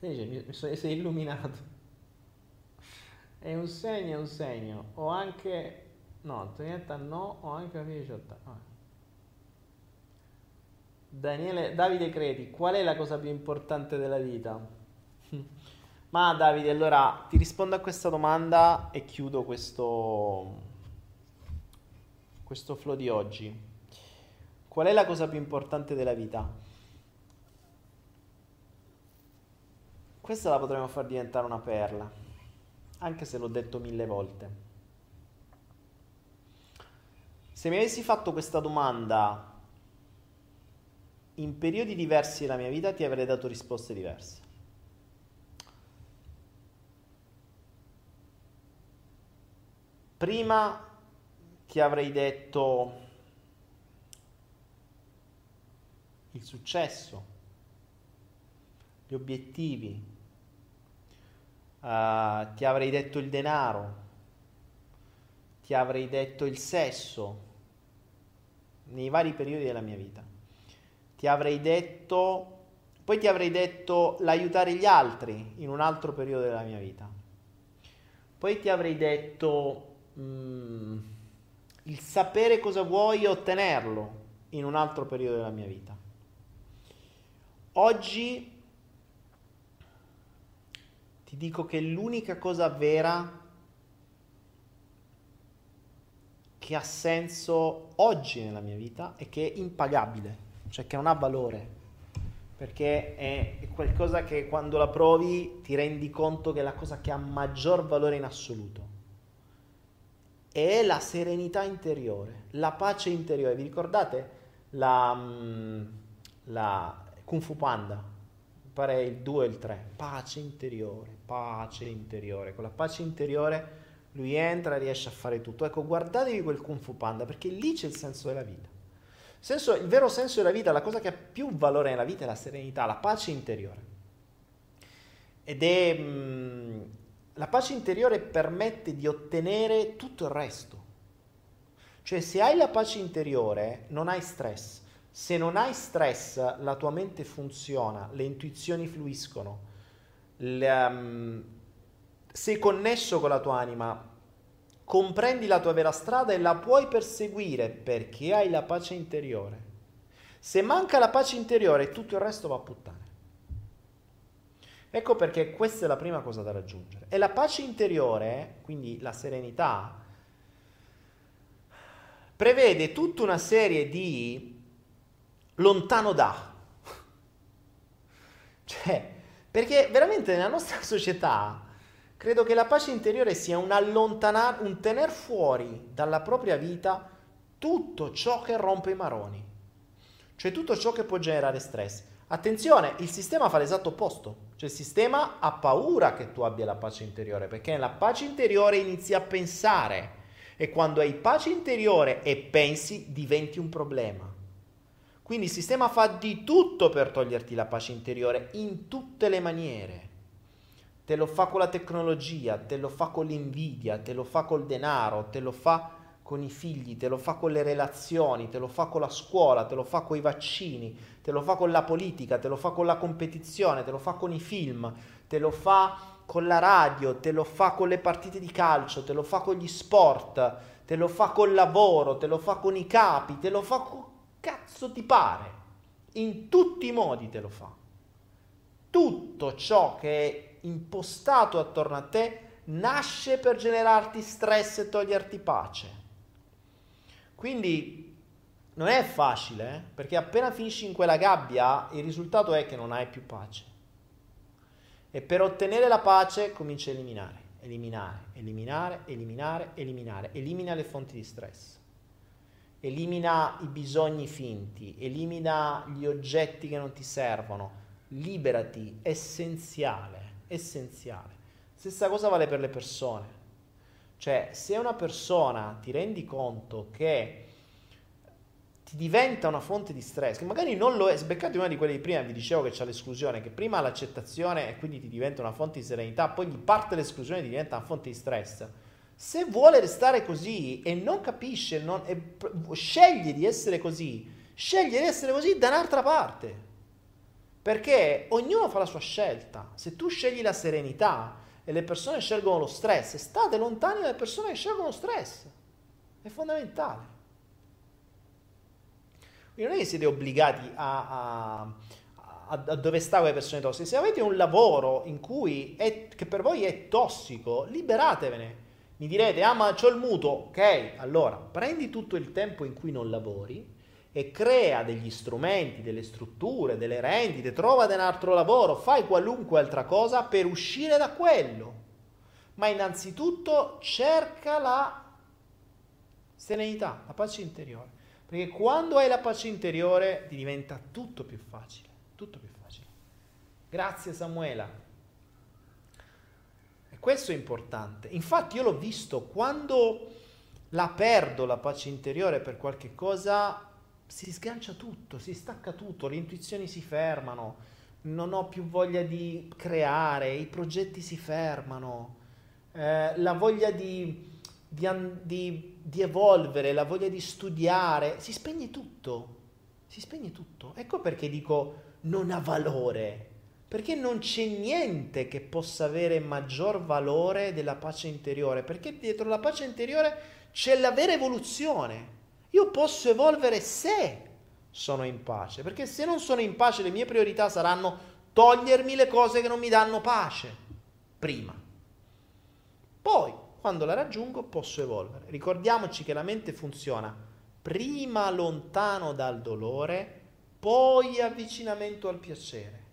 Dice, mi sei illuminato. È un segno, è un segno. Ho anche... No, Antonietta no, ho anche la fine 18 ah. Daniele, Davide Credi, qual è la cosa più importante della vita? Ma Davide, allora ti rispondo a questa domanda e chiudo questo, questo flow di oggi. Qual è la cosa più importante della vita? Questa la potremmo far diventare una perla, anche se l'ho detto mille volte. Se mi avessi fatto questa domanda in periodi diversi della mia vita, ti avrei dato risposte diverse. Prima ti avrei detto il successo, gli obiettivi, uh, ti avrei detto il denaro, ti avrei detto il sesso nei vari periodi della mia vita. Ti avrei detto, poi ti avrei detto l'aiutare gli altri in un altro periodo della mia vita. Poi ti avrei detto mm, il sapere cosa vuoi e ottenerlo in un altro periodo della mia vita. Oggi ti dico che l'unica cosa vera che ha senso oggi nella mia vita e che è impagabile, cioè che non ha valore, perché è qualcosa che quando la provi ti rendi conto che è la cosa che ha maggior valore in assoluto. È la serenità interiore, la pace interiore. Vi ricordate la, mm, la Kung Fu Panda? Pare il 2 e il 3. Pace interiore, pace interiore. Con la pace interiore lui entra e riesce a fare tutto. Ecco, guardatevi quel Kung Fu Panda perché lì c'è il senso della vita. Senso, il vero senso della vita, la cosa che ha più valore nella vita è la serenità, la pace interiore. Ed è... Mh, mm, la pace interiore permette di ottenere tutto il resto. Cioè se hai la pace interiore non hai stress. Se non hai stress la tua mente funziona, le intuizioni fluiscono, le, um, sei connesso con la tua anima, comprendi la tua vera strada e la puoi perseguire perché hai la pace interiore. Se manca la pace interiore, tutto il resto va a puttane. Ecco perché questa è la prima cosa da raggiungere. E la pace interiore, quindi la serenità, prevede tutta una serie di lontano da. Cioè, perché veramente nella nostra società Credo che la pace interiore sia un allontanare, un tener fuori dalla propria vita tutto ciò che rompe i maroni, cioè tutto ciò che può generare stress. Attenzione, il sistema fa l'esatto opposto, cioè il sistema ha paura che tu abbia la pace interiore, perché nella pace interiore inizi a pensare e quando hai pace interiore e pensi diventi un problema. Quindi il sistema fa di tutto per toglierti la pace interiore in tutte le maniere te lo fa con la tecnologia, te lo fa con l'invidia, te lo fa col denaro, te lo fa con i figli, te lo fa con le relazioni, te lo fa con la scuola, te lo fa con i vaccini, te lo fa con la politica, te lo fa con la competizione, te lo fa con i film, te lo fa con la radio, te lo fa con le partite di calcio, te lo fa con gli sport, te lo fa col lavoro, te lo fa con i capi, te lo fa con cazzo ti pare. In tutti i modi te lo fa. Tutto ciò che è impostato attorno a te nasce per generarti stress e toglierti pace. Quindi non è facile, eh? perché appena finisci in quella gabbia il risultato è che non hai più pace. E per ottenere la pace cominci a eliminare, eliminare, eliminare, eliminare, eliminare. Elimina le fonti di stress. Elimina i bisogni finti, elimina gli oggetti che non ti servono. Liberati, essenziale essenziale. Stessa cosa vale per le persone. Cioè, se una persona ti rendi conto che ti diventa una fonte di stress, che magari non lo è, sbeccate una di quelle di prima, vi dicevo che c'è l'esclusione, che prima l'accettazione e quindi ti diventa una fonte di serenità, poi gli parte l'esclusione e diventa una fonte di stress. Se vuole restare così e non capisce, non, e sceglie di essere così, sceglie di essere così da un'altra parte. Perché ognuno fa la sua scelta. Se tu scegli la serenità e le persone scelgono lo stress, state lontani dalle persone che scelgono lo stress. È fondamentale. Quindi non è che siete obbligati a, a, a, dove sta quelle persone tossiche. Se avete un lavoro in cui è, che per voi è tossico, liberatevene. Mi direte, ah ma c'ho il mutuo. Ok, allora prendi tutto il tempo in cui non lavori e crea degli strumenti, delle strutture, delle rendite, trova un altro lavoro, fai qualunque altra cosa per uscire da quello. Ma innanzitutto cerca la serenità, la pace interiore. Perché quando hai la pace interiore ti diventa tutto più facile, tutto più facile. Grazie Samuela. Questo è importante. Infatti io l'ho visto quando la perdo la pace interiore per qualche cosa, si sgancia tutto, si stacca tutto, le intuizioni si fermano, non ho più voglia di creare, i progetti si fermano, eh, la voglia di, di, di, di, evolvere, la voglia di studiare, si spegne tutto, si spegne tutto. Ecco perché dico non ha valore, perché non c'è niente che possa avere maggior valore della pace interiore, perché dietro la pace interiore c'è la vera evoluzione. Io posso evolvere se sono in pace, perché se non sono in pace le mie priorità saranno togliermi le cose che non mi danno pace prima. Poi, quando la raggiungo, posso evolvere. Ricordiamoci che la mente funziona prima lontano dal dolore, poi avvicinamento al piacere.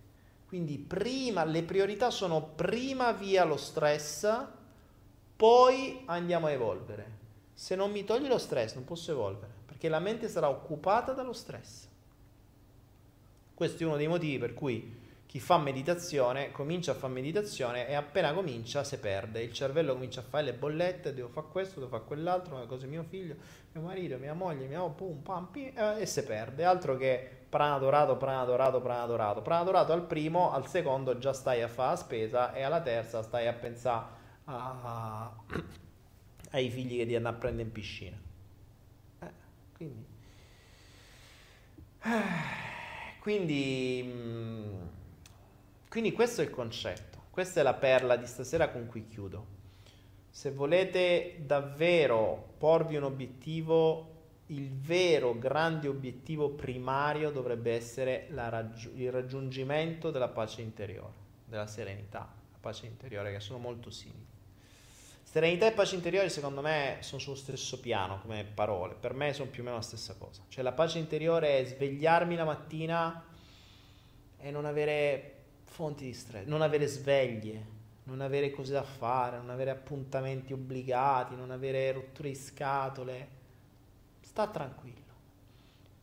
Quindi prima le priorità sono prima via lo stress, poi andiamo a evolvere. Se non mi togli lo stress non posso evolvere, perché la mente sarà occupata dallo stress. Questo è uno dei motivi per cui chi fa meditazione comincia a fare meditazione e appena comincia si perde. Il cervello comincia a fare le bollette, devo fare questo, devo fare quell'altro, le cose mio figlio, mio marito, mia moglie, mia pum, pam, pi, eh, e si perde. Altro che prana dorato, prana dorato, prana dorato. Prana dorato al primo, al secondo già stai a fare la spesa e alla terza stai a pensare a ai figli che ti andranno a prendere in piscina. Eh, quindi, eh, quindi, mm, quindi questo è il concetto, questa è la perla di stasera con cui chiudo. Se volete davvero porvi un obiettivo, il vero grande obiettivo primario dovrebbe essere raggi- il raggiungimento della pace interiore, della serenità, la pace interiore che sono molto simili. Serenità e pace interiore secondo me sono sullo stesso piano come parole, per me sono più o meno la stessa cosa. Cioè la pace interiore è svegliarmi la mattina e non avere fonti di stress, non avere sveglie, non avere cose da fare, non avere appuntamenti obbligati, non avere rotture di scatole. Sta tranquillo.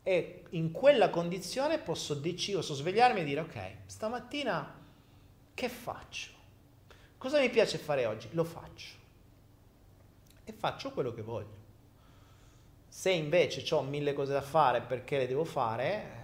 E in quella condizione posso decidere, posso svegliarmi e dire ok, stamattina che faccio? Cosa mi piace fare oggi? Lo faccio e faccio quello che voglio. Se invece ho mille cose da fare perché le devo fare,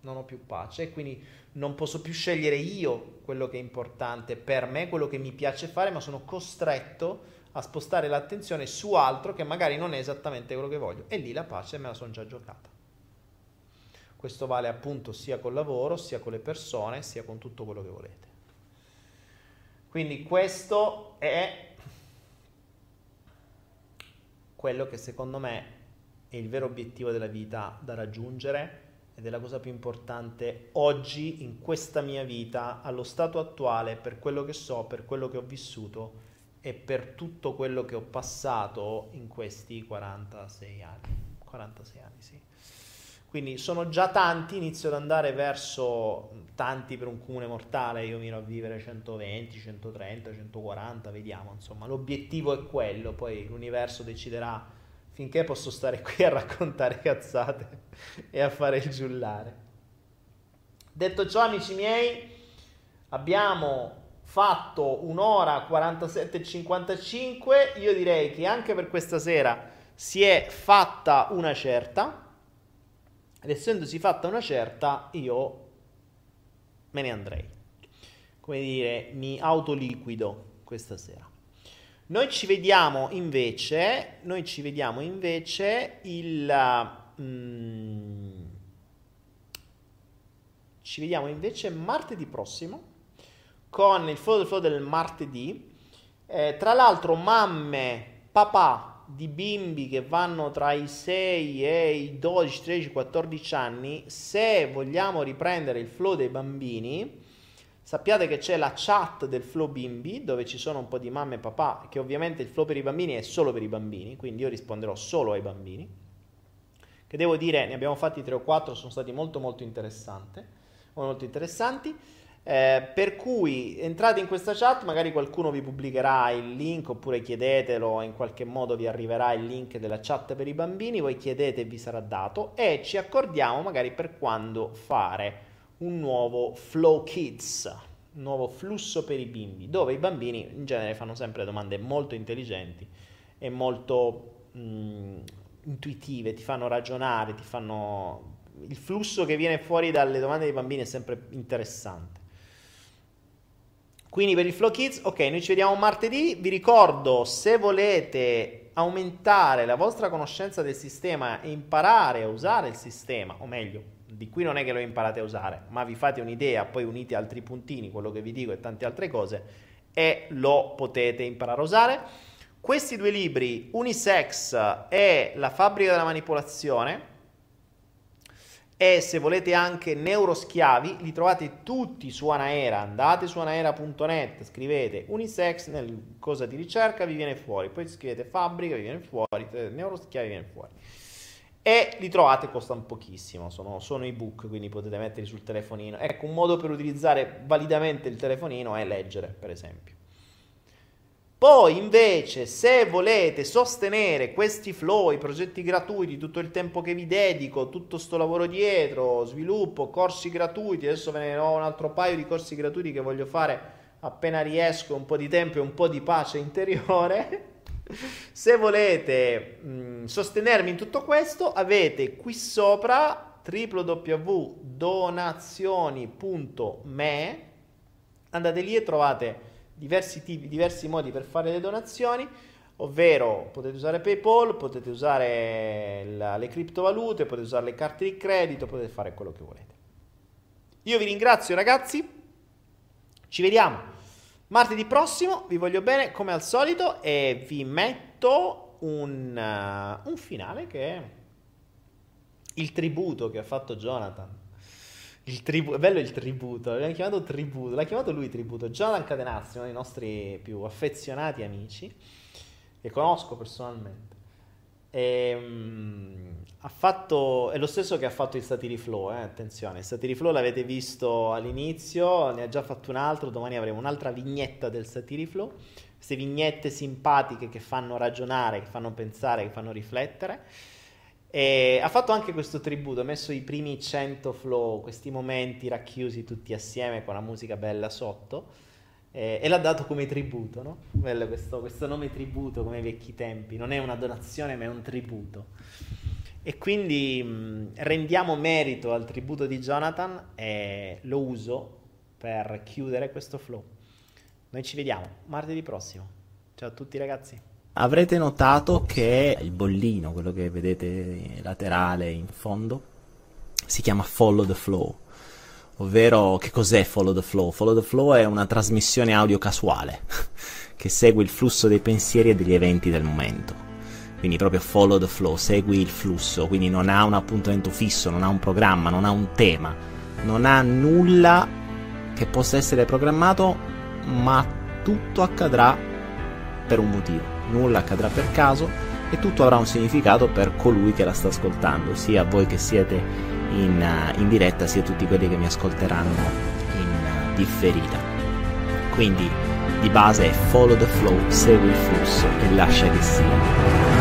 non ho più pace e quindi non posso più scegliere io quello che è importante per me, quello che mi piace fare, ma sono costretto a spostare l'attenzione su altro che magari non è esattamente quello che voglio. E lì la pace me la sono già giocata. Questo vale appunto sia col lavoro, sia con le persone, sia con tutto quello che volete. Quindi questo è quello che secondo me è il vero obiettivo della vita da raggiungere ed è la cosa più importante oggi in questa mia vita, allo stato attuale, per quello che so, per quello che ho vissuto e per tutto quello che ho passato in questi 46 anni. 46 anni, sì. Quindi sono già tanti, inizio ad andare verso tanti per un comune mortale, io miro a vivere 120, 130, 140, vediamo, insomma, l'obiettivo è quello, poi l'universo deciderà finché posso stare qui a raccontare cazzate e a fare il giullare. Detto ciò, amici miei, abbiamo fatto un'ora 47 e 55, io direi che anche per questa sera si è fatta una certa ed essendosi fatta una certa, io me ne andrei. Come dire, mi autoliquido questa sera. Noi ci vediamo invece, noi ci vediamo invece il... Mm, ci vediamo invece martedì prossimo con il flow del flow del martedì. Eh, tra l'altro, mamme, papà, di bimbi che vanno tra i 6 e i 12, 13, 14 anni, se vogliamo riprendere il flow dei bambini, sappiate che c'è la chat del flow bimbi dove ci sono un po' di mamma e papà, che ovviamente il flow per i bambini è solo per i bambini, quindi io risponderò solo ai bambini. Che devo dire, ne abbiamo fatti 3 o 4, sono stati molto molto interessanti. Molto interessanti. Eh, per cui entrate in questa chat, magari qualcuno vi pubblicherà il link oppure chiedetelo, in qualche modo vi arriverà il link della chat per i bambini, voi chiedete e vi sarà dato e ci accordiamo magari per quando fare un nuovo Flow Kids, un nuovo flusso per i bimbi, dove i bambini in genere fanno sempre domande molto intelligenti e molto mh, mm, intuitive, ti fanno ragionare, ti fanno... Il flusso che viene fuori dalle domande dei bambini è sempre interessante. Quindi per il Flow Kids, ok, noi ci vediamo martedì. Vi ricordo, se volete aumentare la vostra conoscenza del sistema e imparare a usare il sistema, o meglio, di qui non è che lo imparate a usare, ma vi fate un'idea, poi unite altri puntini, quello che vi dico e tante altre cose, e lo potete imparare a usare. Questi due libri, Unisex e La fabbrica della manipolazione, e se volete anche neuroschiavi li trovate tutti su Anaera. Andate su anaera.net scrivete unisex nel cosa di ricerca vi viene fuori. Poi scrivete fabbrica vi viene fuori. Neuroschiavi vi viene fuori. E li trovate costano pochissimo. Sono, sono ebook quindi potete metterli sul telefonino. Ecco un modo per utilizzare validamente il telefonino è leggere per esempio poi invece se volete sostenere questi flow, i progetti gratuiti, tutto il tempo che vi dedico, tutto sto lavoro dietro, sviluppo, corsi gratuiti, adesso ve ne ho un altro paio di corsi gratuiti che voglio fare appena riesco, un po' di tempo e un po' di pace interiore. se volete mh, sostenermi in tutto questo, avete qui sopra www.donazioni.me andate lì e trovate diversi, tipi, diversi modi per fare le donazioni, ovvero potete usare PayPal, potete usare la, le criptovalute, potete usare le carte di credito, potete fare quello che volete. Io vi ringrazio ragazzi, ci vediamo martedì prossimo, vi voglio bene come al solito e vi metto un, uh, un finale che è il tributo che ha fatto Jonathan il tributo, è bello il tributo, l'abbiamo chiamato tributo, l'ha chiamato lui tributo, Jonathan Cadenazzi, uno dei nostri più affezionati amici, che conosco personalmente. E, um, ha fatto, è lo stesso che ha fatto il Satiri Flow, eh, attenzione, il Satiri Flow l'avete visto all'inizio, ne ha già fatto un altro, domani avremo un'altra vignetta del Satiri Flow, queste vignette simpatiche che fanno ragionare, che fanno pensare, che fanno riflettere. E ha fatto anche questo tributo, ha messo i primi 100 flow, questi momenti racchiusi tutti assieme con la musica bella sotto e, e l'ha dato come tributo, no? Bello questo, questo nome tributo come ai vecchi tempi, non è una donazione ma è un tributo. E quindi mh, rendiamo merito al tributo di Jonathan e lo uso per chiudere questo flow. Noi ci vediamo martedì prossimo. Ciao a tutti ragazzi avrete notato che il bollino, quello che vedete laterale in fondo, si chiama Follow the Flow. Ovvero, che cos'è Follow the Flow? Follow the Flow è una trasmissione audio casuale che segue il flusso dei pensieri e degli eventi del momento. Quindi proprio follow the flow, segui il flusso, quindi non ha un appuntamento fisso, non ha un programma, non ha un tema, non ha nulla che possa essere programmato, ma tutto accadrà per un motivo nulla accadrà per caso e tutto avrà un significato per colui che la sta ascoltando, sia voi che siete in, uh, in diretta, sia tutti quelli che mi ascolteranno in uh, differita. Quindi di base è follow the flow, segui il flusso e lascia che sia.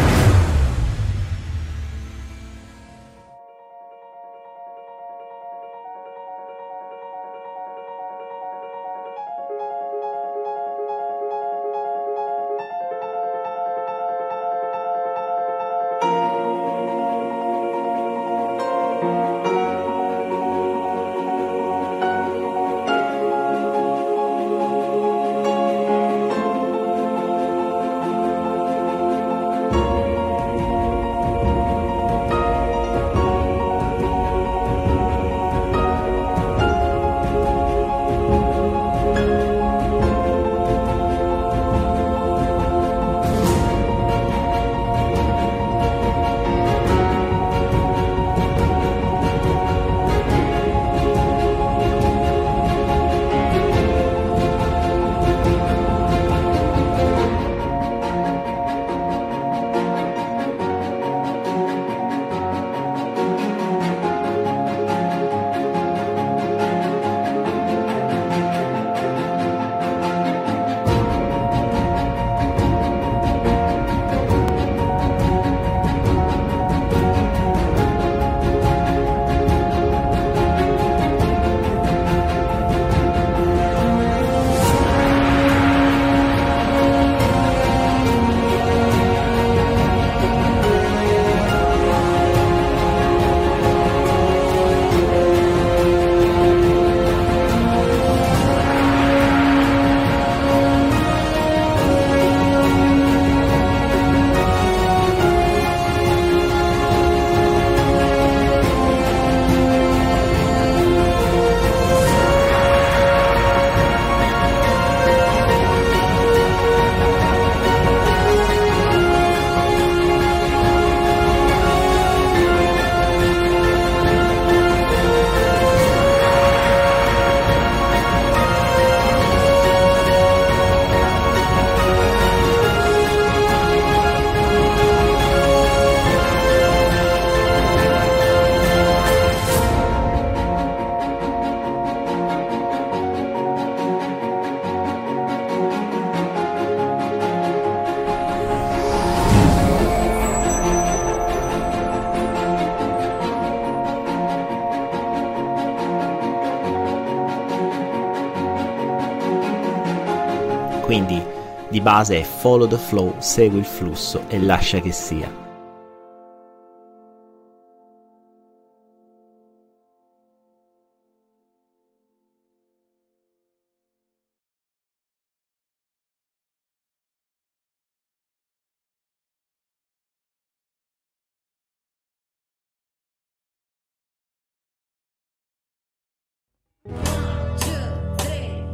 di base è follow the flow, segui il flusso e lascia che sia.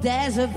There's a